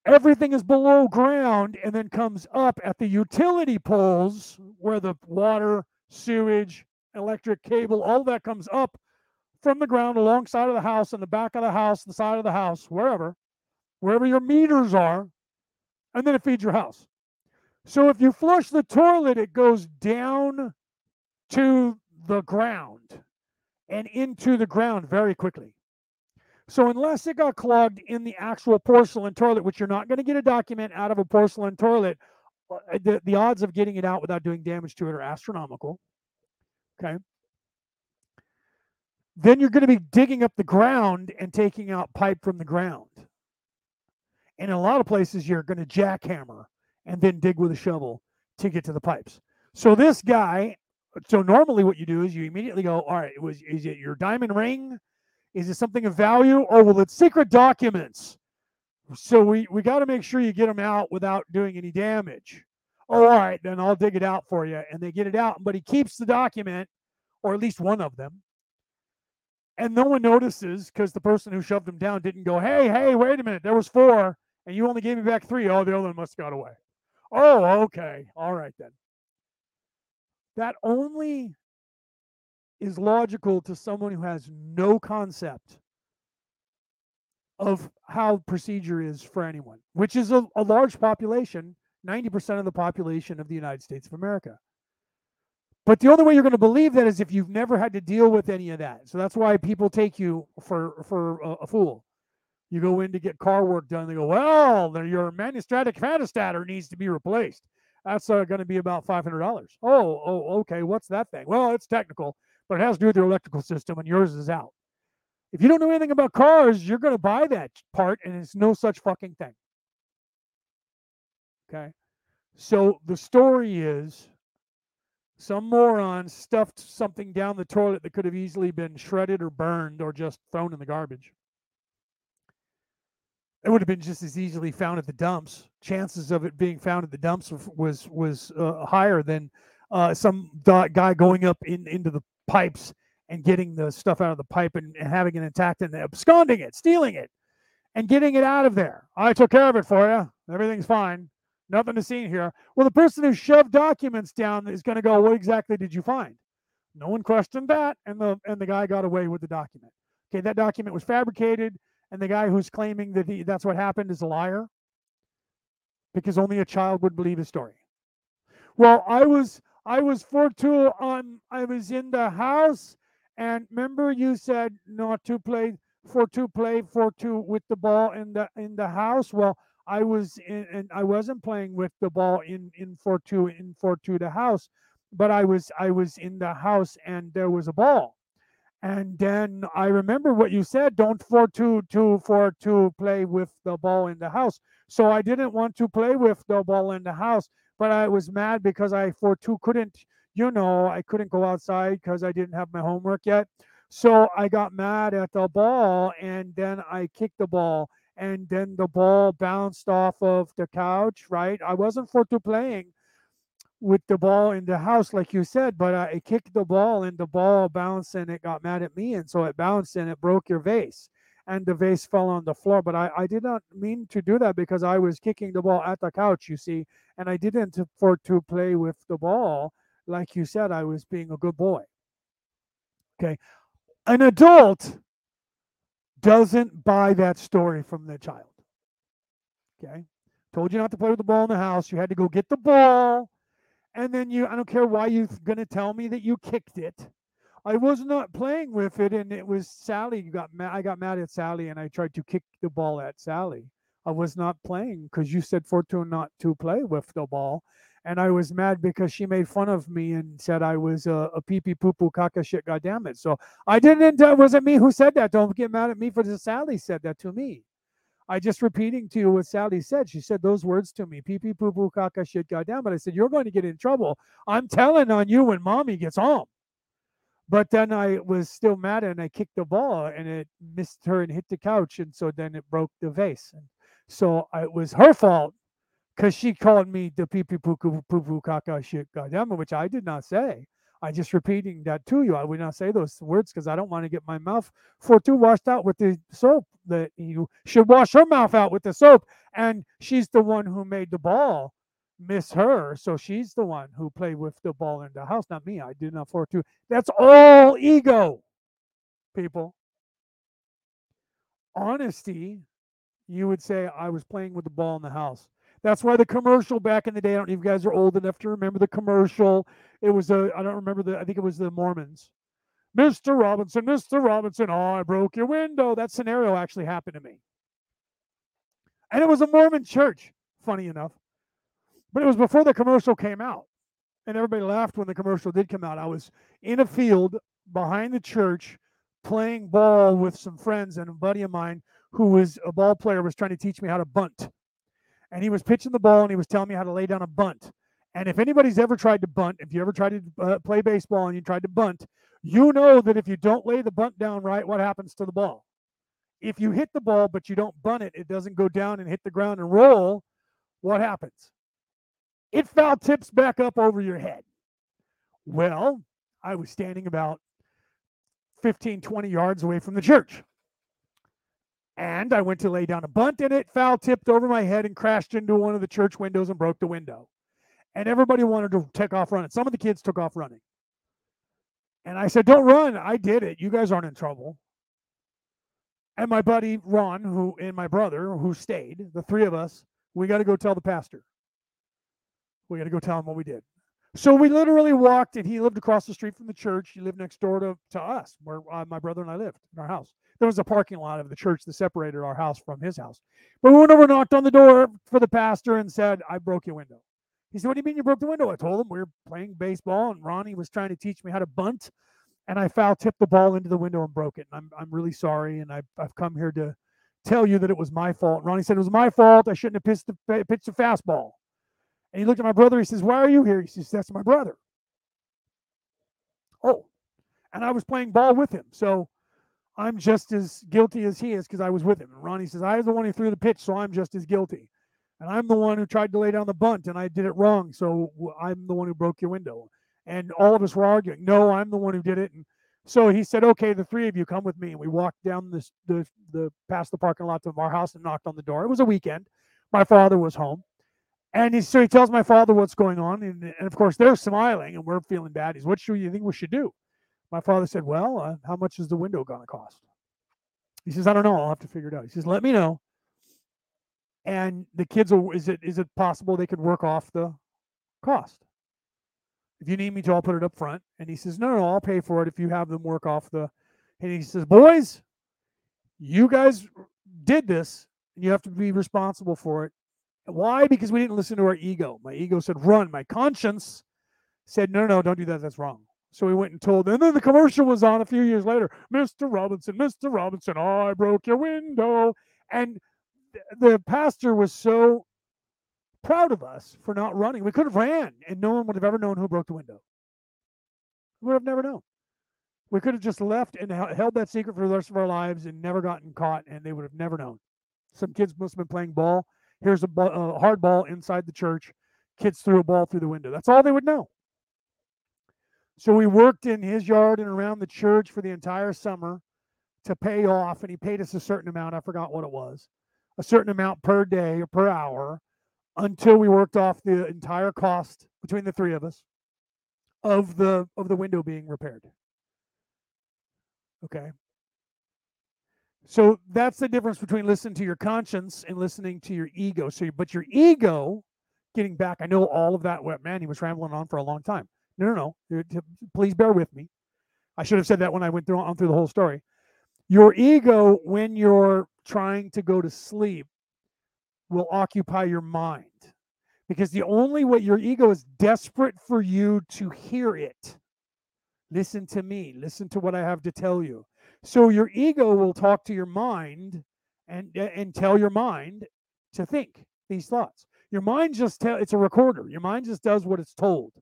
everything is below ground and then comes up at the utility poles where the water, sewage, electric cable, all that comes up from the ground alongside of the house, in the back of the house, the side of the house, wherever, wherever your meters are, and then it feeds your house. So if you flush the toilet, it goes down to the ground and into the ground very quickly. So unless it got clogged in the actual porcelain toilet, which you're not going to get a document out of a porcelain toilet, uh, the, the odds of getting it out without doing damage to it are astronomical. Okay. Then you're going to be digging up the ground and taking out pipe from the ground. And in a lot of places, you're going to jackhammer and then dig with a shovel to get to the pipes. So this guy, so normally what you do is you immediately go, all right, was is it your diamond ring? Is it something of value? Oh, well, it's secret documents. So we, we got to make sure you get them out without doing any damage. All right, then I'll dig it out for you. And they get it out, but he keeps the document, or at least one of them. And no one notices because the person who shoved him down didn't go, hey, hey, wait a minute, there was four, and you only gave me back three. Oh, the other one must have got away. Oh, okay. All right then. That only is logical to someone who has no concept of how procedure is for anyone, which is a, a large population, 90% of the population of the United States of America. But the only way you're going to believe that is if you've never had to deal with any of that. So that's why people take you for for a, a fool. You go in to get car work done. They go, well, your magnetostatic phanestometer needs to be replaced. That's uh, going to be about five hundred dollars. Oh, oh, okay. What's that thing? Well, it's technical but it has to do with your electrical system, and yours is out. If you don't know anything about cars, you're going to buy that part, and it's no such fucking thing. Okay. So the story is some moron stuffed something down the toilet that could have easily been shredded or burned or just thrown in the garbage. It would have been just as easily found at the dumps. Chances of it being found at the dumps was was uh, higher than uh, some guy going up in into the pipes and getting the stuff out of the pipe and, and having it intact and absconding it, stealing it, and getting it out of there. I took care of it for you. Everything's fine. Nothing to see here. Well, the person who shoved documents down is going to go, What exactly did you find? No one questioned that, and the and the guy got away with the document. Okay, that document was fabricated, and the guy who's claiming that he, that's what happened is a liar because only a child would believe his story. Well, I was I was for two on I was in the house and remember you said not to play for to play for two with the ball in the in the house. Well, I was in and I wasn't playing with the ball in in for two in for two the house, but I was I was in the house and there was a ball. And then I remember what you said, don't for two to for to play with the ball in the house. So I didn't want to play with the ball in the house but I was mad because I for two couldn't, you know, I couldn't go outside because I didn't have my homework yet. So I got mad at the ball and then I kicked the ball and then the ball bounced off of the couch, right? I wasn't for two playing with the ball in the house, like you said, but I kicked the ball and the ball bounced and it got mad at me. And so it bounced and it broke your vase. And the vase fell on the floor. But I, I did not mean to do that because I was kicking the ball at the couch, you see, and I didn't for to play with the ball. Like you said, I was being a good boy. Okay. An adult doesn't buy that story from the child. Okay. Told you not to play with the ball in the house. You had to go get the ball. And then you, I don't care why you're going to tell me that you kicked it. I was not playing with it, and it was Sally. Got mad. I got mad at Sally, and I tried to kick the ball at Sally. I was not playing because you said Fortune not to play with the ball, and I was mad because she made fun of me and said I was a, a pee pee poo poo caca shit. God damn it! So I didn't. It wasn't me who said that. Don't get mad at me for this. Sally said that to me. I just repeating to you what Sally said. She said those words to me, pee pee poo poo caca shit. God damn it! I said you're going to get in trouble. I'm telling on you when mommy gets home. But then I was still mad and I kicked the ball and it missed her and hit the couch. And so then it broke the vase. And so it was her fault because she called me the pee pee poo poo poo caca shit goddamn which I did not say. I just repeating that to you. I would not say those words because I don't want to get my mouth for too washed out with the soap. That you should wash her mouth out with the soap. And she's the one who made the ball miss her. So she's the one who played with the ball in the house, not me. I did not afford to. That's all ego, people. Honesty, you would say I was playing with the ball in the house. That's why the commercial back in the day, I don't know if you guys are old enough to remember the commercial. It was a, I don't remember the, I think it was the Mormons. Mr. Robinson, Mr. Robinson, oh, I broke your window. That scenario actually happened to me. And it was a Mormon church, funny enough. But it was before the commercial came out. And everybody laughed when the commercial did come out. I was in a field behind the church playing ball with some friends, and a buddy of mine who was a ball player was trying to teach me how to bunt. And he was pitching the ball and he was telling me how to lay down a bunt. And if anybody's ever tried to bunt, if you ever tried to uh, play baseball and you tried to bunt, you know that if you don't lay the bunt down right, what happens to the ball? If you hit the ball but you don't bunt it, it doesn't go down and hit the ground and roll, what happens? It foul tips back up over your head. Well, I was standing about 15, 20 yards away from the church. And I went to lay down a bunt and it foul tipped over my head and crashed into one of the church windows and broke the window. And everybody wanted to take off running. Some of the kids took off running. And I said, Don't run. I did it. You guys aren't in trouble. And my buddy Ron, who and my brother, who stayed, the three of us, we got to go tell the pastor. We got to go tell him what we did. So we literally walked, and he lived across the street from the church. He lived next door to, to us, where uh, my brother and I lived in our house. There was a parking lot of the church that separated our house from his house. But we went over, knocked on the door for the pastor, and said, I broke your window. He said, What do you mean you broke the window? I told him we were playing baseball, and Ronnie was trying to teach me how to bunt, and I foul tipped the ball into the window and broke it. And I'm, I'm really sorry, and I've, I've come here to tell you that it was my fault. Ronnie said, It was my fault. I shouldn't have pitched the, pitched the fastball. And he looked at my brother. He says, Why are you here? He says, That's my brother. Oh, and I was playing ball with him. So I'm just as guilty as he is because I was with him. And Ronnie says, I was the one who threw the pitch, so I'm just as guilty. And I'm the one who tried to lay down the bunt and I did it wrong. So I'm the one who broke your window. And all of us were arguing, No, I'm the one who did it. And so he said, Okay, the three of you come with me. And we walked down this, the, the past the parking lot of our house and knocked on the door. It was a weekend. My father was home. And he, so he tells my father what's going on. And, and of course, they're smiling and we're feeling bad. He's, what should you think we should do? My father said, Well, uh, how much is the window going to cost? He says, I don't know. I'll have to figure it out. He says, Let me know. And the kids will, is it is it possible they could work off the cost? If you need me to, I'll put it up front. And he says, No, no, I'll pay for it if you have them work off the. And he says, Boys, you guys did this and you have to be responsible for it. Why? Because we didn't listen to our ego. My ego said, run. My conscience said, no, no, don't do that. That's wrong. So we went and told them. And then the commercial was on a few years later. Mr. Robinson, Mr. Robinson, oh, I broke your window. And the pastor was so proud of us for not running. We could have ran, and no one would have ever known who broke the window. We would have never known. We could have just left and held that secret for the rest of our lives and never gotten caught, and they would have never known. Some kids must have been playing ball Here's a, a hard ball inside the church. Kids threw a ball through the window. That's all they would know. So we worked in his yard and around the church for the entire summer to pay off, and he paid us a certain amount. I forgot what it was, a certain amount per day or per hour, until we worked off the entire cost between the three of us of the of the window being repaired. Okay. So that's the difference between listening to your conscience and listening to your ego. So, but your ego, getting back, I know all of that. Man, he was rambling on for a long time. No, no, no. Please bear with me. I should have said that when I went through on through the whole story. Your ego, when you're trying to go to sleep, will occupy your mind because the only way your ego is desperate for you to hear it. Listen to me, listen to what I have to tell you. So your ego will talk to your mind and and tell your mind to think these thoughts. Your mind just tell it's a recorder. Your mind just does what it's told.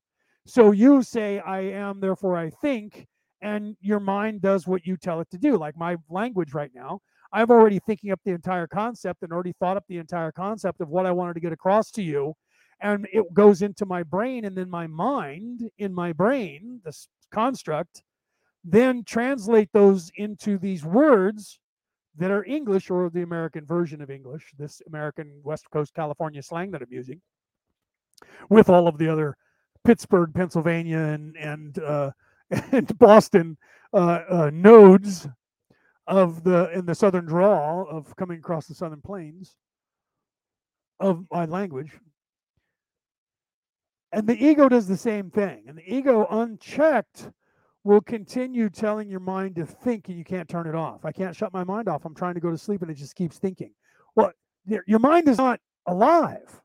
So you say I am therefore I think and your mind does what you tell it to do. Like my language right now, I've already thinking up the entire concept and already thought up the entire concept of what I wanted to get across to you. And it goes into my brain, and then my mind in my brain, this construct, then translate those into these words that are English or the American version of English, this American West Coast California slang that I'm using, with all of the other Pittsburgh, Pennsylvania, and and uh, and Boston uh, uh, nodes of the in the southern drawl of coming across the southern plains of my language. And the ego does the same thing. And the ego, unchecked, will continue telling your mind to think and you can't turn it off. I can't shut my mind off. I'm trying to go to sleep and it just keeps thinking. Well, your mind is not alive.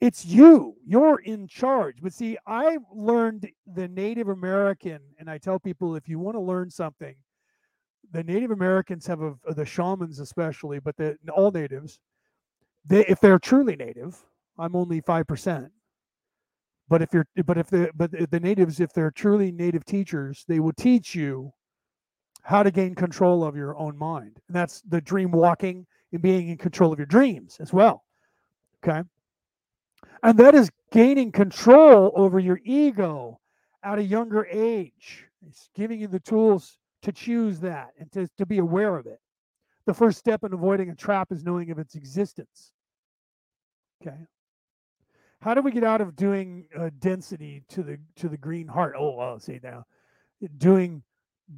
It's you. You're in charge. But see, I learned the Native American, and I tell people if you want to learn something, the Native Americans have a, the shamans especially, but the all natives, they if they're truly native, I'm only five percent. But if you're but if the but the natives, if they're truly native teachers, they will teach you how to gain control of your own mind. And that's the dream walking and being in control of your dreams as well. Okay. And that is gaining control over your ego at a younger age. It's giving you the tools to choose that and to, to be aware of it. The first step in avoiding a trap is knowing of its existence. Okay. How do we get out of doing uh, density to the to the green heart? Oh, I'll say now, doing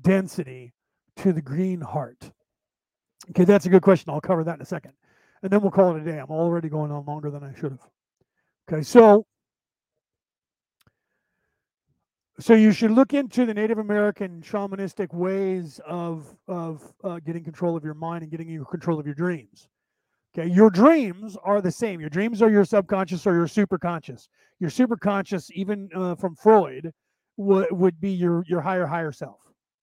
density to the green heart. Okay, that's a good question. I'll cover that in a second, and then we'll call it a day. I'm already going on longer than I should have. Okay, so so you should look into the Native American shamanistic ways of of uh, getting control of your mind and getting you control of your dreams. Okay, your dreams are the same. Your dreams are your subconscious or your superconscious. Your superconscious, even uh, from Freud, would would be your your higher higher self,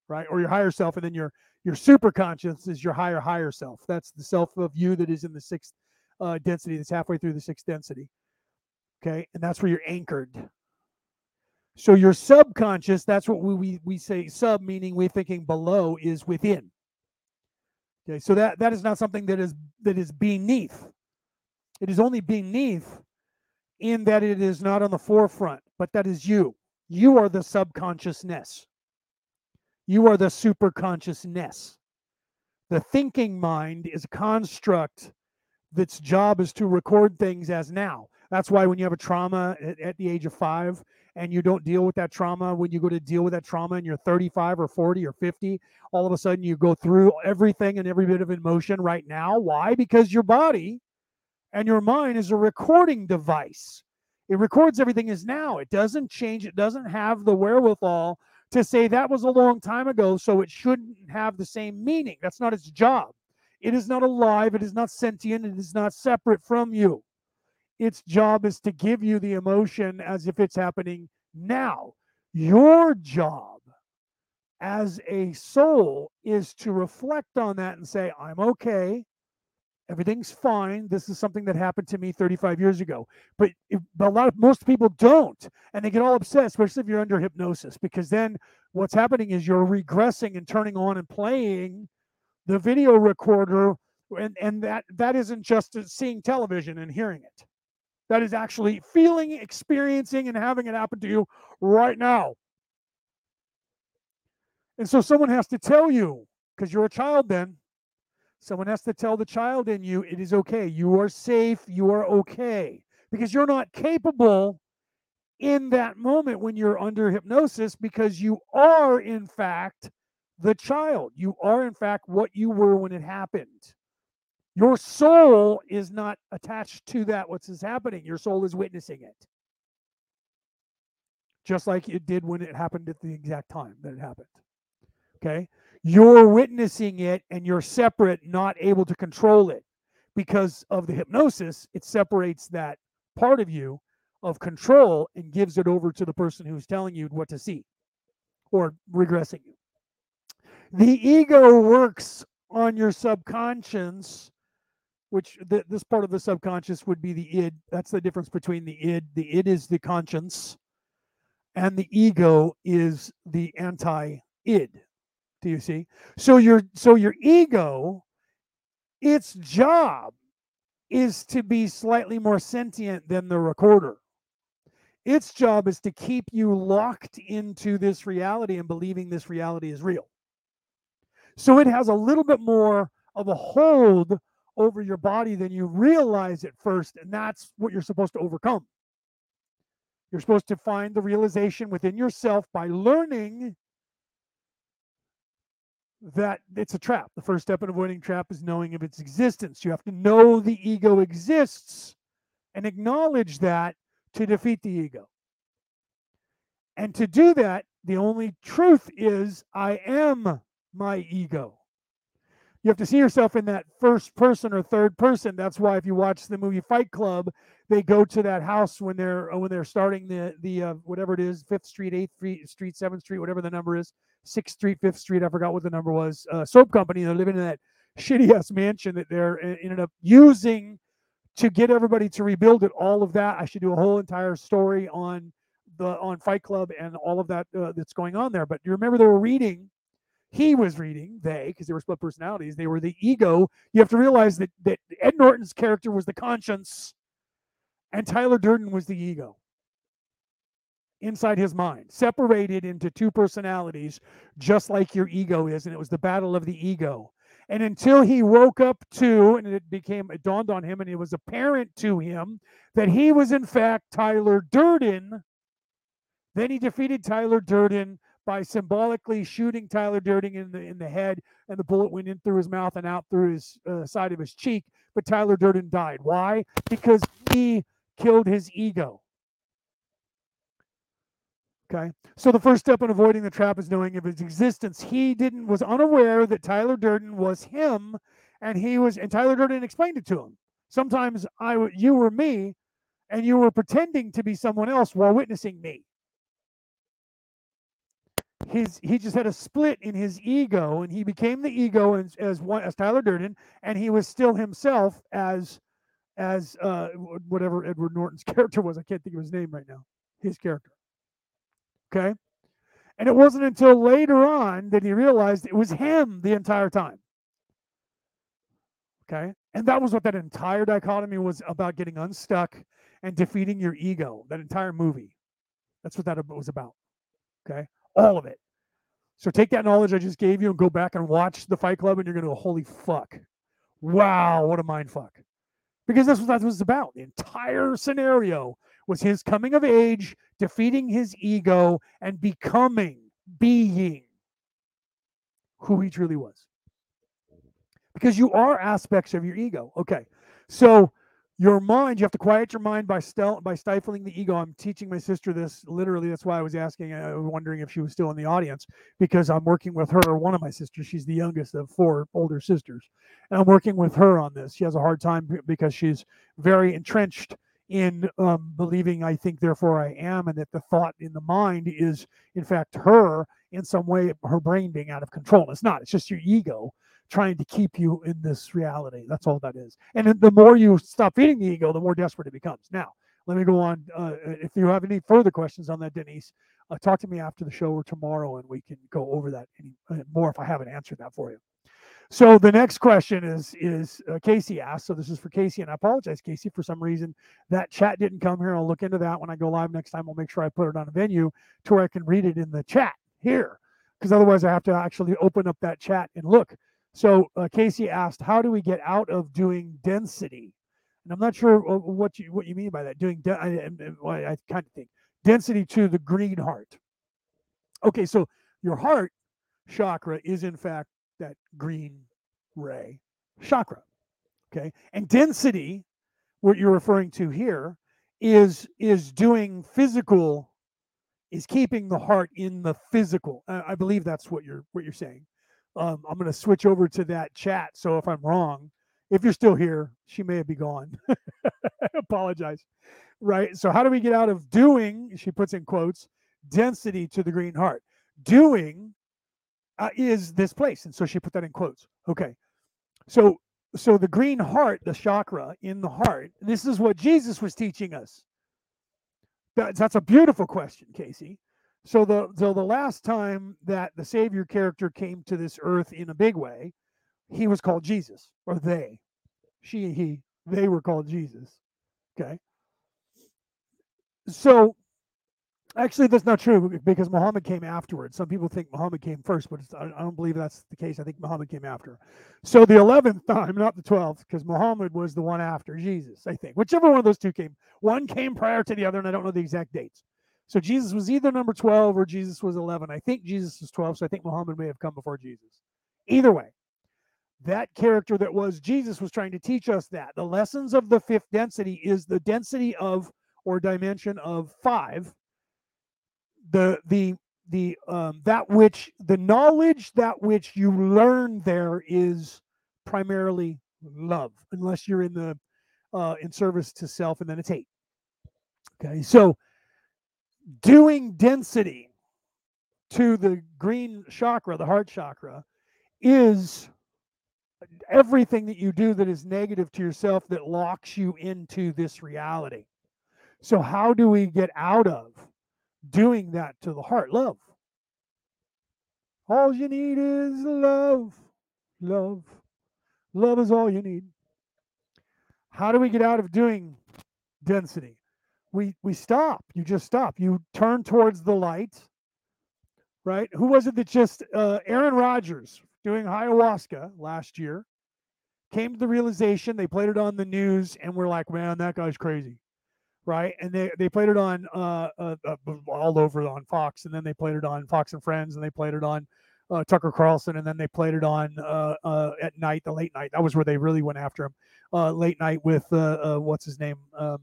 right? Or your higher self, and then your your superconscious is your higher higher self. That's the self of you that is in the sixth uh, density. That's halfway through the sixth density. Okay. And that's where you're anchored. So your subconscious, that's what we, we, we say sub, meaning we're thinking below is within. Okay. So that, that is not something that is that is beneath. It is only beneath in that it is not on the forefront, but that is you. You are the subconsciousness. You are the superconsciousness. The thinking mind is a construct that's job is to record things as now. That's why when you have a trauma at, at, the age of five and you don't deal with that trauma, when you go to deal with that trauma and you're 35 or 40 or 50, all of a sudden you go through everything and every bit of emotion right now. Why? Because your body and your mind is a recording device. It records everything as now. It doesn't change. It doesn't have the wherewithal to say that was a long time ago, so it shouldn't have the same meaning. That's not its job. It is not alive. It is not sentient. It is not separate from you its job is to give you the emotion as if it's happening now. Your job as a soul is to reflect on that and say, I'm okay. Everything's fine. This is something that happened to me 35 years ago. But, but a lot of most people don't. And they get all upset, especially if you're under hypnosis, because then what's happening is you're regressing and turning on and playing the video recorder. And, and that that isn't just seeing television and hearing it that is actually feeling, experiencing, and having it happen to you right now. And so someone has to tell you because you're a child then. Someone has to tell the child in you, it is okay. You are safe. You are okay. Because you're not capable in that moment when you're under hypnosis because you are, in fact, the child. You are, in fact, what you were when it happened. Your soul is not attached to that, what's is happening. Your soul is witnessing it. Just like it did when it happened at the exact time that it happened. Okay. You're witnessing it and you're separate, not able to control it. Because of the hypnosis, it separates that part of you of control and gives it over to the person who's telling you what to see or regressing you. The ego works on your subconscious which th- this part of the subconscious would be the id. That's the difference between the id. The id is the conscience, and the ego is the anti-id. Do you see? So your so your ego, its job is to be slightly more sentient than the recorder. Its job is to keep you locked into this reality and believing this reality is real. So it has a little bit more of a hold over your body than you realize at first. And that's what you're supposed to overcome. You're supposed to find the realization within yourself by learning that it's a trap. The first step in avoiding trap is knowing of its existence. You have to know the ego exists and acknowledge that to defeat the ego. And to do that, the only truth is I am my ego you have to see yourself in that first person or third person. That's why if you watch the movie Fight Club, they go to that house when they're uh, when they're starting the the uh, whatever it is, Fifth Street, Eighth Street, Seventh Street, whatever the number is, Sixth Street, Fifth Street. I forgot what the number was. Uh, soap company. They're living in that shitty ass mansion that they're uh, ended up using to get everybody to rebuild it. All of that. I should do a whole entire story on the on Fight Club and all of that uh, that's going on there. But you remember they were reading he was reading, they, because they were split personalities, they were the ego. You have to realize that, that Ed Norton's character was the conscience and Tyler Durden was the ego inside his mind, separated into two personalities, just like your ego is. And it was the battle of the ego. And until he woke up to, and it became, it dawned on him, and it was apparent to him that he was in fact Tyler Durden, then he defeated Tyler Durden by symbolically shooting Tyler Durden in the in the head, and the bullet went in through his mouth and out through his uh, side of his cheek. But Tyler Durden died. Why? Because he killed his ego. Okay. So the first step in avoiding the trap is knowing of its existence. He didn't was unaware that Tyler Durden was him, and he was and Tyler Durden explained it to him. Sometimes I you were me, and you were pretending to be someone else while witnessing me his he just had a split in his ego and he became the ego as, as one as Tyler Durden and he was still himself as as uh whatever Edward Norton's character was. I can't think of his name right now. His character. Okay? And it wasn't until later on that he realized it was him the entire time. Okay? And that was what that entire dichotomy was about getting unstuck and defeating your ego that entire movie. That's what that was about. Okay all of it. So take that knowledge I just gave you and go back and watch the Fight Club, and you're going to go, holy fuck. Wow, what a mind fuck. Because that's what that was about. The entire scenario was his coming of age, defeating his ego, and becoming, being who he truly was. Because you are aspects of your ego. Okay. So your mind you have to quiet your mind by stel- by stifling the ego. I'm teaching my sister this literally that's why i was asking i was wondering if she was still in the audience because i'm working with her one of my sisters she's the youngest of four older sisters and i'm working with her on this. She has a hard time because she's very entrenched in um, believing i think therefore i am and that the thought in the mind is in fact her in some way her brain being out of control. It's not it's just your ego trying to keep you in this reality. That's all that is. And the more you stop feeding the ego, the more desperate it becomes. Now, let me go on. Uh, if you have any further questions on that, Denise, uh, talk to me after the show or tomorrow, and we can go over that any, uh, more if I haven't answered that for you. So the next question is is uh, Casey asked. So this is for Casey, and I apologize, Casey, for some reason that chat didn't come here. I'll look into that when I go live next time. I'll make sure I put it on a venue to where I can read it in the chat here. because otherwise I have to actually open up that chat and look. So uh, Casey asked, "How do we get out of doing density?" And I'm not sure what you what you mean by that. Doing de- I, I, I kind of think density to the green heart. Okay, so your heart chakra is in fact that green ray chakra. Okay, and density, what you're referring to here, is is doing physical, is keeping the heart in the physical. I, I believe that's what you're what you're saying. Um, I'm going to switch over to that chat. So if I'm wrong, if you're still here, she may have be gone. Apologize. Right. So how do we get out of doing? She puts in quotes density to the green heart. Doing uh, is this place, and so she put that in quotes. Okay. So so the green heart, the chakra in the heart. This is what Jesus was teaching us. That, that's a beautiful question, Casey. So the so the last time that the Savior character came to this earth in a big way, he was called Jesus, or they, she, and he, they were called Jesus. Okay. So actually, that's not true because Muhammad came afterwards. Some people think Muhammad came first, but I don't believe that's the case. I think Muhammad came after. So the 11th time, not the 12th, because Muhammad was the one after Jesus, I think. Whichever one of those two came. One came prior to the other, and I don't know the exact dates. So Jesus was either number 12 or Jesus was 11. I think Jesus was 12, so I think Muhammad may have come before Jesus. Either way, that character that was Jesus was trying to teach us that. The lessons of the fifth density is the density of or dimension of five. The the the um, that which the knowledge that which you learn there is primarily love, unless you're in the uh, in service to self, and then it's hate. Okay, so doing density to the green chakra, the heart chakra, is everything that you do that is negative to yourself that locks you into this reality. So, how do we get out of doing that to the heart? Love. All you need is love. Love. Love is all you need. How do we get out of doing density? We we stop. You just stop. You turn towards the light. Right? Who was it that just uh, Aaron Rodgers doing ayahuasca last year came to the realization they played it on the news and we're like, man, that guy's crazy. Right. And they, they played it on uh, uh, uh, all over on Fox and then they played it on Fox and Friends and they played it on uh, Tucker Carlson and then they played it on uh, uh, at night, the late night. That was where they really went after him. late night with what's his name? Um,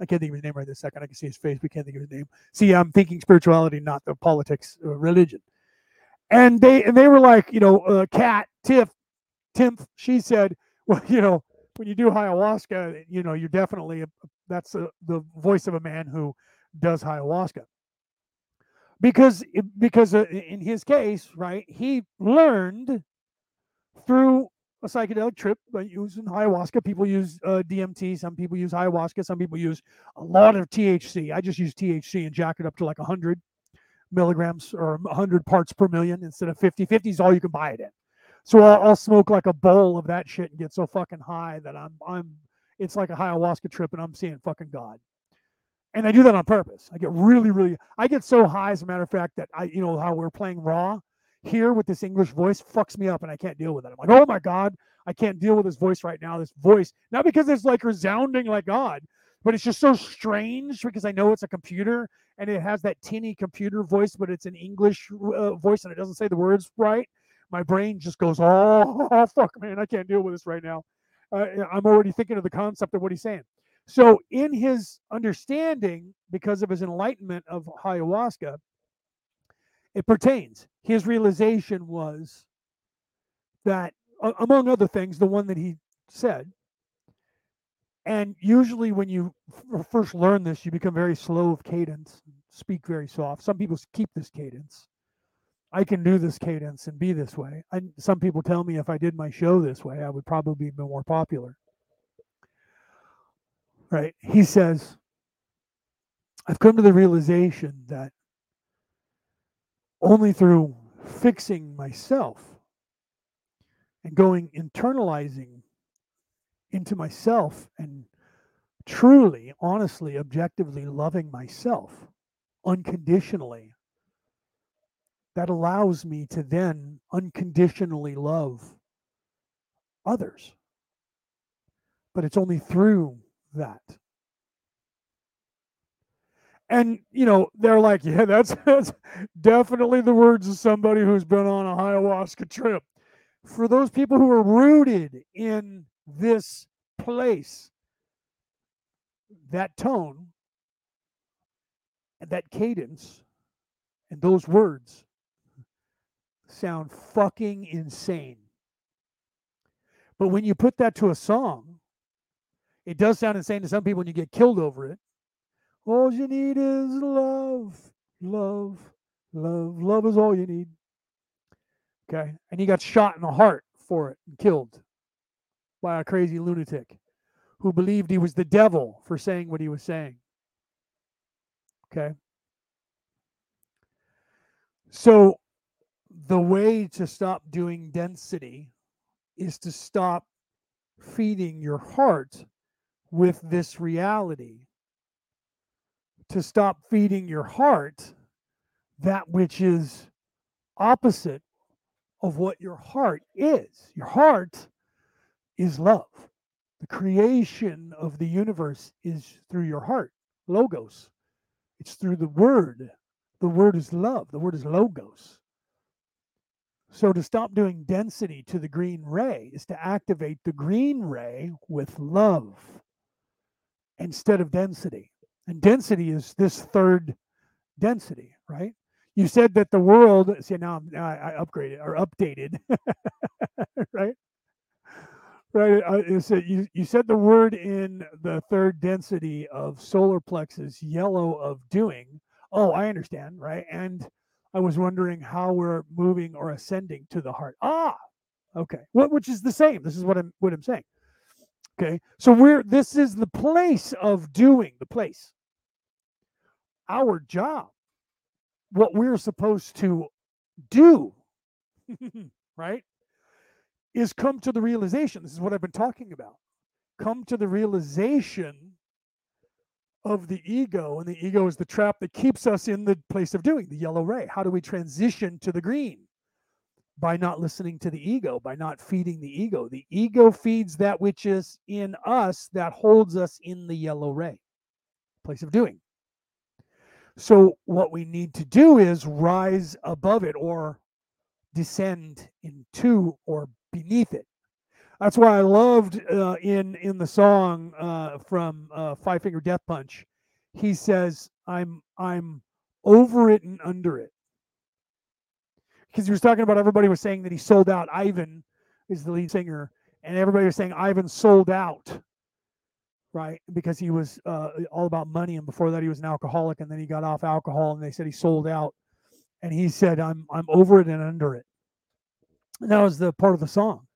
I can't think of his name right this second. I can see his face, but can't think of his name. See, I'm thinking spirituality, not the politics, religion and they and they were like, you know, uh, Cat Tiff, Tiff. She said, well, you know, when you do ayahuasca, you know, you're definitely a, that's a, the voice of a man who does ayahuasca. Because because uh, in his case, right, he learned through a psychedelic trip by using ayahuasca. People use uh, DMT. Some people use ayahuasca. Some people use a lot of THC. I just use THC and jack it up to like 100 milligrams or 100 parts per million instead of 50. 50 is all you can buy it in. So I'll, I'll, smoke like a bowl of that shit and get so fucking high that I'm I'm it's like a ayahuasca trip and I'm seeing fucking God. And I do that on purpose. I get really, really I get so high as a matter of fact that I you know how we're playing Ra here with this English voice fucks me up and I can't deal with it. I'm like, oh my God, I can't deal with this voice right now. This voice, not because it's like resounding like God, but it's just so strange because I know it's a computer and it has that tinny computer voice, but it's an English uh, voice and it doesn't say the words right. My brain just goes, oh, oh fuck, man, I can't deal with this right now. Uh, I'm already thinking of the concept of what he's saying. So, in his understanding, because of his enlightenment of ayahuasca, it pertains. His realization was that, among other things, the one that he said and usually, when you first learn this, you become very slow of cadence, speak very soft. Some people keep this cadence. I can do this cadence and be this way. And some people tell me if I did my show this way, I would probably be more popular. Right? He says, I've come to the realization that only through fixing myself and going internalizing into myself and truly, honestly, objectively loving myself unconditionally, that allows me to then unconditionally love others. But it's only through that. And you know, they're like, yeah, that's that's definitely the words of somebody who's been on a ayahuasca trip. For those people who are rooted in this place, that tone and that cadence and those words sound fucking insane. But when you put that to a song, it does sound insane to some people and you get killed over it. All you need is love, love, love. Love is all you need. Okay. And he got shot in the heart for it and killed by a crazy lunatic who believed he was the devil for saying what he was saying. Okay. So the way to stop doing density is to stop feeding your heart with this reality. To stop feeding your heart that which is opposite of what your heart is. Your heart is love. The creation of the universe is through your heart, logos. It's through the word. The word is love. The word is logos. So to stop doing density to the green ray is to activate the green ray with love instead of density. And density is this third density, right? You said that the world, see now, now I upgraded or updated, right? Right. Uh, you, you said the word in the third density of solar plexus, yellow of doing. Oh, I understand, right? And I was wondering how we're moving or ascending to the heart. Ah, okay. What which is the same. This is what I'm what I'm saying. Okay. So we're this is the place of doing, the place. Our job, what we're supposed to do, right? is come to the realization. This is what I've been talking about. Come to the realization of the ego, and the ego is the trap that keeps us in the place of doing the yellow ray. How do we transition to the green? By not listening to the ego, by not feeding the ego. The ego feeds that which is in us that holds us in the yellow ray, place of doing. So, what we need to do is rise above it or descend into or beneath it. That's why I loved uh, in in the song uh, from uh, Five Finger Death Punch. He says, "I'm I'm over it and under it," because he was talking about everybody was saying that he sold out. Ivan is the lead singer, and everybody was saying Ivan sold out, right? Because he was uh, all about money, and before that he was an alcoholic, and then he got off alcohol, and they said he sold out, and he said, "I'm I'm over it and under it." And that was the part of the song.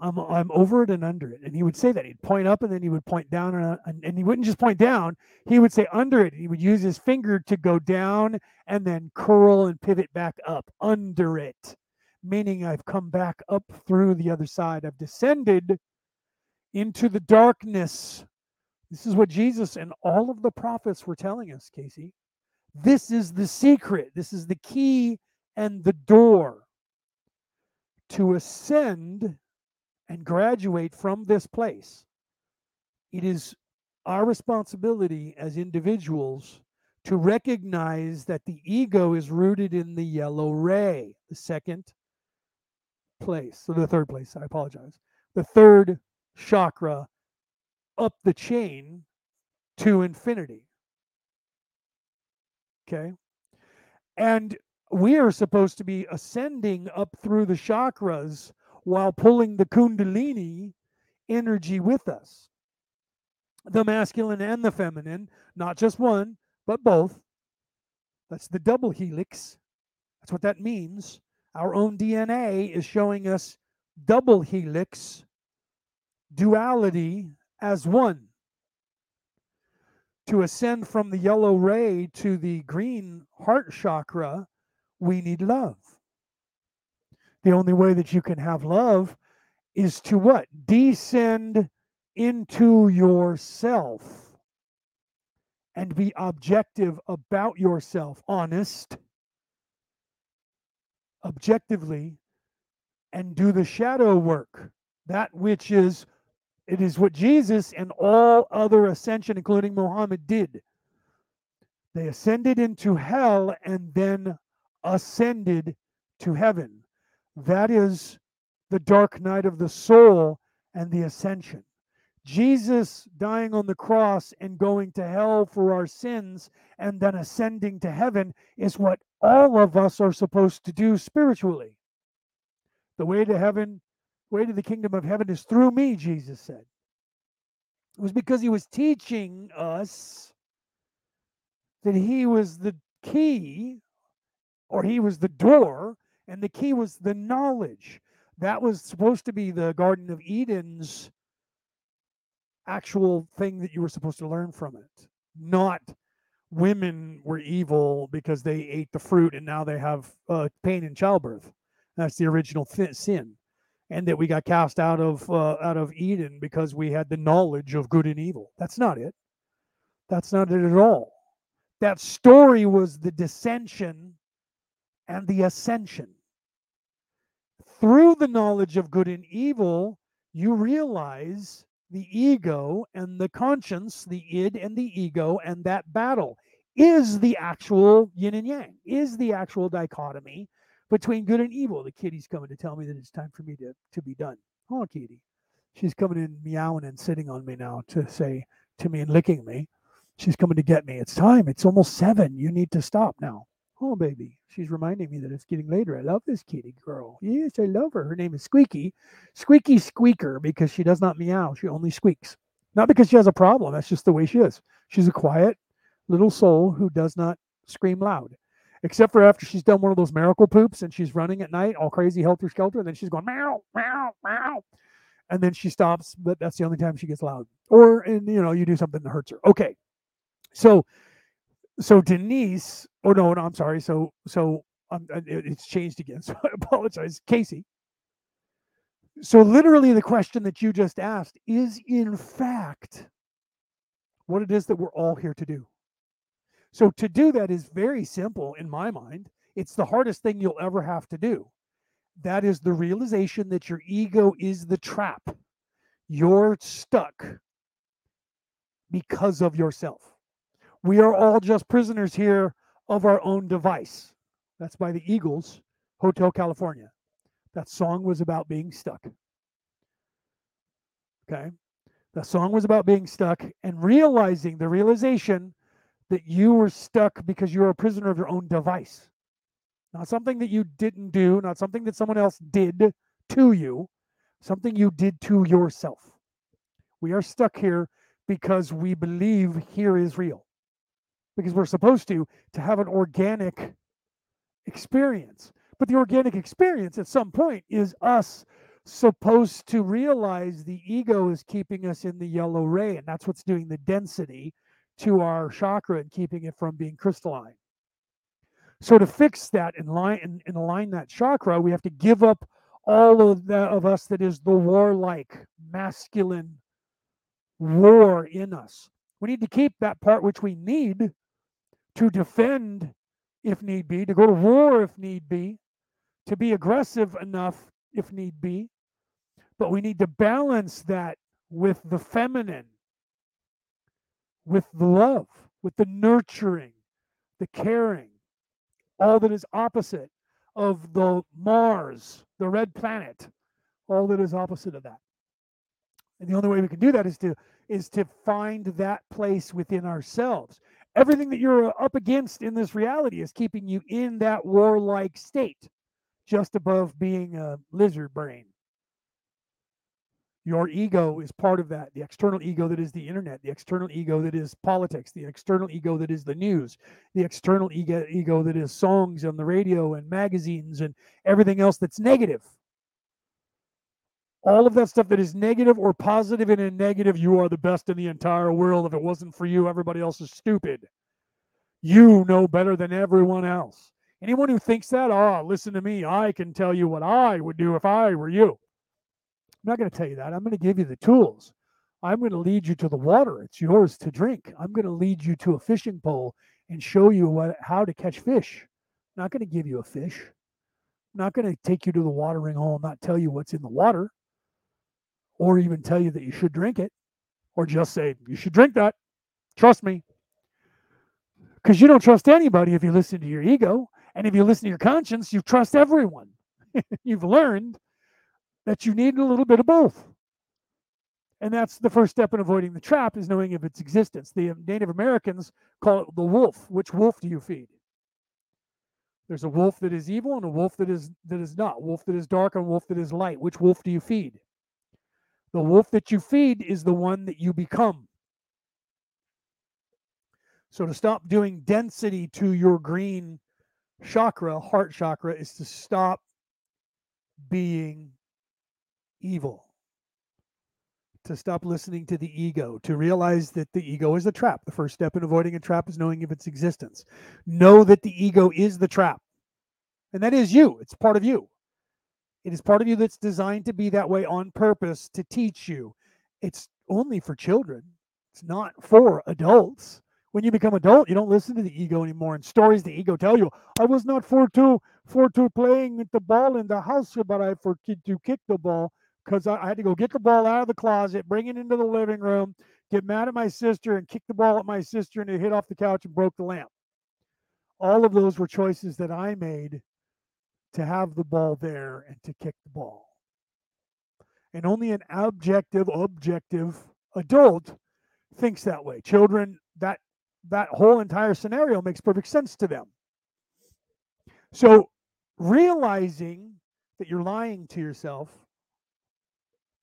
I'm I'm over it and under it. And he would say that. He'd point up and then he would point down and, and, and he wouldn't just point down, he would say under it. He would use his finger to go down and then curl and pivot back up under it, meaning I've come back up through the other side. I've descended into the darkness. This is what Jesus and all of the prophets were telling us, Casey. This is the secret. This is the key and the door to ascend and graduate from this place, it is our responsibility as individuals to recognize that the ego is rooted in the yellow ray, the second place. So the third place, I apologize. The third chakra up the chain to infinity. Okay. And we are supposed to be ascending up through the chakras while pulling the kundalini energy with us the masculine and the feminine not just one but both that's the double helix that's what that means our own dna is showing us double helix duality as one to ascend from the yellow ray to the green heart chakra we need love. The only way that you can have love is to what? Descend into yourself and be objective about yourself, honest, objectively and do the shadow work, that which is it is what Jesus and all other ascension, including Muhammad, did. They ascended into hell and then ascended to heaven. That is the dark night of the soul and the ascension. Jesus dying on the cross and going to hell for our sins and then ascending to heaven is what all of us are supposed to do spiritually. The way to heaven, way to the kingdom of heaven is through me, Jesus said. It was because he was teaching us that he was the key or he was the door and the key was the knowledge. That was supposed to be the Garden of Eden's actual thing that you were supposed to learn from it, not women were evil because they ate the fruit and now they have uh, pain in childbirth. That's the original th- sin, and that we got cast out of uh, out of Eden because we had the knowledge of good and evil. That's not it. That's not it at all. That story was the dissension and the ascension. Through the knowledge of good and evil, you realize the ego and the conscience, the id and the ego, and that battle is the actual yin and yang, is the actual dichotomy between good and evil. The kitty's coming to tell me that it's time for me to, to be done. Oh, kitty. She's coming in meowing and sitting on me now to say to me and licking me. She's coming to get me. It's time. It's almost seven. You need to stop now. Oh, baby. She's reminding me that it's getting later. I love this kitty girl. Yes, I love her. Her name is Squeaky. Squeaky Squeaker because she does not meow. She only squeaks. Not because she has a problem. That's just the way she is. She's a quiet little soul who does not scream loud. Except for after she's done one of those miracle poops and she's running at night, all crazy helter skelter, and then she's going meow, meow, meow. And then she stops, but that's the only time she gets loud. Or and you know, you do something that hurts her. Okay. So so Denise, oh no, no, I'm sorry. So so um, it's changed again. So I apologize, Casey. So literally, the question that you just asked is in fact what it is that we're all here to do. So to do that is very simple in my mind. It's the hardest thing you'll ever have to do. That is the realization that your ego is the trap. You're stuck because of yourself. We are all just prisoners here of our own device. That's by the Eagles, Hotel California. That song was about being stuck. Okay. That song was about being stuck and realizing the realization that you were stuck because you were a prisoner of your own device. Not something that you didn't do, not something that someone else did to you, something you did to yourself. We are stuck here because we believe here is real because we're supposed to to have an organic experience but the organic experience at some point is us supposed to realize the ego is keeping us in the yellow ray and that's what's doing the density to our chakra and keeping it from being crystalline so to fix that and line and, and align that chakra we have to give up all of the of us that is the warlike masculine war in us we need to keep that part which we need to defend if need be, to go to war if need be, to be aggressive enough if need be. But we need to balance that with the feminine, with the love, with the nurturing, the caring, all that is opposite of the Mars, the red planet, all that is opposite of that. And the only way we can do that is to is to find that place within ourselves everything that you're up against in this reality is keeping you in that warlike state, just above being a lizard brain. Your ego is part of that. The external ego that is the internet, the external ego that is politics, the external ego that is the news, the external ego, ego that is songs on the radio and magazines and everything else that's negative all of that stuff that is negative or positive and in negative, you are the best in the entire world. If it wasn't for you, everybody else is stupid. You know better than everyone else. Anyone who thinks that, ah, oh, listen to me. I can tell you what I would do if I were you. I'm not going to tell you that. I'm going to give you the tools. I'm going to lead you to the water. It's yours to drink. I'm going to lead you to a fishing pole and show you what how to catch fish. I'm not going to give you a fish. I'm not going to take you to the watering hole and not tell you what's in the water or even tell you that you should drink it or just say, you should drink that. Trust me. Because you don't trust anybody if you listen to your ego. And if you listen to your conscience, you trust everyone. You've learned that you need a little bit of both. And that's the first step in avoiding the trap is knowing of its existence. The uh, Native Americans call it the wolf. Which wolf do you feed? There's a wolf that is evil and a wolf that is that is not. Wolf that is dark and wolf that is light. Which wolf do you feed? The wolf that you feed is the one that you become. So to stop doing density to your green chakra, heart chakra, is to stop being evil. To stop listening to the ego, to realize that the ego is a trap. The first step in avoiding a trap is knowing of its existence. Know that the ego is the trap. And that is you, it's part of you. It is part of you that's designed to be that way on purpose to teach you. It's only for children, it's not for adults. When you become adult, you don't listen to the ego anymore. And stories the ego tell you, I was not for to for to playing with the ball in the house, but I for to kick the ball because I, I had to go get the ball out of the closet, bring it into the living room, get mad at my sister, and kick the ball at my sister, and it hit off the couch and broke the lamp. All of those were choices that I made to have the ball there and to kick the ball. And only an objective, objective adult thinks that way. Children, that that whole entire scenario makes perfect sense to them. So realizing that you're lying to yourself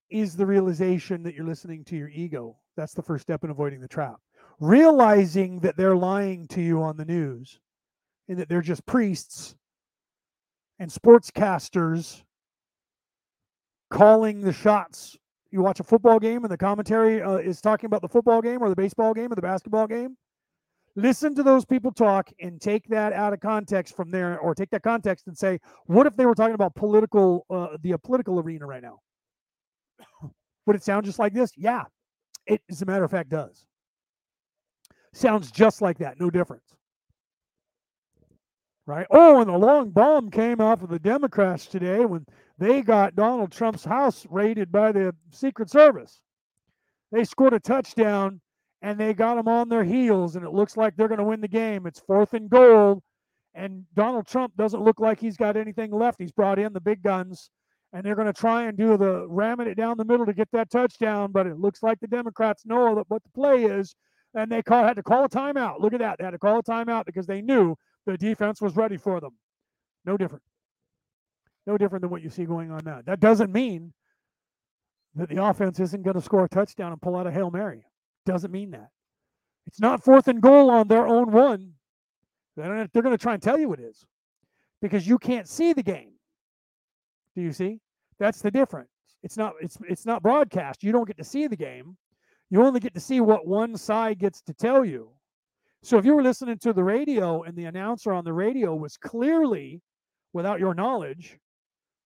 is the realization that you're listening to your ego. That's the first step in avoiding the trap. Realizing that they're lying to you on the news and that they're just priests and sportscasters calling the shots. You watch a football game and the commentary uh, is talking about the football game or the baseball game or the basketball game. Listen to those people talk and take that out of context from there, or take that context and say, what if they were talking about political, uh, the political arena right now? Would it sound just like this? Yeah, it, as a matter of fact, does. Sounds just like that, no difference right? Oh, and the long bomb came off of the Democrats today when they got Donald Trump's house raided by the Secret Service. They scored a touchdown and they got them on their heels, and it looks like they're going to win the game. It's fourth and goal, and Donald Trump doesn't look like he's got anything left. He's brought in the big guns, and they're going to try and do the ramming it down the middle to get that touchdown. But it looks like the Democrats know what the play is, and they call, had to call a timeout. Look at that. They had to call a timeout because they knew the defense was ready for them. No different. No different than what you see going on now. That doesn't mean that the offense isn't going to score a touchdown and pull out a Hail Mary. Doesn't mean that. It's not fourth and goal on their own one. They're going to try and tell you it is because you can't see the game. Do you see? That's the difference. It's not it's it's not broadcast. You don't get to see the game. You only get to see what one side gets to tell you. So if you were listening to the radio and the announcer on the radio was clearly, without your knowledge,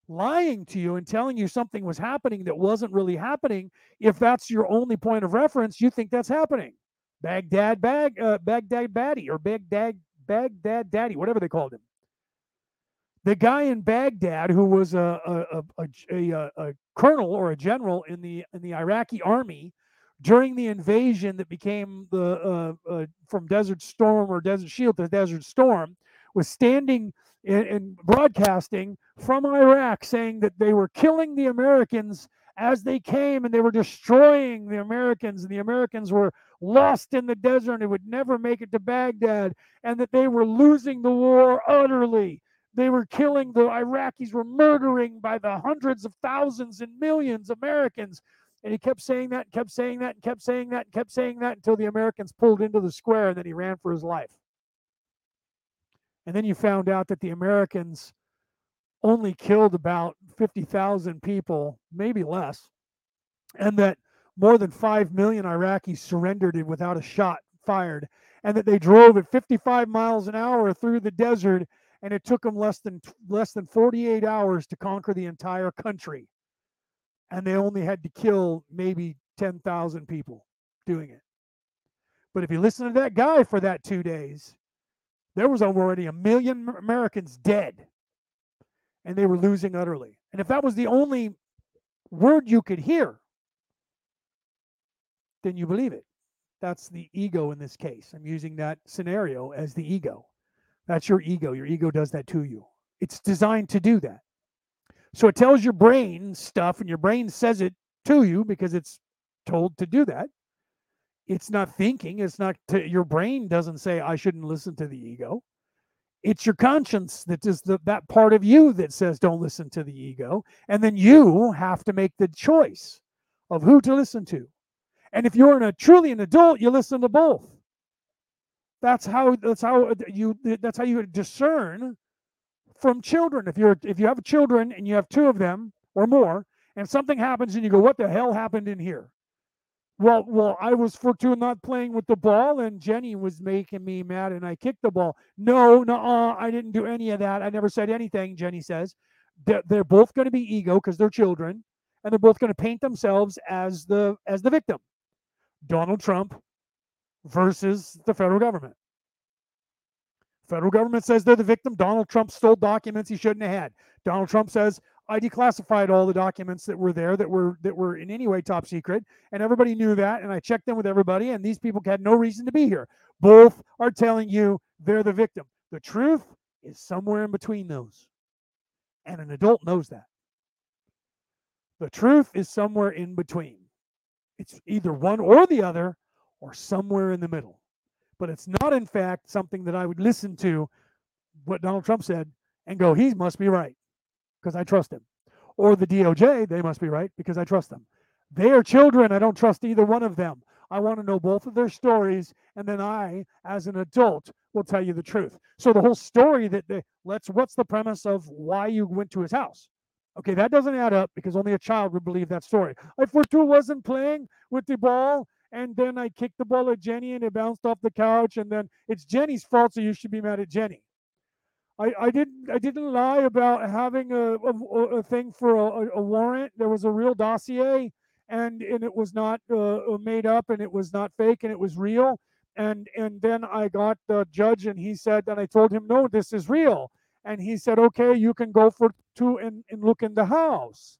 lying to you and telling you something was happening that wasn't really happening, if that's your only point of reference, you think that's happening. Baghdad bag uh, Baghdad Baddy or Baghdad Baghdad Daddy, whatever they called him. The guy in Baghdad who was a a, a, a, a colonel or a general in the in the Iraqi army during the invasion that became the uh, uh, from Desert Storm or Desert Shield to Desert Storm was standing and broadcasting from Iraq saying that they were killing the Americans as they came and they were destroying the Americans and the Americans were lost in the desert and would never make it to Baghdad and that they were losing the war utterly. They were killing the Iraqis were murdering by the hundreds of thousands and millions Americans and he kept saying that, and kept saying that, and kept saying that, and kept saying that until the Americans pulled into the square and then he ran for his life. And then you found out that the Americans only killed about 50,000 people, maybe less, and that more than 5 million Iraqis surrendered without a shot fired, and that they drove at 55 miles an hour through the desert and it took them less than less than 48 hours to conquer the entire country and they only had to kill maybe 10,000 people doing it. But if you listen to that guy for that two days, there was already a million Americans dead. and they were losing utterly. And if that was the only word you could hear, then you believe it. That's the ego in this case. I'm using that scenario as the ego. That's your ego. Your ego does that to you. It's designed to do that. So it tells your brain stuff, and your brain says it to you because it's told to do that. It's not thinking. It's not to, your brain doesn't say I shouldn't listen to the ego. It's your conscience that is the, that part of you that says don't listen to the ego, and then you have to make the choice of who to listen to. And if you're in a truly an adult, you listen to both. That's how that's how uh, you that's how you discern from children. If you're if you have children and you have two of them or more, and something happens and you go, "What the hell happened in here?" Well, well, I was for two not playing with the ball, and Jenny was making me mad, and I kicked the ball. No, no, I didn't do any of that. I never said anything. Jenny says they're, they're both going to be ego because they're children, and they're both going to paint themselves as the as the victim. Donald Trump versus the federal government. Federal government says they're the victim. Donald Trump stole documents he shouldn't have had. Donald Trump says I declassified all the documents that were there that were that were in any way top secret, and everybody knew that. And I checked them with everybody, and these people had no reason to be here. Both are telling you they're the victim. The truth is somewhere in between those, and an adult knows that. The truth is somewhere in between. It's either one or the other, or somewhere in the middle. But it's not, in fact, something that I would listen to what Donald Trump said and go, he must be right because I trust him. Or the DOJ, they must be right because I trust them. They are children. I don't trust either one of them. I want to know both of their stories, and then I, as an adult, will tell you the truth. So the whole story that they let's what's the premise of why you went to his house? Okay, that doesn't add up because only a child would believe that story. If for two wasn't playing with the ball, and then I kicked the ball at Jenny and it bounced off the couch, and then it's Jenny's fault, so you should be mad at Jenny. I, I didn't I didn't lie about having a, a, a thing for a, a, warrant. There was a real dossier, and and it was not uh, made up, and it was not fake, and it was real. And and then I got the judge, and he said, and I told him, no, this is real and he said, okay, you can go for two and, and look in the house.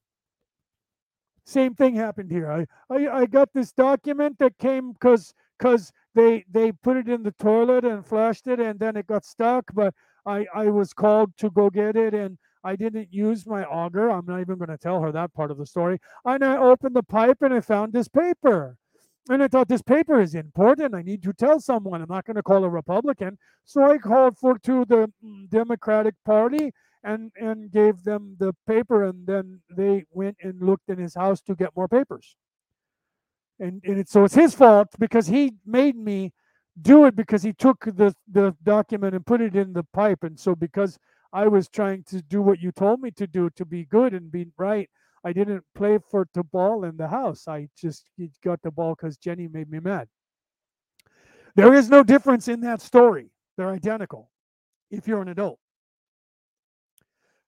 Same thing happened here. I, I, I got this document that came because because they they put it in the toilet and flushed it and then it got stuck, but I, I was called to go get it and I didn't use my auger. I'm not even going to tell her that part of the story. And I opened the pipe and I found this paper. And I thought this paper is important. I need to tell someone. I'm not going to call a Republican. So I called for to the mm, Democratic Party and and gave them the paper, and then they went and looked in his house to get more papers. And and it, so it's his fault because he made me do it because he took the the document and put it in the pipe, and so because I was trying to do what you told me to do to be good and be right, I didn't play for the ball in the house. I just got the ball because Jenny made me mad. There is no difference in that story. They're identical if you're an adult.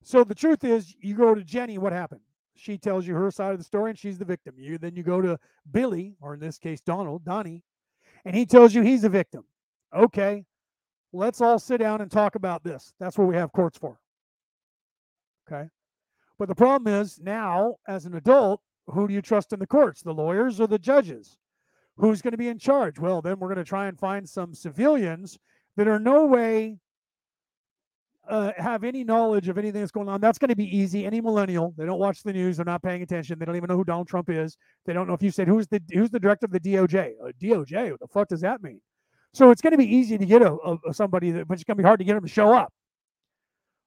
So the truth is, you go to Jenny, what happened? She tells you her side of the story and she's the victim. You then you go to Billy, or in this case Donald, Donnie, and he tells you he's the victim. Okay, let's all sit down and talk about this. That's what we have courts for. Okay. But the problem is now, as an adult, who do you trust in the courts, the lawyers or the judges? Who's going to be in charge? Well, then we're going to try and find some civilians that are no way uh, have any knowledge of anything that's going on. That's going to be easy. Any millennial, they don't watch the news, they're not paying attention, they don't even know who Donald Trump is. They don't know if you said who's the who's the director of the DOJ. Uh, DOJ, what the fuck does that mean? So it's going to be easy to get a, a somebody that, but it's going to be hard to get them to show up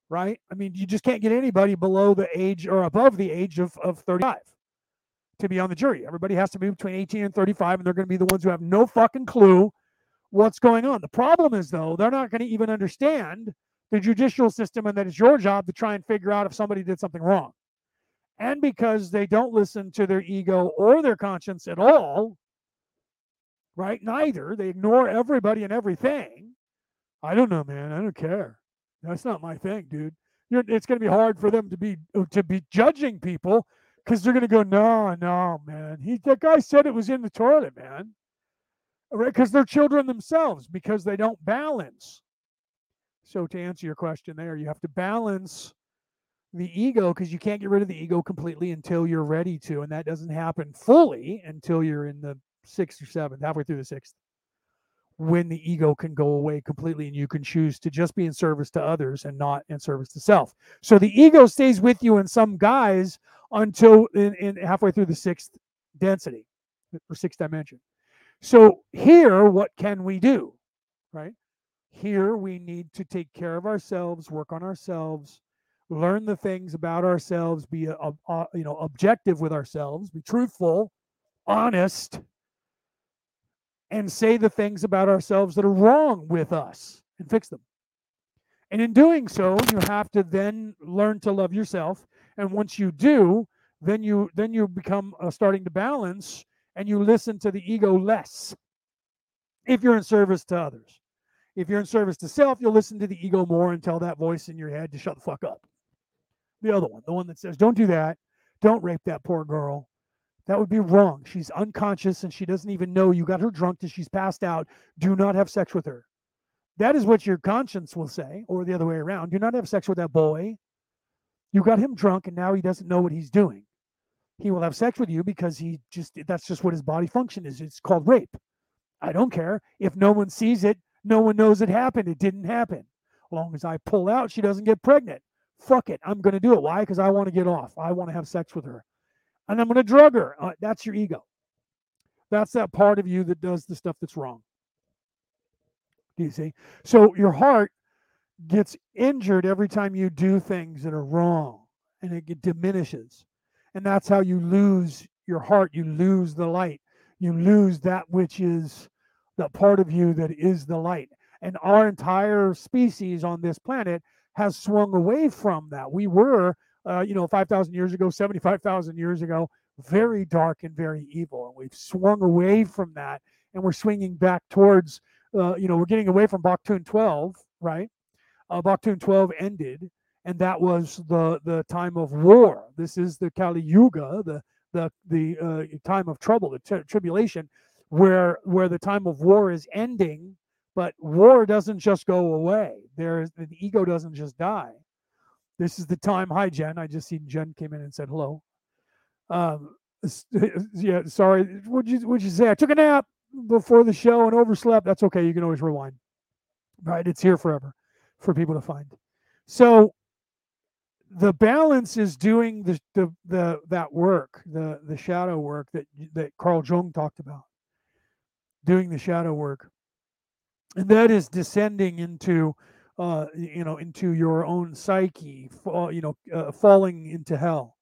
right? I mean, you just can't get anybody below the age or above the age of, of 35 to be on the jury. Everybody has to be between 18 and 35, and they're going to be the ones who have no fucking clue what's going on. The problem is, though, they're not going to even understand the judicial system and that it's your job to try and figure out if somebody did something wrong. And because they don't listen to their ego or their conscience at all, right? Neither. They ignore everybody and everything. I don't know, man. I don't care. That's not my thing, dude. You're, it's going to be hard for them to be uh, to be judging people because they're going to go, no, no, man. He that guy said it was in the toilet, man. Right? Because they're children themselves because they don't balance. So to answer your question there, you have to balance the ego because you can't get rid of the ego completely until you're ready to. And that doesn't happen fully until you're in the sixth or seventh, halfway through the sixth, when the ego can go away completely and you can choose to just be in service to others and not in service to self. So the ego stays with you in some guise until in, in halfway through the sixth density or sixth dimension. So here, what can we do? Right? Here we need to take care of ourselves, work on ourselves, learn the things about ourselves, be a, a, a, you know objective with ourselves, be truthful, honest, and say the things about ourselves that are wrong with us and fix them. And in doing so, you have to then learn to love yourself. And once you do, then you then you become uh, starting to balance and you listen to the ego less if you're in service to others. If you're in service to self, you'll listen to the ego more and tell that voice in your head to shut the fuck up. The other one, the one that says, don't do that. Don't rape that poor girl. That would be wrong. She's unconscious and she doesn't even know you got her drunk till she's passed out. Do not have sex with her. That is what your conscience will say, or the other way around. Do not have sex with that boy. You got him drunk and now he doesn't know what he's doing. He will have sex with you because he just, that's just what his body function is. It's called rape. I don't care. If no one sees it, no one knows it happened. It didn't happen. As long as I pull out, she doesn't get pregnant. Fuck it. I'm going to do it. Why? Because I want to get off. I want to have sex with her. And I'm going to drug her. Uh, that's your ego. That's that part of you that does the stuff that's wrong. Do you see? So your heart gets injured every time you do things that are wrong and it diminishes. And that's how you lose your heart. You lose the light. You lose that which is the part of you that is the light. And our entire species on this planet has swung away from that. We were, uh, you know, 5,000 years ago, 75,000 years ago, very dark and very evil. And we've swung away from that and we're swinging back towards, uh, you know, we're getting away from Baktun 12, right? Uh, Baktun 12 ended, and that was the the time of war. This is the Kali Yuga, the the the uh, time of trouble, the t- tribulation, where where the time of war is ending but war doesn't just go away. There's the ego doesn't just die. This is the time. Hi, Jen. I just seen Jen came in and said hello. Um, yeah, sorry. Would you would you say I took a nap before the show and overslept? That's okay. You can always rewind. Right? It's here forever for people to find. So the balance is doing the the, the that work, the the shadow work that that Carl Jung talked about. Doing the shadow work. And that is descending into uh, you know into your own psyche fall, you know uh, falling into hell.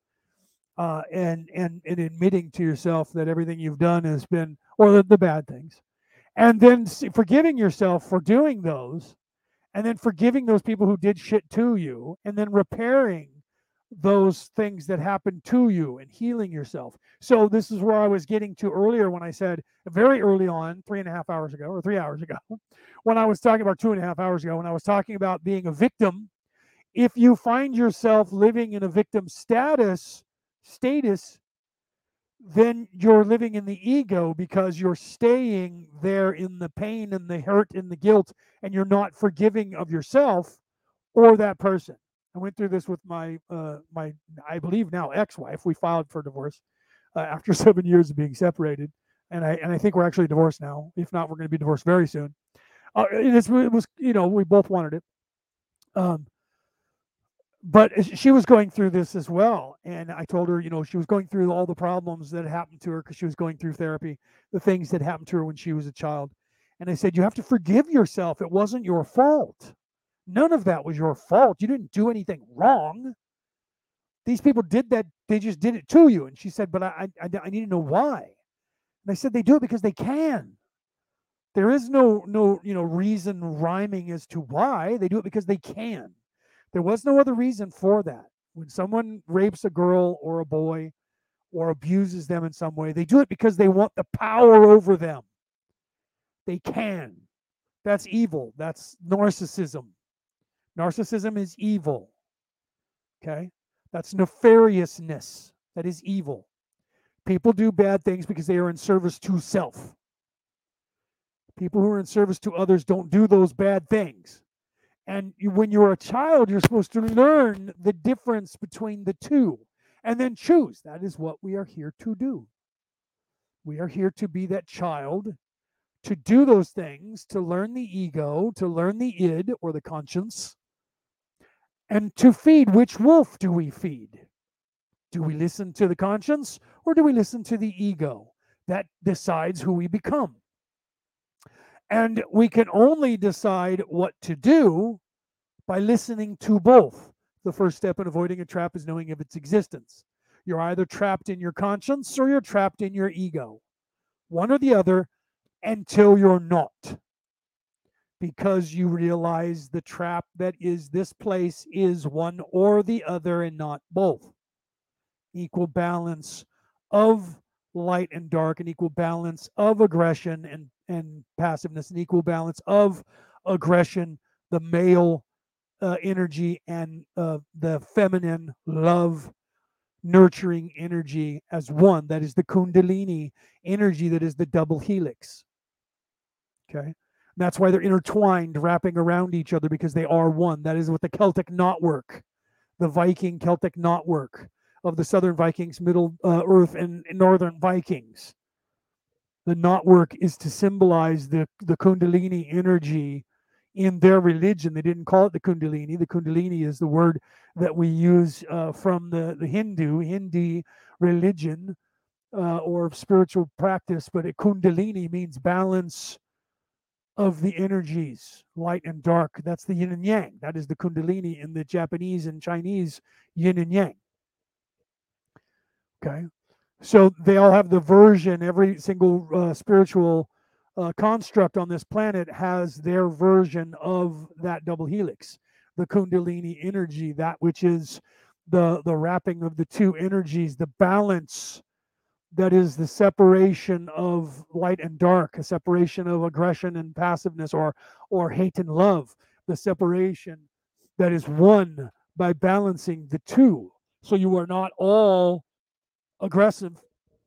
Uh, and and and admitting to yourself that everything you've done has been or the, the bad things. And then forgiving yourself for doing those and then forgiving those people who did shit to you and then repairing those things that happen to you and healing yourself. So this is where I was getting to earlier when I said very early on, three and a half hours ago or three hours ago, when I was talking about two and a half hours ago, when I was talking about being a victim. If you find yourself living in a victim status status, then you're living in the ego because you're staying there in the pain and the hurt and the guilt, and you're not forgiving of yourself or that person. I went through this with my uh, my I believe now ex-wife. We filed for divorce uh, after seven years of being separated, and I and I think we're actually divorced now. If not, we're going to be divorced very soon. Uh, it, was you know we both wanted it, um, but she was going through this as well, and I told her you know she was going through all the problems that happened to her because she was going through therapy, the things that happened to her when she was a child, and I said you have to forgive yourself. It wasn't your fault None of that was your fault. You didn't do anything wrong. These people did that. They just did it to you. And she said, But I, I, I need to know why. And I said, They do it because they can. There is no, no, you know, reason rhyming as to why. They do it because they can. There was no other reason for that. When someone rapes a girl or a boy or abuses them in some way, they do it because they want the power over them. They can. That's evil. That's narcissism. Narcissism is evil. Okay? That's nefariousness. That is evil. People do bad things because they are in service to self. People who are in service to others don't do those bad things. And you, when you're a child, you're supposed to learn the difference between the two and then choose. That is what we are here to do. We are here to be that child, to do those things, to learn the ego, to learn the id or the conscience, and to feed. Which wolf do we feed? Do we listen to the conscience or do we listen to the ego? That decides who we become. And we can only decide what to do by listening to both. The first step in avoiding a trap is knowing of its existence. You're either trapped in your conscience or you're trapped in your ego. One or the other until you're not. Because you realize the trap that is this place is one or the other and not both. Equal balance of light and dark, an equal balance of aggression and, and passiveness, an equal balance of aggression, the male uh, energy and uh, the feminine love, nurturing energy as one. That is the Kundalini energy that is the double helix. Okay. That's why they're intertwined, wrapping around each other because they are one. That is what the Celtic knotwork, the Viking Celtic knotwork of the Southern Vikings, Middle uh, Earth, and, and Northern Vikings. The knotwork is to symbolize the, the Kundalini energy in their religion. They didn't call it the Kundalini. The Kundalini is the word that we use uh, from the, the Hindu, Hindi religion uh, or spiritual practice, but a Kundalini means balance of the energies, light and dark. That's the yin and yang. That is the Kundalini in the Japanese and Chinese yin and yang. Okay. So they all have the version, every single uh, spiritual uh, construct on this planet has their version of that double helix, the Kundalini energy, that which is the, the wrapping of the two energies, the balance that is the separation of light and dark, a separation of aggression and passiveness or or hate and love, the separation that is one by balancing the two. So you are not all aggressive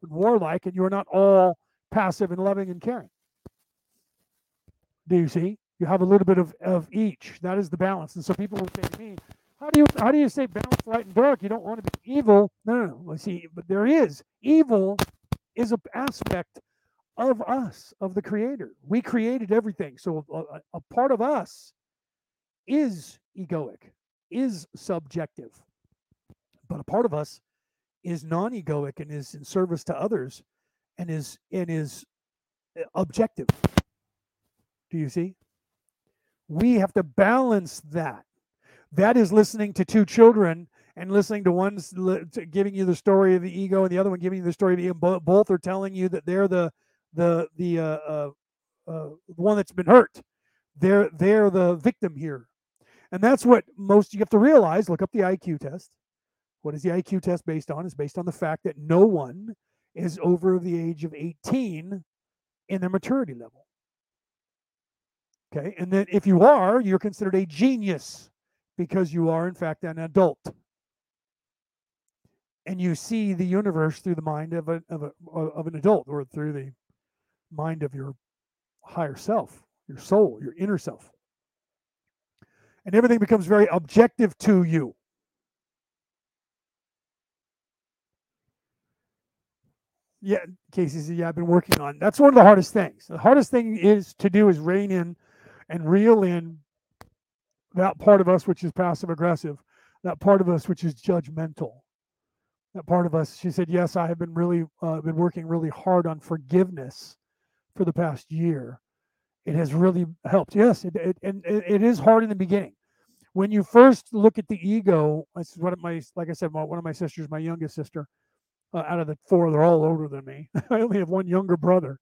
and warlike, and you are not all passive and loving and caring. Do you see? You have a little bit of, of each. That is the balance. And so people will say to me, how do you how do you say balance light and dark? You don't want to be evil. No, no, no. See, but there is evil is an aspect of us, of the creator. We created everything. So a, a part of us is egoic, is subjective. But a part of us is non-egoic and is in service to others and is and is uh, objective. Do you see? We have to balance that. That is listening to two children and listening to one giving you the story of the ego and the other one giving you the story of the ego. Both are telling you that they're the the the uh, uh, uh, one that's been hurt. They're they're the victim here, and that's what most you have to realize. Look up the IQ test. What is the IQ test based on? Is based on the fact that no one is over the age of 18 in their maturity level. Okay, and then if you are, you're considered a genius because you are, in fact, an adult. And you see the universe through the mind of, a, of, a, of an adult or through the mind of your higher self, your soul, your inner self. And everything becomes very objective to you. Yeah, Casey yeah, I've been working on. That's one of the hardest things. The hardest thing is to do is rein in and reel in that part of us which is passive aggressive, that part of us which is judgmental. That part of us, she said, yes, I have been really uh, been working really hard on forgiveness for the past year. It has really helped. Yes, it, it and it, it is hard in the beginning. When you first look at the ego, this is one of my, like I said, my, one of my sisters, my youngest sister, uh, out of the four, they're all older than me. I only have one younger brother.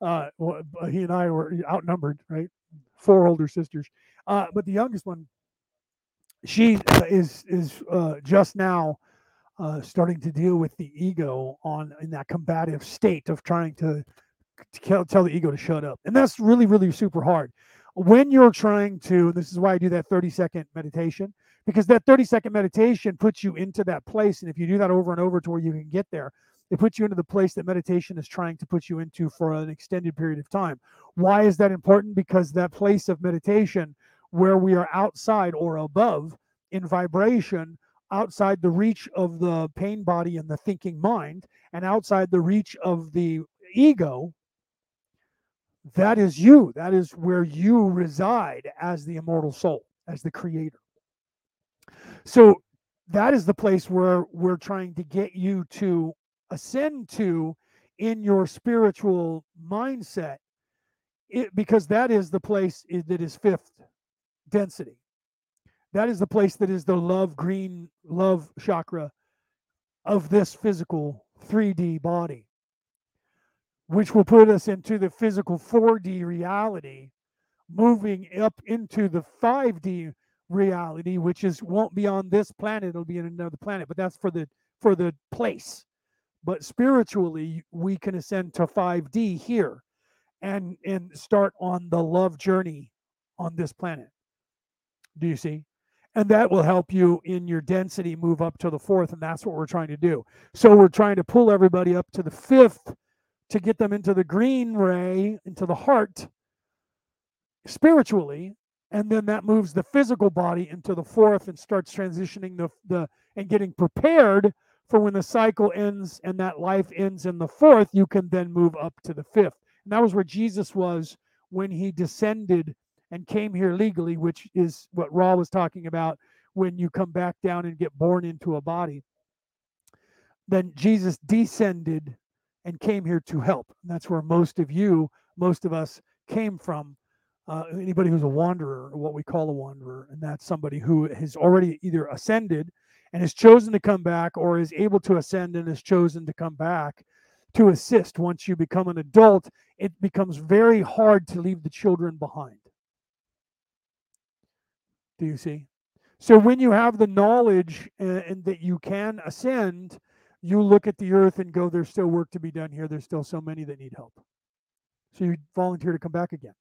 Uh, well, he and I were outnumbered, right? Four older sisters. Uh, but the youngest one, she uh, is is uh, just now uh, starting to deal with the ego on in that combative state of trying to, to tell the ego to shut up, and that's really really super hard. When you're trying to, this is why I do that 30 second meditation because that 30 second meditation puts you into that place, and if you do that over and over to where you can get there, it puts you into the place that meditation is trying to put you into for an extended period of time. Why is that important? Because that place of meditation where we are outside or above in vibration, outside the reach of the pain body and the thinking mind, and outside the reach of the ego, that is you. That is where you reside as the immortal soul, as the creator. So that is the place where we're trying to get you to ascend to in your spiritual mindset it, because that is the place that is fifth density. That is the place that is the love green love chakra of this physical 3d body which will put us into the physical 4d reality moving up into the 5d reality which is won't be on this planet it'll be in another planet but that's for the for the place. But spiritually we can ascend to 5d here and and start on the love journey on this planet do you see? And that will help you in your density move up to the fourth and that's what we're trying to do. So we're trying to pull everybody up to the fifth to get them into the green ray into the heart spiritually and then that moves the physical body into the fourth and starts transitioning the the and getting prepared for when the cycle ends and that life ends in the fourth you can then move up to the fifth. And that was where jesus was when he descended and came here legally which is what Ra was talking about when you come back down and get born into a body then jesus descended and came here to help and that's where most of you most of us came from uh, anybody who's a wanderer, what we call a wanderer, and that's somebody who has already either ascended and has chosen to come back, or is able to ascend and has chosen to come back to assist. Once you become an adult, it becomes very hard to leave the children behind. Do you see? So when you have the knowledge and, and that you can ascend, you look at the earth and go, "There's still work to be done here. There's still so many that need help." So you volunteer to come back again.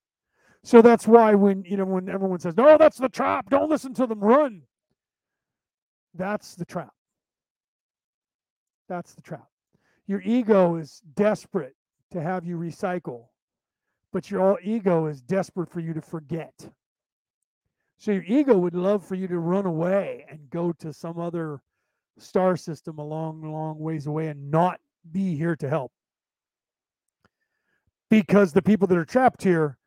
So that's why when you know when everyone says, "No, that's the trap. Don't listen to them. Run." That's the trap. That's the trap. Your ego is desperate to have you recycle, but your ego is desperate for you to forget. So your ego would love for you to run away and go to some other star system a long, long ways away and not be here to help. Because the people that are trapped here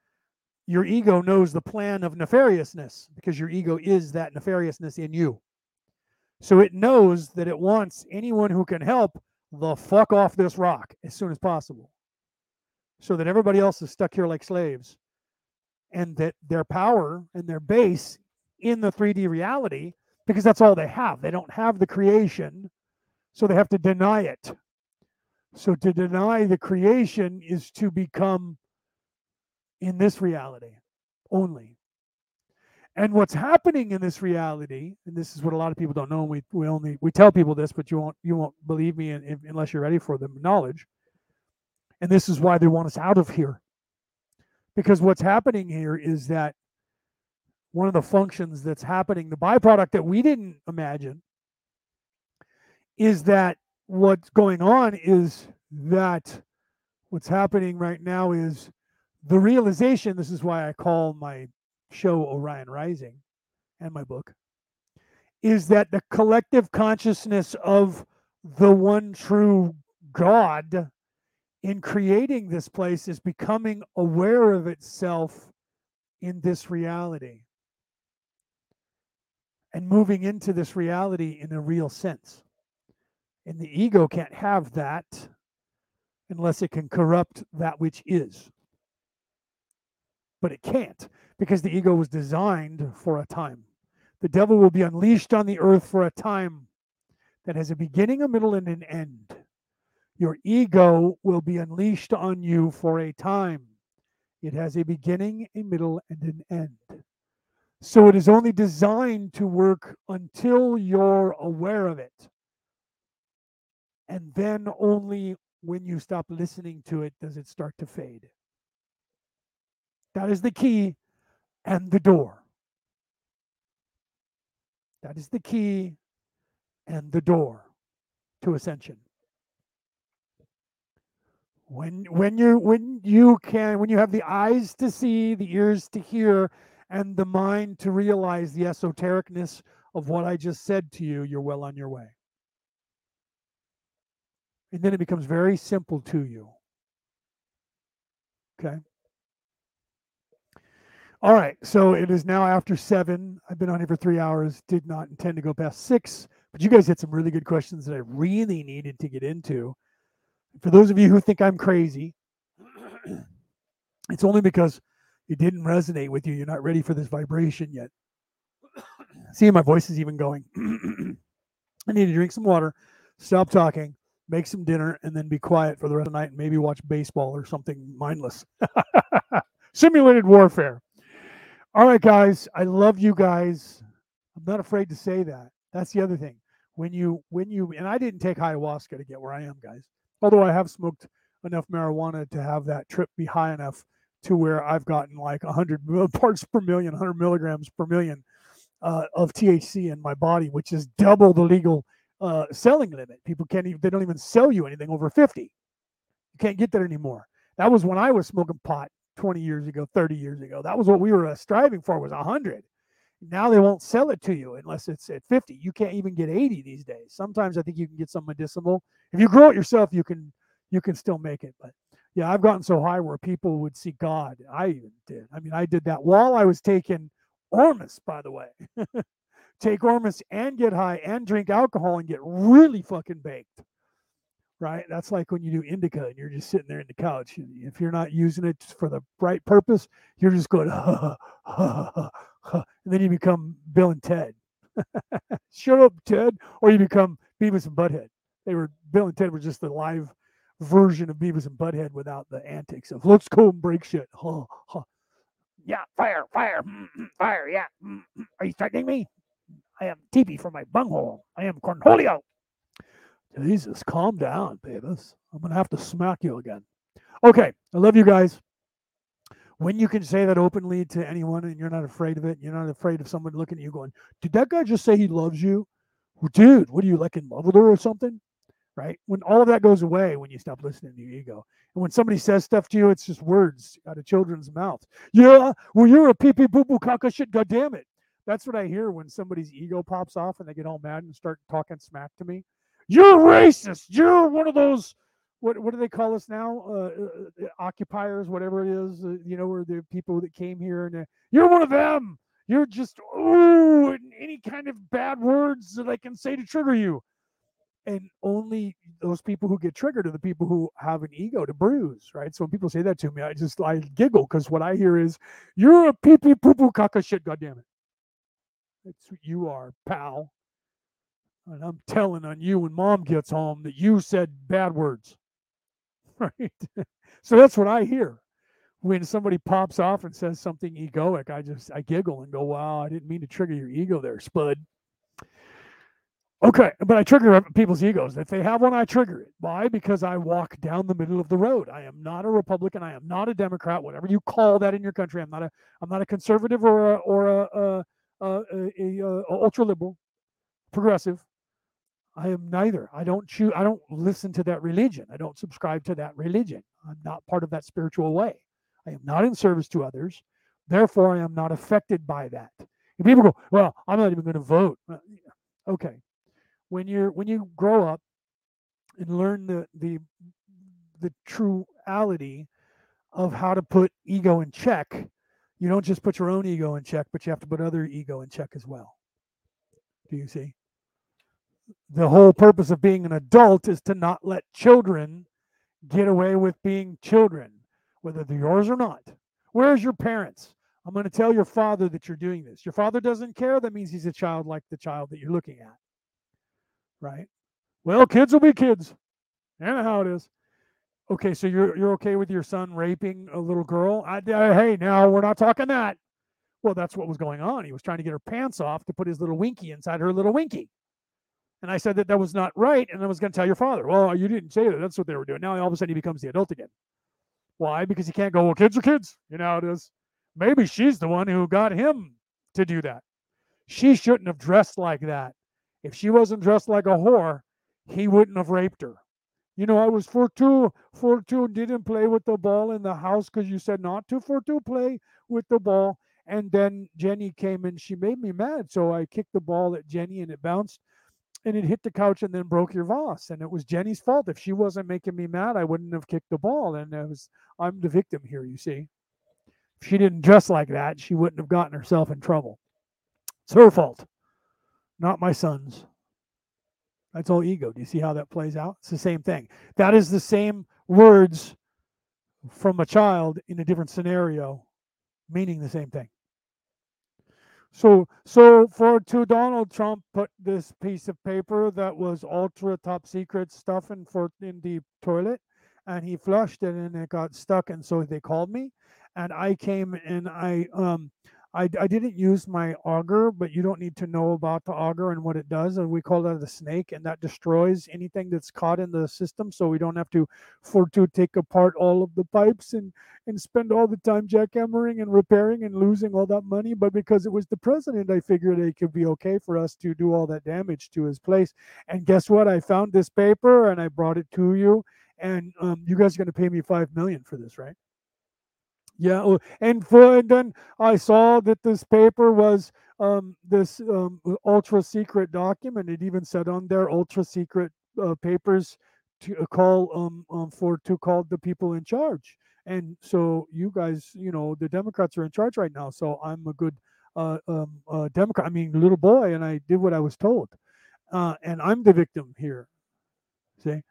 your ego knows the plan of nefariousness because your ego is that nefariousness in you. So it knows that it wants anyone who can help the fuck off this rock as soon as possible. So that everybody else is stuck here like slaves. And that their power and their base in the 3D reality, because that's all they have. They don't have the creation, so they have to deny it. So to deny the creation is to become in this reality only. And what's happening in this reality, and this is what a lot of people don't know, we we only we tell people this, but you won't you won't believe me in, in, unless you're ready for the knowledge. And this is why they want us out of here. Because what's happening here is that one of the functions that's happening, the byproduct that we didn't imagine, is that what's going on is that what's happening right now is the realization this is why I call my show Orion Rising and my book is that the collective consciousness of the one true God in creating this place is becoming aware of itself in this reality and moving into this reality in a real sense. And the ego can't have that unless it can corrupt that which is but it can't because the ego was designed for a time. The devil will be unleashed on the earth for a time that has a beginning, a middle, and an end. Your ego will be unleashed on you for a time. It has a beginning, a middle, and an end. So it is only designed to work until you're aware of it. And then only when you stop listening to it does it start to fade. That is the key and the door. That is the key and the door to ascension. When when you when you can when you have the eyes to see, the ears to hear, and the mind to realize the esotericness of what I just said to you, you're well on your way. And then it becomes very simple to you. Okay. All right. So it is now after seven. I've been on here for three hours. Did not intend to go past six, but you guys had some really good questions that I really needed to get into. For those of you who think I'm crazy, it's only because it didn't resonate with you. You're not ready for this vibration yet. See, my voice is even going. I need to drink some water, stop talking, make some dinner, and then be quiet for the rest of the night and maybe watch baseball or something mindless. Simulated warfare. All right, guys. I love you guys. I'm not afraid to say that. That's the other thing. When you, when you, and I didn't take ayahuasca to get where I am, guys. Although I have smoked enough marijuana to have that trip be high enough to where I've gotten like 100 parts per million, 100 milligrams per million uh, of THC in my body, which is double the legal uh, selling limit. People can't even, they don't even sell you anything over 50. You can't get that anymore. That was when I was smoking pot 20 years ago, 30 years ago. That was what we were uh, striving for was 100. Now they won't sell it to you unless it's at 50. You can't even get 80 these days. Sometimes I think you can get some medicinal. If you grow it yourself, you can you can still make it. But yeah, I've gotten so high where people would see God. I even did. I mean, I did that while I was taking Ormus, by the way. Take Ormus and get high and drink alcohol and get really fucking baked. Right? That's like when you do indica and you're just sitting there in the couch. If you're not using it for the right purpose, you're just going, and then you become Bill and Ted. Shut up, Ted. Or you become Beavis and Butthead. They were Bill and Ted were just the live version of Beavis and Butthead without the antics of let's go and break shit. Yeah, fire, fire, mm-hmm, fire, yeah. Mm-hmm. Are you threatening me? I am TP from my bunghole. I am Cornholio. Jesus, calm down, Beavis. I'm to have to smack you again. Okay, I love you guys. When you can say that openly to anyone and you're not afraid of it, you're not afraid of someone looking at you going, Did that guy just say he loves you? Well, dude, what are you like in love with her or something? right? When all of that goes away when you stop listening to your ego. And when somebody says stuff to you, it's just words out of children's mouths. Yeah, well, you're a pee pee poo poo caca shit, god damn it. That's what I hear when somebody's ego pops off and they get all mad and start talking smack to me. You're racist. You're one of those what what do they call us now? Uh, uh, uh occupiers, whatever it is. Uh, you know, where the people that came here and uh, you're one of them. You're just ooh, any kind of bad words that I can say to trigger you and only those people who get triggered are the people who have an ego to bruise, right? So when people say that to me, I just I giggle because what I hear is, "You're a pee pee poo poo caca shit, goddamn it." It's what you are, pal. And I'm telling on you when mom gets home that you said bad words, right? so that's what I hear when somebody pops off and says something egoic. I just I giggle and go, "Wow, I didn't mean to trigger your ego there, Spud." Okay, but I trigger people's egos. If they have one, I trigger it. Why? Because I walk down the middle of the road. I am not a Republican. I am not a Democrat. Whatever you call that in your country, I'm not a. I'm not a conservative or a or a, a, a, a, a ultra liberal, progressive. I am neither. I don't choose. I don't listen to that religion. I don't subscribe to that religion. I'm not part of that spiritual way. I am not in service to others. Therefore, I am not affected by that. And people go, "Well, I'm not even going to vote." Uh, okay, when you're when you grow up and learn the the the truality of how to put ego in check, you don't just put your own ego in check, but you have to put other ego in check as well. Do you see? The whole purpose of being an adult is to not let children get away with being children, whether they're yours or not. Where's your parents? I'm going to tell your father that you're doing this. Your father doesn't care. That means he's a child like the child that you're looking at right? Well, kids will be kids. I know how it is. Okay, so you're you're okay with your son raping a little girl? I, uh, hey, now we're not talking that. Well, that's what was going on. He was trying to get her pants off to put his little winky inside her little winky. And I said that that was not right, and I was going to tell your father. Well, you didn't say that. That's what they were doing. Now all of a sudden he becomes the adult again. Why? Because he can't go. Well, kids are kids. You know it is. Maybe she's the one who got him to do that. She shouldn't have dressed like that. If she wasn't dressed like a whore, he wouldn't have raped her. You know, I was for two, for two didn't play with the ball in the house because you said not to for two play with the ball. And then Jenny came and she made me mad. So I kicked the ball at Jenny and it bounced and it hit the couch and then broke your vase. And it was Jenny's fault. If she wasn't making me mad, I wouldn't have kicked the ball. And it was I'm the victim here, you see. If she didn't dress like that, she wouldn't have gotten herself in trouble. It's her fault, not my son's. That's all ego. Do you see how that plays out? It's the same thing. That is the same words from a child in a different scenario, meaning the same thing. So, so for to Donald Trump put this piece of paper that was ultra top secret stuff in for in the toilet, and he flushed it and it got stuck, and so they called me, and I came and I um I, I didn't use my auger, but you don't need to know about the auger and what it does. And we call that a snake, and that destroys anything that's caught in the system. So we don't have to for to take apart all of the pipes and and spend all the time jackhammering and repairing and losing all that money. But because it was the president, I figured it could be okay for us to do all that damage to his place. And guess what? I found this paper and I brought it to you. And um, you guys are going to pay me five million for this, right? Yeah, oh, and for and then I saw that this paper was um, this um, ultra secret document. It even said on there ultra secret uh, papers to uh, call um, um, for to call the people in charge. And so you guys, you know, the Democrats are in charge right now. So I'm a good uh, um, uh, Democrat. I mean, little boy, and I did what I was told, uh, and I'm the victim here. See,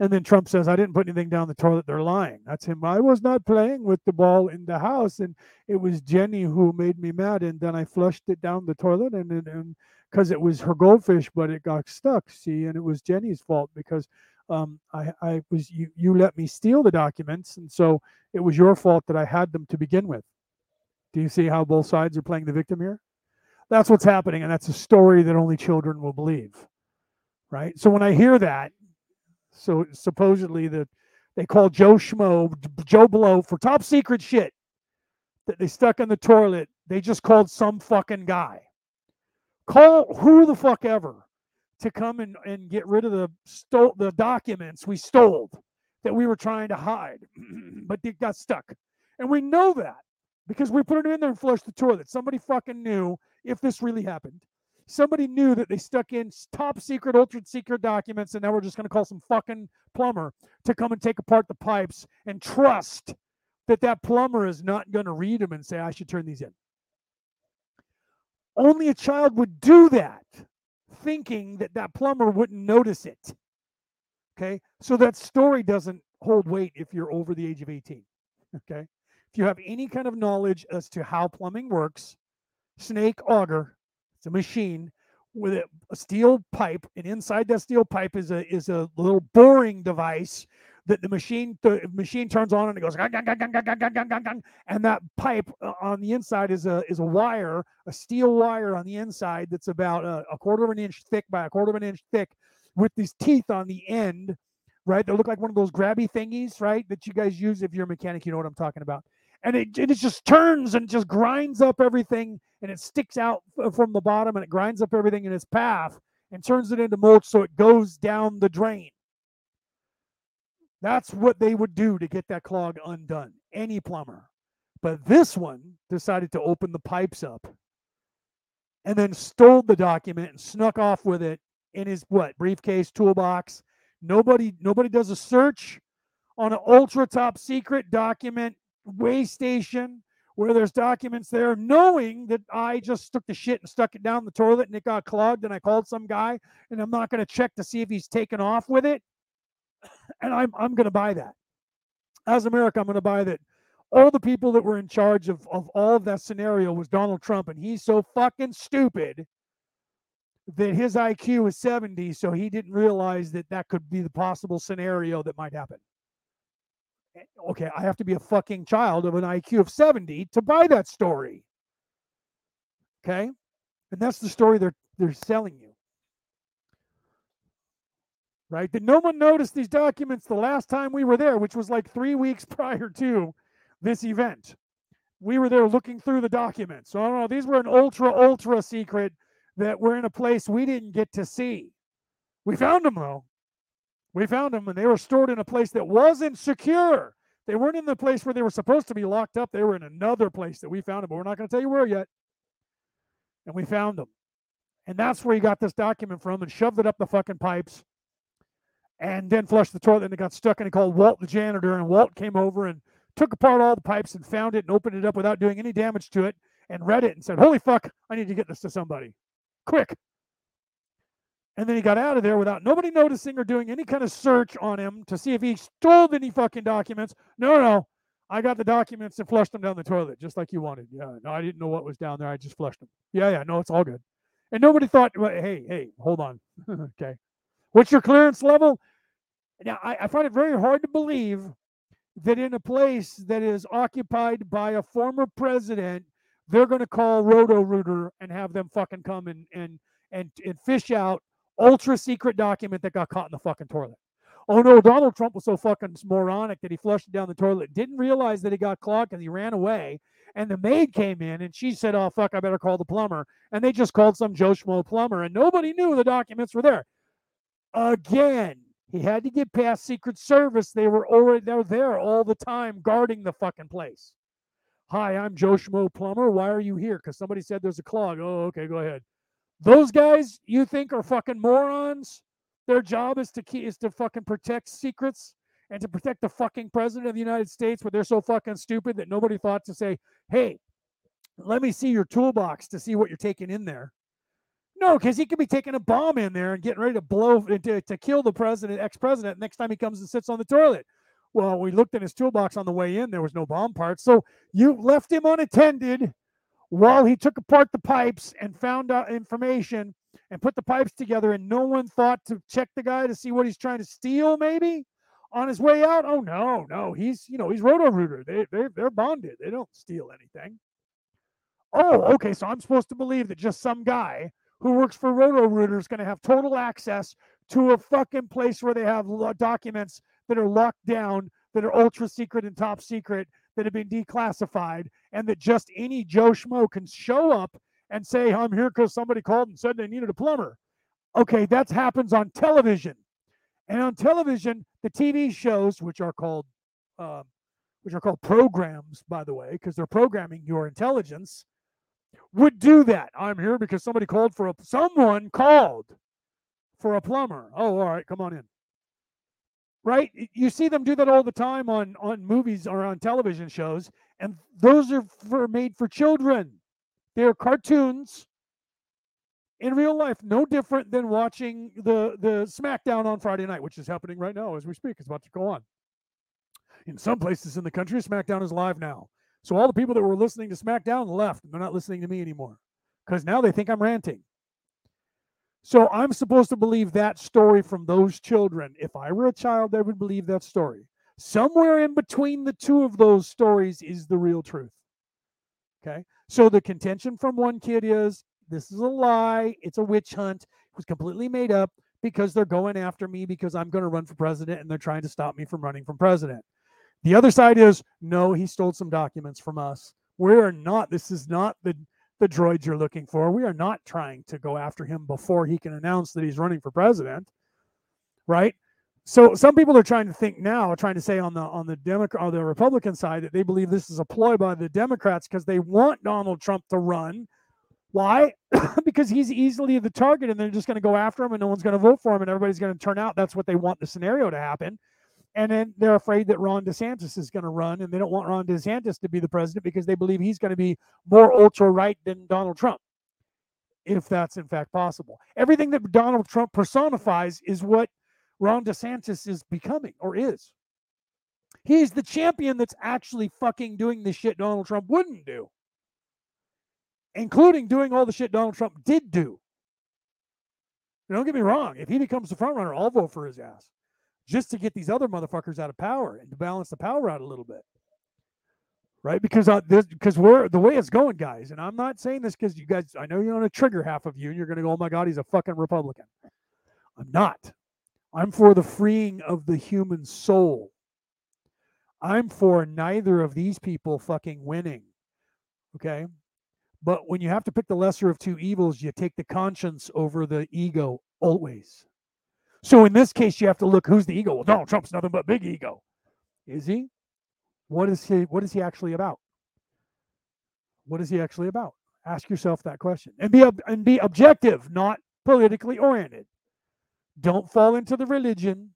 and then Trump says, I didn't put anything down the toilet. They're lying. That's him. I was not playing with the ball in the house. And it was Jenny who made me mad. And then I flushed it down the toilet and and because it was her goldfish, but it got stuck. See, and it was Jenny's fault because um, I, I was you, you let me steal the documents. And so it was your fault that I had them to begin with. Do you see how both sides are playing the victim here? That's what's happening. And that's a story that only children will believe. Right. So when I hear that, so supposedly the they called Joe Schmo, Joe Blow for top secret shit that they stuck in the toilet. They just called some fucking guy. Call who the fuck ever to come and, and get rid of the stole the documents we stole that we were trying to hide, but they got stuck. And we know that because we put it in there and flushed the toilet. Somebody fucking knew if this really happened somebody knew that they stuck in top secret, ultra secret documents, and now we're just going to call some fucking plumber to come and take apart the pipes and trust that that plumber is not going to read them and say, I should turn these in. Only a child would do that, thinking that that plumber wouldn't notice it. Okay. So that story doesn't hold weight if you're over the age of 18. Okay. If you have any kind of knowledge as to how plumbing works, snake auger, it's a machine with a, a steel pipe, and inside that steel pipe is a is a little boring device that the machine the machine turns on and it goes gang, gang, gang, and that pipe uh, on the inside is a is a wire a steel wire on the inside that's about a, a, quarter of an inch thick by a quarter of an inch thick with these teeth on the end right they look like one of those grabby thingies right that you guys use if you're a mechanic you know what i'm talking about and it, it just turns and just grinds up everything and it sticks out from the bottom and it grinds up everything in its path and turns it into mulch so it goes down the drain. That's what they would do to get that clog undone, any plumber. But this one decided to open the pipes up and then stole the document and snuck off with it in his what briefcase toolbox. Nobody nobody does a search on an ultra top secret document way station where there's documents there, knowing that I just took the shit and stuck it down the toilet and it got clogged, and I called some guy, and I'm not going to check to see if he's taken off with it, and I'm I'm going to buy that. As America, I'm going to buy that. All the people that were in charge of, of all of that scenario was Donald Trump, and he's so fucking stupid that his IQ is 70, so he didn't realize that that could be the possible scenario that might happen. Okay, I have to be a fucking child of an IQ of 70 to buy that story. Okay? And that's the story they're they're selling you. Right? That no one noticed these documents the last time we were there, which was like three weeks prior to this event. We were there looking through the documents. So I don't know. These were an ultra, ultra secret that we're in a place we didn't get to see. We found them though. We found them and they were stored in a place that wasn't secure. They weren't in the place where they were supposed to be locked up. They were in another place that we found them, but we're not going to tell you where yet. And we found them. And that's where he got this document from and shoved it up the fucking pipes and then flushed the toilet and it got stuck and he called Walt the janitor and Walt came over and took apart all the pipes and found it and opened it up without doing any damage to it and read it and said, Holy fuck, I need to get this to somebody. Quick. And then he got out of there without nobody noticing or doing any kind of search on him to see if he stole any fucking documents. No, no. I got the documents and flushed them down the toilet just like you wanted. Yeah, no, I didn't know what was down there. I just flushed them. Yeah, yeah, no, it's all good. And nobody thought, hey, hey, hold on. okay. What's your clearance level? Now, I, I find it very hard to believe that in a place that is occupied by a former president, they're going to call Roto Rooter and have them fucking come and, and and and fish out ultra secret document that got caught in the fucking toilet. Oh no, Donald Trump was so fucking moronic that he flushed it down the toilet, didn't realize that he got clogged and he ran away. And the maid came in and she said, Oh fuck, I better call the plumber. And they just called some Joe Schmo plumber and nobody knew the documents were there. Again, he had to get past Secret Service. They were already they're there all the time guarding the fucking place. Hi, I'm Joe Schmo Plumber. Why are you here? Because somebody said there's a clog. Oh, okay, go ahead. Those guys you think are fucking morons? Their job is to key, is to fucking protect secrets and to protect the fucking president of the United States, but they're so fucking stupid that nobody thought to say, "Hey, let me see your toolbox to see what you're taking in there." No, because he could be taking a bomb in there and getting ready to blow to, to kill the president, ex-president, next time he comes and sits on the toilet. Well, we looked in his toolbox on the way in. There was no bomb parts. So you left him unattended while he took apart the pipes and found out information and put the pipes together, and no one thought to check the guy to see what he's trying to steal, maybe on his way out. Oh no, no, he's you know he's roto rooter. They they they're bonded. They don't steal anything. Oh, okay. So I'm supposed to believe that just some guy who works for Roto Rooter is going to have total access to a fucking place where they have documents that are locked down, that are ultra secret and top secret, that have been declassified, and that just any Joe Schmo can show up and say, I'm here because somebody called and said they needed a plumber. Okay, that happens on television. And on television, the TV shows, which are called uh, which are called programs, by the way, because they're programming your intelligence, would do that. I'm here because somebody called for a someone called for a plumber. Oh, all right, come on in. Right? You see them do that all the time on on movies or on television shows, and those are for made for children. They're cartoons in real life, no different than watching the the SmackDown on Friday night, which is happening right now as we speak. It's about to go on. In some places in the country, SmackDown is live now. So all the people that were listening to SmackDown left. They're not listening to me anymore because now they think I'm ranting. So I'm supposed to believe that story from those children. If I were a child, I would believe that story. Somewhere in between the two of those stories is the real truth. Okay. So the contention from one kid is this is a lie. It's a witch hunt. It was completely made up because they're going after me because I'm going to run for president and they're trying to stop me from running for president. The other side is no, he stole some documents from us. We are not, this is not the, the droids you're looking for. We are not trying to go after him before he can announce that he's running for president. Right? So some people are trying to think now, trying to say on the on the Democrat or the Republican side that they believe this is a ploy by the Democrats because they want Donald Trump to run. Why? because he's easily the target and they're just going to go after him and no one's going to vote for him and everybody's going to turn out. That's what they want the scenario to happen. And then they're afraid that Ron DeSantis is going to run, and they don't want Ron DeSantis to be the president because they believe he's going to be more ultra right than Donald Trump, if that's in fact possible. Everything that Donald Trump personifies is what Ron DeSantis is becoming or is. He's the champion that's actually fucking doing the shit Donald Trump wouldn't do, including doing all the shit Donald Trump did do. Don't get me wrong. If he becomes the front runner, I'll vote for his ass just to get these other motherfuckers out of power and to balance the power out a little bit. Right? Because uh, this, because we're the way it's going, guys, and I'm not saying this because you guys, I know you're to trigger half of you and you're going to go, oh my God, he's a fucking Republican. I'm not. I'm for the freeing of the human soul. I'm for neither of these people fucking winning. Okay. But when you have to pick the lesser of two evils, you take the conscience over the ego always. So in this case, you have to look who's the ego. Well, Donald Trump's nothing but big ego. Is he? What is he what is he actually about? What is he actually about? Ask yourself that question. And be and be objective, not politically oriented. Don't fall into the religion.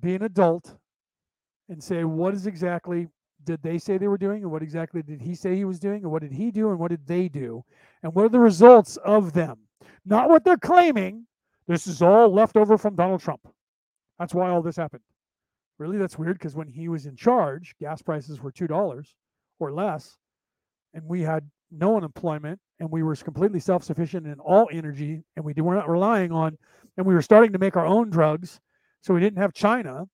Be an adult and say what is exactly did they say they were doing and what exactly did he say he was doing and what did he do and what did they do and what are the results of them not what they're claiming this is all left over from donald trump that's why all this happened really that's weird because when he was in charge gas prices were $2 or less and we had no unemployment and we were completely self-sufficient in all energy and we were not relying on and we were starting to make our own drugs so we didn't have china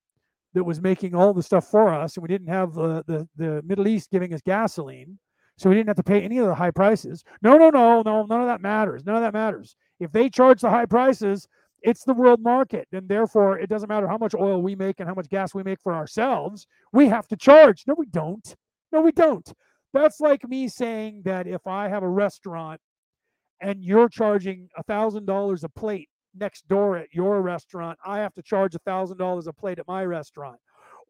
that was making all the stuff for us, and we didn't have the, the, the Middle East giving us gasoline, so we didn't have to pay any of the high prices. No, no, no, no, none of that matters. None of that matters. If they charge the high prices, it's the world market, and therefore it doesn't matter how much oil we make and how much gas we make for ourselves. We have to charge. No, we don't. No, we don't. That's like me saying that if I have a restaurant and you're charging a thousand dollars a plate next door at your restaurant, I have to charge a thousand dollars a plate at my restaurant.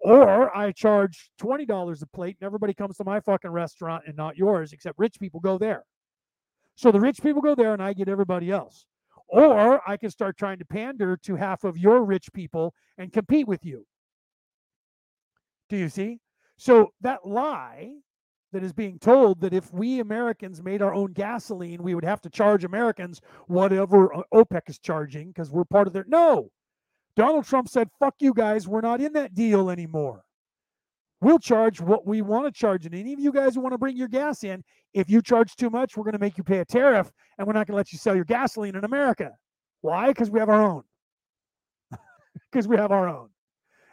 Or I charge twenty dollars a plate and everybody comes to my fucking restaurant and not yours, except rich people go there. So the rich people go there and I get everybody else. Or I can start trying to pander to half of your rich people and compete with you. Do you see? So that lie that is being told that if we Americans made our own gasoline, we would have to charge Americans whatever uh, OPEC is charging because we're part of their. No, Donald Trump said, fuck you guys, we're not in that deal anymore. We'll charge what we want to charge. And any of you guys who want to bring your gas in, if you charge too much, we're going to make you pay a tariff and we're not going to let you sell your gasoline in America. Why? Because we have our own. Because we have our own.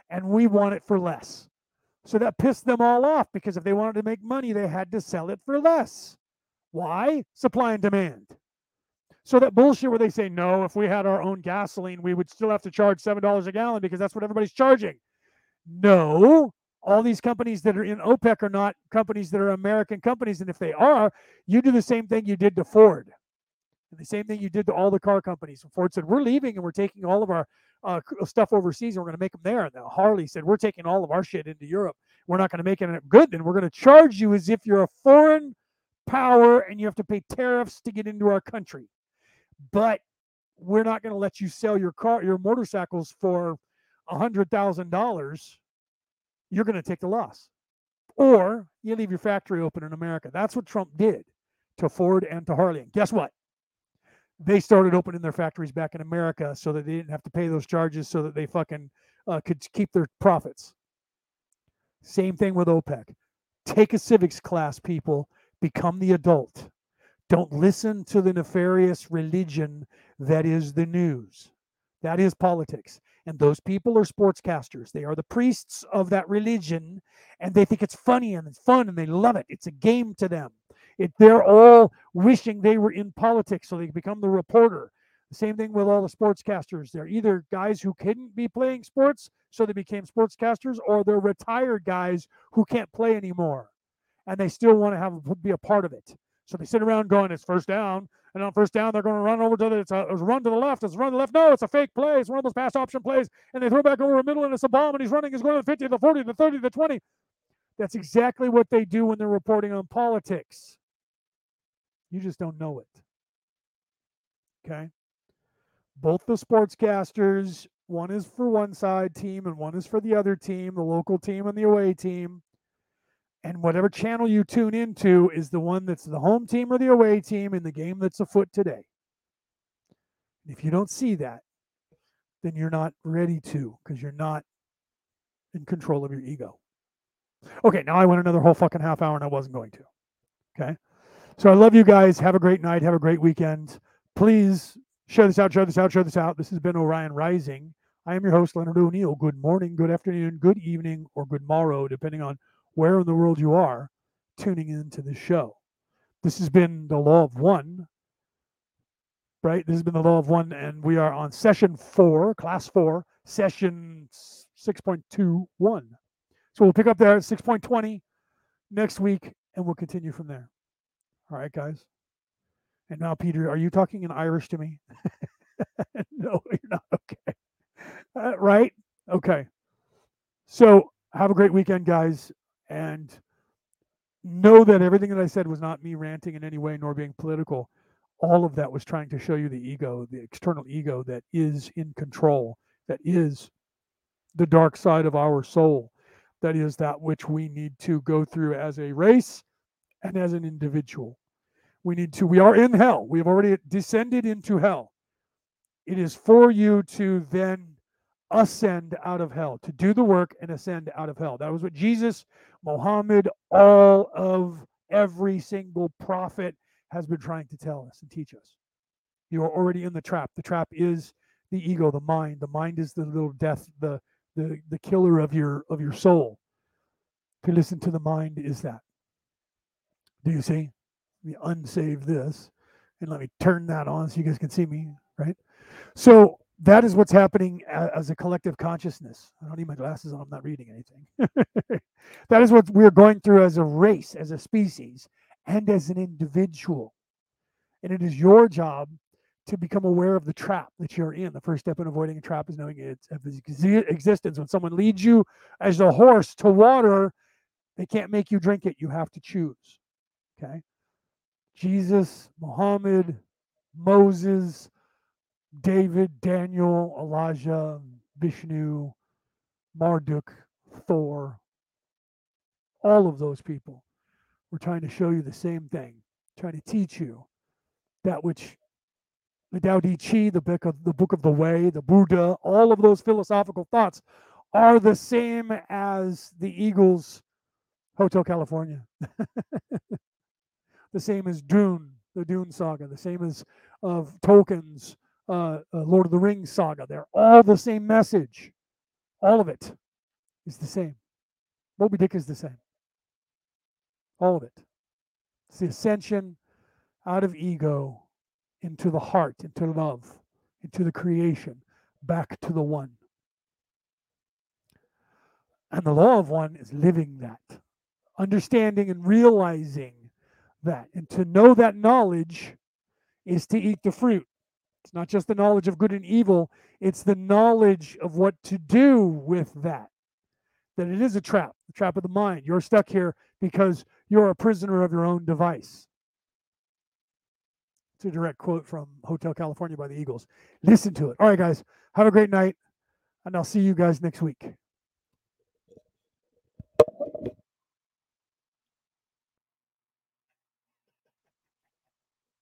And we want it for less. So that pissed them all off because if they wanted to make money, they had to sell it for less. Why? Supply and demand. So that bullshit where they say, no, if we had our own gasoline, we would still have to charge $7 a gallon because that's what everybody's charging. No, all these companies that are in OPEC are not companies that are American companies. And if they are, you do the same thing you did to Ford. The same thing you did to all the car companies. Ford said, We're leaving and we're taking all of our uh, stuff overseas and we're going to make them there. And Harley said, We're taking all of our shit into Europe. We're not going to make it good. Then we're going to charge you as if you're a foreign power and you have to pay tariffs to get into our country. But we're not going to let you sell your car, your motorcycles for a hundred thousand dollars. You're going to take the loss, or you leave your factory open in America. That's what Trump did to Ford and to Harley. And guess what? they started opening their factories back in America so that they didn't have to pay those charges so that they fucking uh, could keep their profits. Same thing with OPEC. Take a civics class, people. Become the adult. Don't listen to the nefarious religion that is the news. That is politics. And those people are sportscasters. They are the priests of that religion, and they think it's funny and it's fun and they love it. It's a game to them. It, they're all wishing they were in politics so they could become the reporter. The same thing with all the sportscasters. They're either guys who couldn't be playing sports, so they became sportscasters, or they're retired guys who can't play anymore, and they still want to have be a part of it. So they sit around going, "It's first down," and on first down they're going to run over to the it's a, it's a run to the left, it's a run to the left. No, it's a fake play. It's one of those pass option plays, and they throw back over the middle, and it's a bomb, and he's running. He's going to the 50, the 40, the 30, the 20. That's exactly what they do when they're reporting on politics. You just don't know it. Okay. Both the sportscasters, one is for one side team and one is for the other team, the local team and the away team. And whatever channel you tune into is the one that's the home team or the away team in the game that's afoot today. If you don't see that, then you're not ready to because you're not in control of your ego. Okay, now I went another whole fucking half hour and I wasn't going to. Okay. So I love you guys. Have a great night. Have a great weekend. Please share this out, share this out, share this out. This has been Orion Rising. I am your host, Leonard O'Neill. Good morning, good afternoon, good evening, or good morrow, depending on where in the world you are tuning into the show. This has been the Law of One, right? This has been the Law of One, and we are on session four, class four, session 6.21. So we'll pick up there at 6.20 next week, and we'll continue from there. All right, guys. And now, Peter, are you talking in Irish to me? no, you're not. Okay. Uh, right? Okay. So have a great weekend, guys. And know that everything that I said was not me ranting in any way nor being political. All of that was trying to show you the ego, the external ego that is in control, that is the dark side of our soul, that is that which we need to go through as a race and as an individual. We need to, we are in hell. We have already descended into hell. It is for you to then ascend out of hell, to do the work and ascend out of hell. That was what Jesus, Muhammad, all of every single prophet has been trying to tell us and teach us. You are already in the trap. The trap is the ego, the mind. The mind is the little death, the the the killer of your of your soul. To listen to the mind is that. Do you see? Let me unsave this and let me turn that on so you guys can see me, right? So that is what's happening uh, as a collective consciousness. I don't need my glasses on, I'm not reading anything. that is what we're going through as a race, as a species, and as an individual. And it is your job to become aware of the trap that you're in. The first step in avoiding a trap is knowing its existence. When someone leads you as a horse to water, they can't make you drink it. You have to choose. Okay? Jesus, Muhammad, Moses, David, Daniel, Elijah, Vishnu, Marduk, Thor, all of those people were trying to show you the same thing, trying to teach you that which the Tao Te Ching, the book of the book of the way, the Buddha, all of those philosophical thoughts are the same as the Eagles Hotel California. the same as Dune, the Dune saga, the same as of Tolkien's uh, uh, Lord of the Rings saga. They're all the same message. All of it is the same. Moby Dick is the same. All of it. It's the ascension out of ego into the heart, into love, into the creation, back to the one. And the law of one is living that, understanding and realizing that. And to know that knowledge is to eat the fruit. It's not just the knowledge of good and evil, it's the knowledge of what to do with that. That it is a trap, the trap of the mind. You're stuck here because you're a prisoner of your own device. It's a direct quote from Hotel California by the Eagles. Listen to it. All right, guys. Have a great night, and I'll see you guys next week.